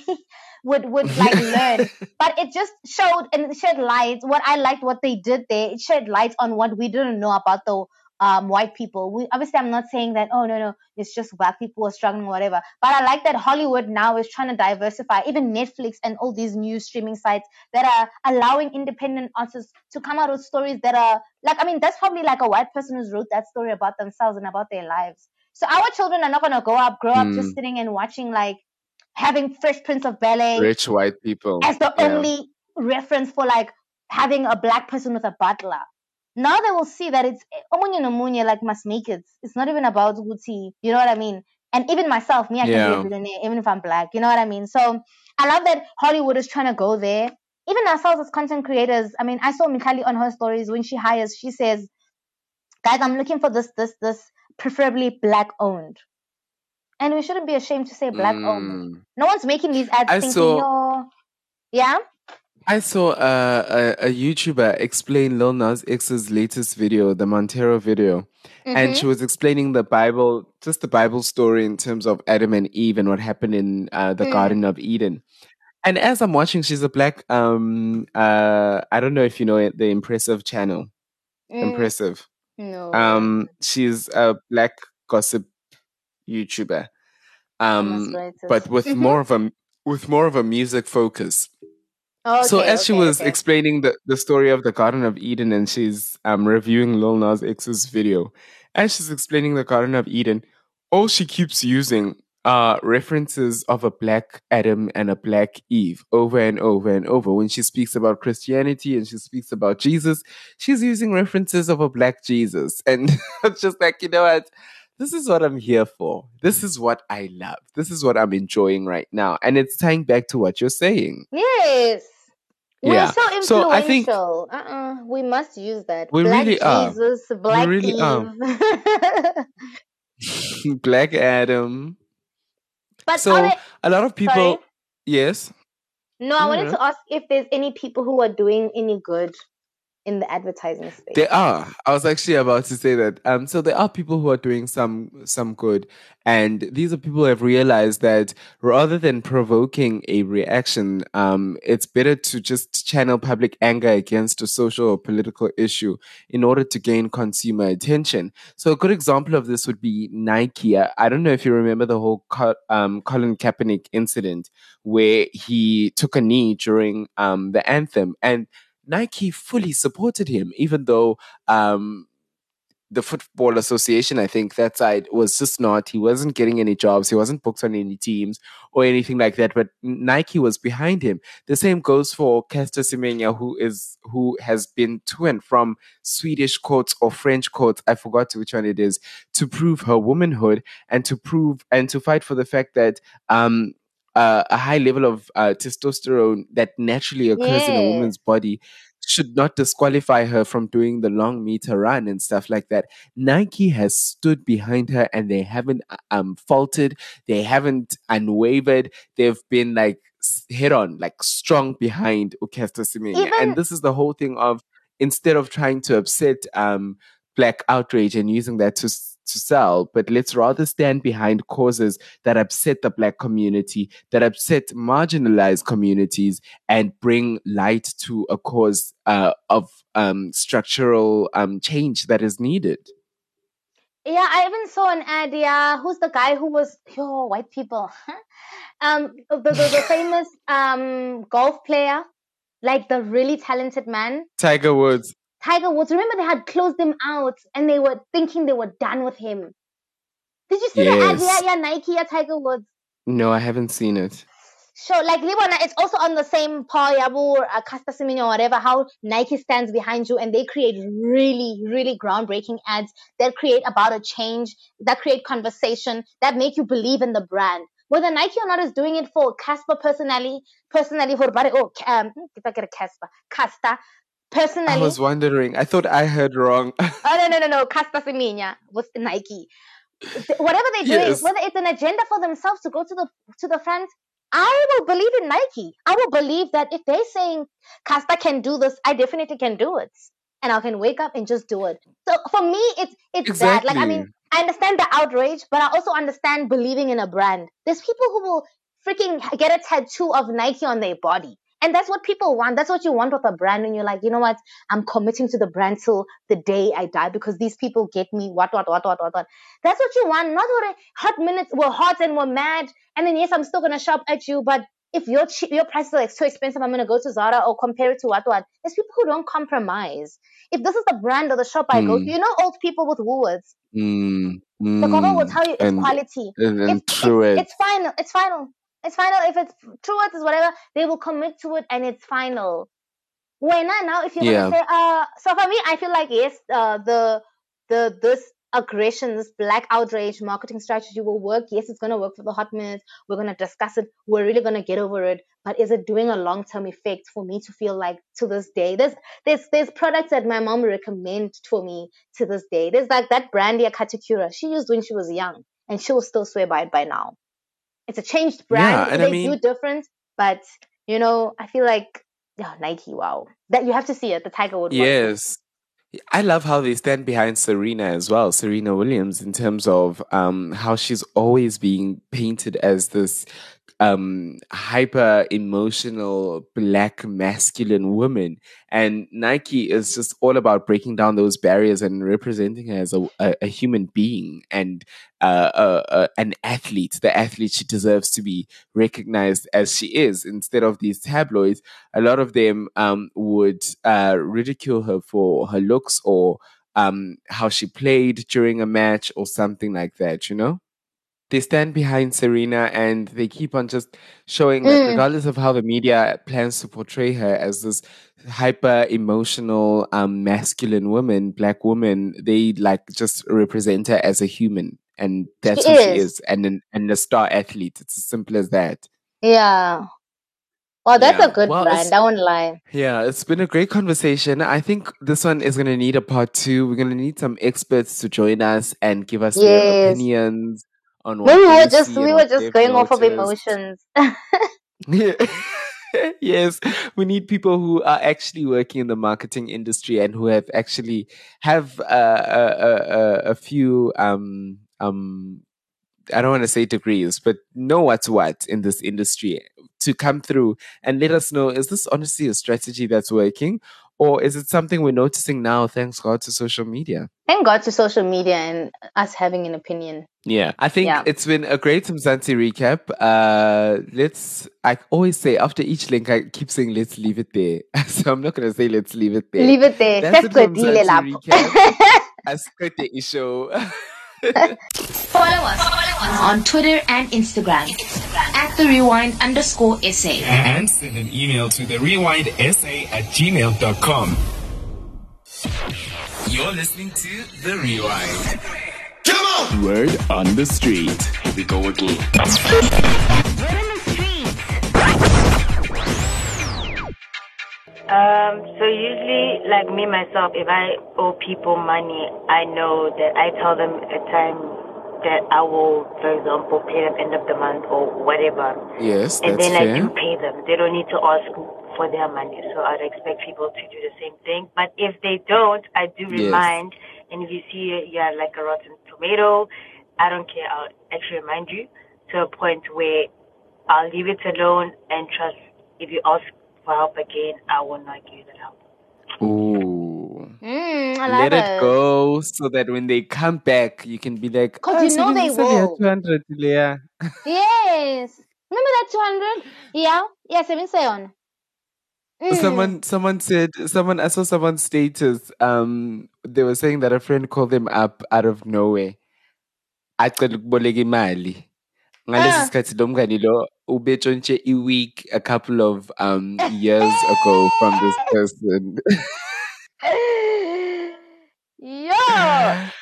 would would like learn but it just showed and shed light what i liked what they did there it shed light on what we didn't know about the um white people we obviously i'm not saying that oh no no it's just black people are struggling whatever but i like that hollywood now is trying to diversify even netflix and all these new streaming sites that are allowing independent artists to come out with stories that are like i mean that's probably like a white person who's wrote that story about themselves and about their lives so our children are not going to go up grow up just Mm. sitting and watching like having fresh prince of Bel-Air Rich white people. as the Yeah. only reference for like having a black person with a butler. Now they will see that it's omunye nomunye like must make it. It's not even about Gucci. You know what I mean? And even myself, me, I can be a billionaire even if I'm black. You know what I mean? So I love that Hollywood is trying to go there. Even ourselves as content creators. I mean, I saw Mihlali on her stories when she hires. She says, "Guys, I'm looking for this, this, this, preferably black owned." And we shouldn't be ashamed to say black owned. Mm. No one's making these ads I thinking, saw- "Yo, yeah." I saw uh, a, a YouTuber explain Lil Nas X's latest video, the Montero video, and Mhm. she was explaining the Bible, just the Bible story in terms of Adam and Eve and what happened in uh, the Mm. Garden of Eden. And as I'm watching, she's a black. Um, uh, I don't know if you know it, the Impressive channel. Mm, Impressive. no. Um, she's a black gossip YouTuber. Um, but with more of a with more of a music focus Okay, so as she was okay. explaining the, the story of the Garden of Eden and she's um, reviewing Lil Nas X's video, as she's explaining the Garden of Eden, all she keeps using are references of a black Adam and a black Eve over and over and over. When she speaks about Christianity and she speaks about Jesus, she's using references of a black Jesus. And it's just like, you know what? This is what I'm here for. This is what I love. This is what I'm enjoying right now. And it's tying back to what you're saying. Yes. We're Yeah. so influential. So I think- uh-uh. We must use that. We Black really are. Jesus, Black really are. Eve. Black Adam. but So are a lot of people, Sorry? yes. no, I wanted Mhm. to ask if there's any people who are doing any good in the advertising space. There are. I was actually about to say that. Um, so there are people who are doing some some good, and these are people who have realized that rather than provoking a reaction, um, it's better to just channel public anger against a social or political issue in order to gain consumer attention. So a good example of this would be Nike. I, I don't know if you remember the whole um, Colin Kaepernick incident where he took a knee during um, the anthem and Nike fully supported him, even though um, the Football Association, I think that side was just not. He wasn't getting any jobs. He wasn't booked on any teams or anything like that. But Nike was behind him. The same goes for Caster Semenya, who is who has been to and from Swedish courts or French courts. I forgot which one it is to prove her womanhood and to prove and to fight for the fact that um, uh, a high level of uh, testosterone that naturally occurs in a woman's body should not disqualify her from doing the long meter run and stuff like that. Nike has stood behind her and they haven't uh, um faltered, they haven't unwavered, they've been like head on, like strong behind Ukesta Semenya. And this is the whole thing of instead of trying to upset um black outrage and using that to to sell, but let's rather stand behind causes that upset the black community, that upset marginalized communities, and bring light to a cause uh, of um, structural um, change that is needed. Yeah, I even saw an ad. Yeah, who's the guy who was yo white people? um, the, the the famous um golf player, like the really talented man, Tiger Woods. Tiger Woods. Remember they had closed him out, and they were thinking they were done with him. Did you see the ad? Yeah, yeah, Nike, yeah, Tiger Woods. No, I haven't seen it. So, like Libana, it's also on the same Paul Yabu, uh, Caster Semenya, or whatever, how Nike stands behind you and they create really, really groundbreaking ads that create about a change, that create conversation, that make you believe in the brand. Whether Nike or not is doing it for Casper personally, personally for oh, um, kira Casper, Caster, I was wondering. I thought I heard wrong. Oh no no no no, Caster Semenya with Nike. Whatever they're doing, Yes. whether it's an agenda for themselves to go to the to the front, I will believe in Nike. I will believe that if they're saying Caster can do this, I definitely can do it, and I can wake up and just do it. So for me, it's it's that. Like I mean, I understand the outrage, but I also understand believing in a brand. There's people who will freaking get a tattoo of Nike on their body. And that's what people want. That's what you want with a brand. And you're like, you know what? I'm committing to the brand till the day I die because these people get me what, what, what, what, what, what. That's what you want. Not what a hot minutes. We're hot and we're mad. And then yes, I'm still going to shop at you. But if your your prices are like so expensive, I'm going to go to Zara or compare it to what, what. There's people who don't compromise. If this is the brand or the shop I go to, Hmm. you know, old people with Woolworths. Mm, The cover will mm, tell you it's and, quality. and, and It's, true it. it's final. It's final. It's final. If it's true, it is whatever. They will commit to it, and it's final. When I now, if you're Yeah. say, uh, so for me, I feel like yes, uh, the the this aggression, this black outrage marketing strategy will work. Yes, it's gonna work for the hot minutes. We're gonna discuss it. We're really gonna get over it. But is it doing a long term effect for me to feel like to this day? There's there's there's products that my mom recommend for me to this day. There's like that brandy Katakura she used when she was young, and she will still swear by it by now. It's a changed brand. Yeah, and I they mean- do different, but you know, I feel like yeah, Nike. Wow, that you have to see it. The Tiger Wood. one. Yes. I love how they stand behind Serena as well, Serena Williams, in terms of um, how she's always being painted as this um, hyper emotional black masculine woman. And Nike is just all about breaking down those barriers and representing her as a, a, a human being and uh, uh, uh, an athlete, the athlete she deserves to be recognized as she is. Instead of these tabloids, a lot of them um, would uh, ridicule her for her looks or um, how she played during a match or something like that, you know? They stand behind Serena and they keep on just showing that, Mm. regardless of how the media plans to portray her as this hyper emotional, um, masculine woman, black woman, they like just represent her as a human. And that's She who she is. is, and an, and a star athlete. It's as simple as that. Yeah. Well, that's Yeah. a good Well, brand. I won't lie. Yeah, it's been a great conversation. I think this one is going to need a part two. We're going to need some experts to join us and give us their opinions on We were just we were just going off of emotions. Yeah. yes, we need people who are actually working in the marketing industry and who have actually have uh, a, a, a, a few um um I don't want to say degrees, but know what's what in this industry to come through and let us know is this honestly a strategy that's working or is it something we're noticing now thanks God to social media? Thank God to social media and us having an opinion. Yeah, I think Yeah. it's been a great Mzansi recap. Uh, let's, I always say after each link, I keep saying let's leave it there. so I'm not going to say let's leave it there. Leave it there. That's it for Sesiqedile Mzansi lapho. recap. Ascote show. Follow us on Twitter and Instagram at the rewind underscore SA. And send an email to the rewindsa at gmail.com. You're listening to The Rewind. Come on! Word on the street. Here we go again. Um, so usually, like me myself, if I owe people money, I know that I tell them at time that I will, for example, pay them end of the month or whatever. Yes, and that's then I fair. do pay them. They don't need to ask for their money. So I'd expect people to do the same thing. But if they don't, I do Yes. remind. And if you see you're like a rotten tomato, I don't care. I'll actually remind you to a point where I'll leave it alone and trust. If you ask for help again, I will not give you that help. Ooh. Mm, I Let love it go so that when they come back, you can be like, 'Cause "Ah, you know they will." 200 leya." Yes. Remember that 200? Yeah. Yeah, sebenza yona. Mm. Someone, someone said, someone, I saw someone's status. Um, they were saying that a friend called them up out of nowhere. Acela ukuboleka imali. Ngalesi Ah. sikhathi lo mngani lo ubetshontshe i-week a couple of um years ago from this person. Yo.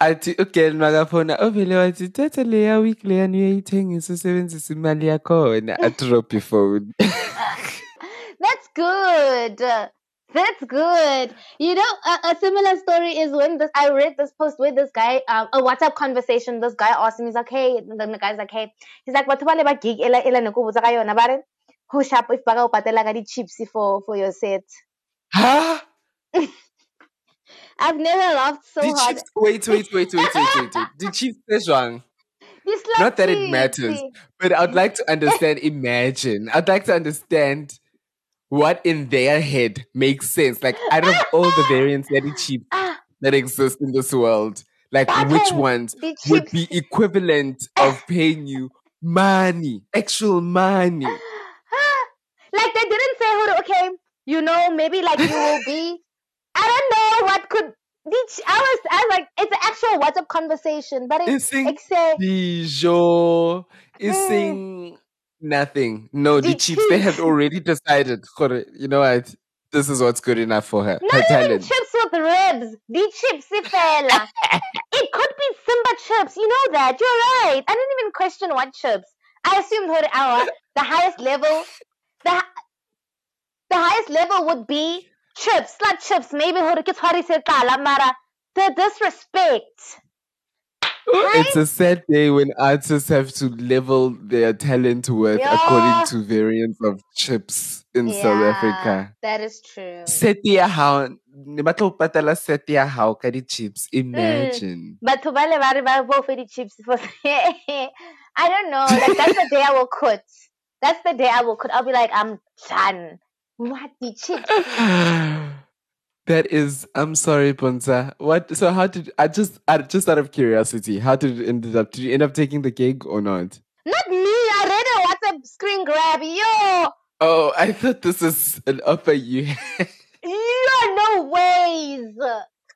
athi ugirl makafona ovele wathi thatha leya week leyani uyoyithengisa usebenzisa imali yakhona adrop ifone That's good. That's good. You know, a, a similar story is when this I read this post where this guy, um, a WhatsApp conversation. This guy asked him, he's like, "Hey," then the guy's like, "Hey," he's like, "What about ba gig ela ela nokubutsa ka yona bare who sharp if upatela ka di chips for for your set." Huh? I've never laughed so Did hard. chiefs wait wait wait wait wait wait wait. Did chiefs say wrong. Not that it matters but i'd like to understand imagine. I'd like to understand what in their head makes sense. Like out of all the variants that cheap ah. that exist in this world like which ones would be equivalent of paying you money actual money? Like they didn't say who okay you know maybe like you will be i don't know what could did i was i was like it's an actual whatsapp conversation but it's Ising except Dijon hmm. is saying nothing. No, the The Chiefs they had already decided. "Gore, You know what? This is what's good enough for her. Her not even talent. chips with ribs the chips fella it could be simba chips you know that you're right i didn't even question what chips i assumed her hour the highest level the the highest level would be chips like chips maybe her ke tshwarise tlala mara the disrespect It's a sad day when artists have to level their talent worth Yeah. according to variants of chips in South Africa. That is true. Set ya how batla ho patala set ya how kadi chips. Imagine. Mm. Batho ba le ba re ba bo for the chips for I don't know. Like that's the day I will quit. That's the day I will quit. I'll be like, I'm done. What the chips? That is, I'm sorry, Puntsa. What? So how did I just, I, just out of curiosity, how did it end up? Did you end up taking the gig or not? Not me. I read a WhatsApp screen grab. Yo, Oh, I thought this is an offer you. had. yo, no ways.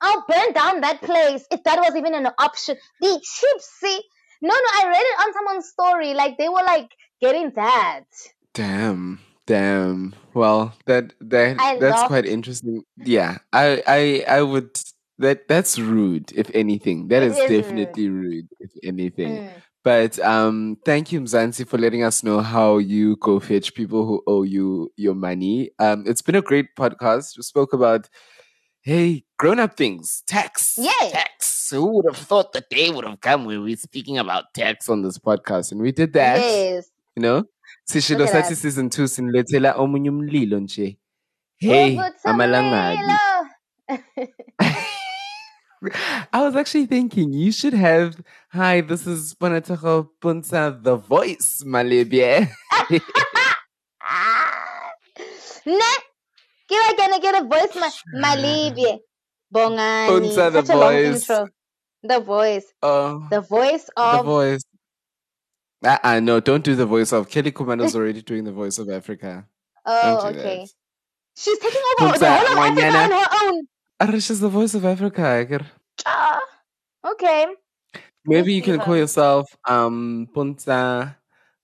I'll burn down that place if that was even an option. The chips, see? No, no, I read it on someone's story. Like they were like getting that. Damn, damn. Well, that that I that's quite interesting. Yeah, I I I would. That that's rude. If anything, that is is rude. definitely rude. If anything. Mm. But um, thank you, Mzansi, for letting us know how you go fetch people who owe you your money. Um, it's been a great podcast. We spoke about, hey, grown up things, tax, Yeah. tax. Who would have thought the day would have come where we're speaking about tax on this podcast? And we did that. Yes. You know, Sishilo Sathi season two sinilethela omunye umlilo nje. Hey, amalangabi. I was actually thinking you should have. Hi, this is Bonatago Puntsa, the voice, Malibie. Ne, ke ne ke re voice ma malibye bongani Puntsa the such a long voice. the voice Oh, the voice the of voice. Uh, uh no, don't do the voice of Kelly Kumando's already doing the voice of Africa. oh Don't okay that. she's taking over the whole of Africa on her own Arish is the voice of Africa. Ah, okay. Maybe you can call yourself um Puntsa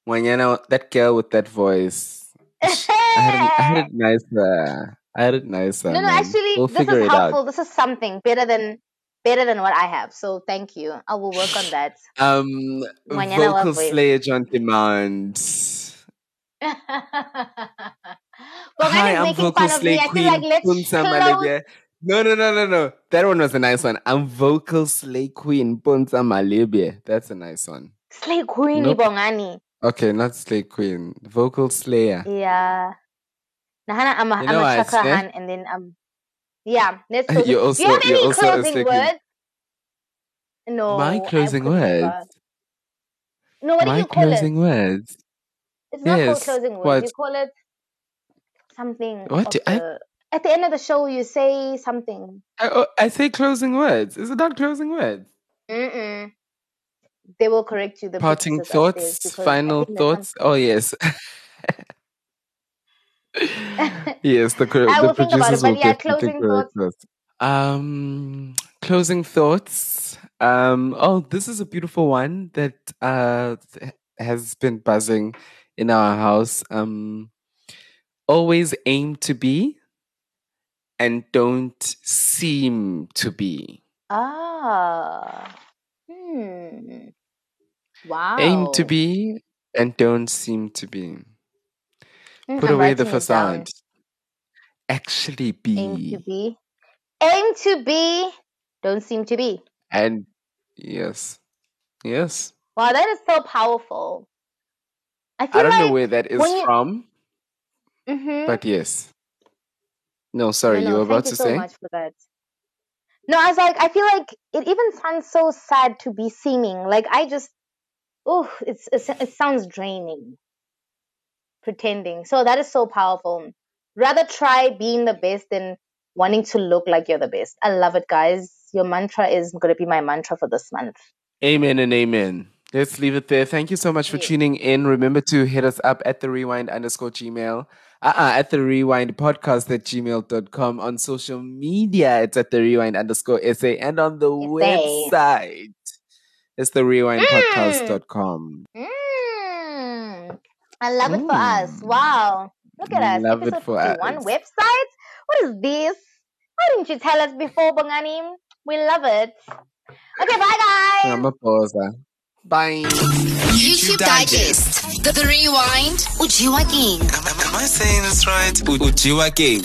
Wanyana, that girl with that voice. I had it, I had it nicer. I had it nicer. No, no, man. actually, we'll this is helpful. out. This is something better than better than what I have. So thank you. I will work on that. Um, vocal slayage on demand. Hi, is I'm vocal slay me. I feel queen like let's Puntsa close. Malebia. No, no, no, no, no. That one was a nice one. I'm vocal slay queen. That's a nice one. Slay Queen Nope. Bongani. Okay, not slay queen. Vocal slayer. Yeah. Nahana, I'm a, You I'm a chakra Sneh? and then um, yeah. Let's close. You're also- Do you have any closing words? No. My closing words. No, what do My you call closing it? words. It's not Yes, called closing words. what? You call it something. What do I- At the end of the show, you say something. I, oh, I say closing words. Is it not closing words? Mm-mm. They will correct you. The Parting thoughts, final thoughts. Oh yes. yes, the cor- I the will think about it, producers will but yeah, closing us. Um, closing thoughts. Um, oh, this is a beautiful one that uh has been buzzing in our house. Um, always aim to be, and don't seem to be. Ah. Hmm. Wow. Aim to be and don't seem to be. Mm, Put I'm away the writing it down. facade. Actually be. Aim to be. Aim to be. Don't seem to be. And yes. Yes. Wow, that is so powerful. I I don't like know where that is you- from, Mhm. but yes. No, sorry, no, you were about you to so say? much for that. No, I was like, I feel like it even sounds so sad to be seeming. Like I just, oh, it's, it's it sounds draining. Pretending. So that is so powerful. Rather try being the best than wanting to look like you're the best. I love it, guys. Your mantra is going to be my mantra for this month. Amen and amen. Let's leave it there. Thank you so much for tuning in. Remember to hit us up at the rewind underscore gmail. Uh-uh, at the rewind podcast at gmail.com. On social media, it's at the rewind underscore SA. And on the website, it's the rewindpodcast.com. Mm, I love it for us. Wow. Look at us. Love it for 51 us. website. What is this? Why didn't you tell us before, Bongani? We love it. Okay, bye guys. I'm a pauser. Bye. YouTube Digest. The, the Rewind. Ujiwa King. Am, am- am I saying this right? U- Ujiwa Game.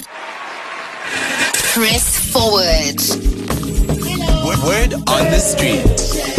Press forward. Word on the street.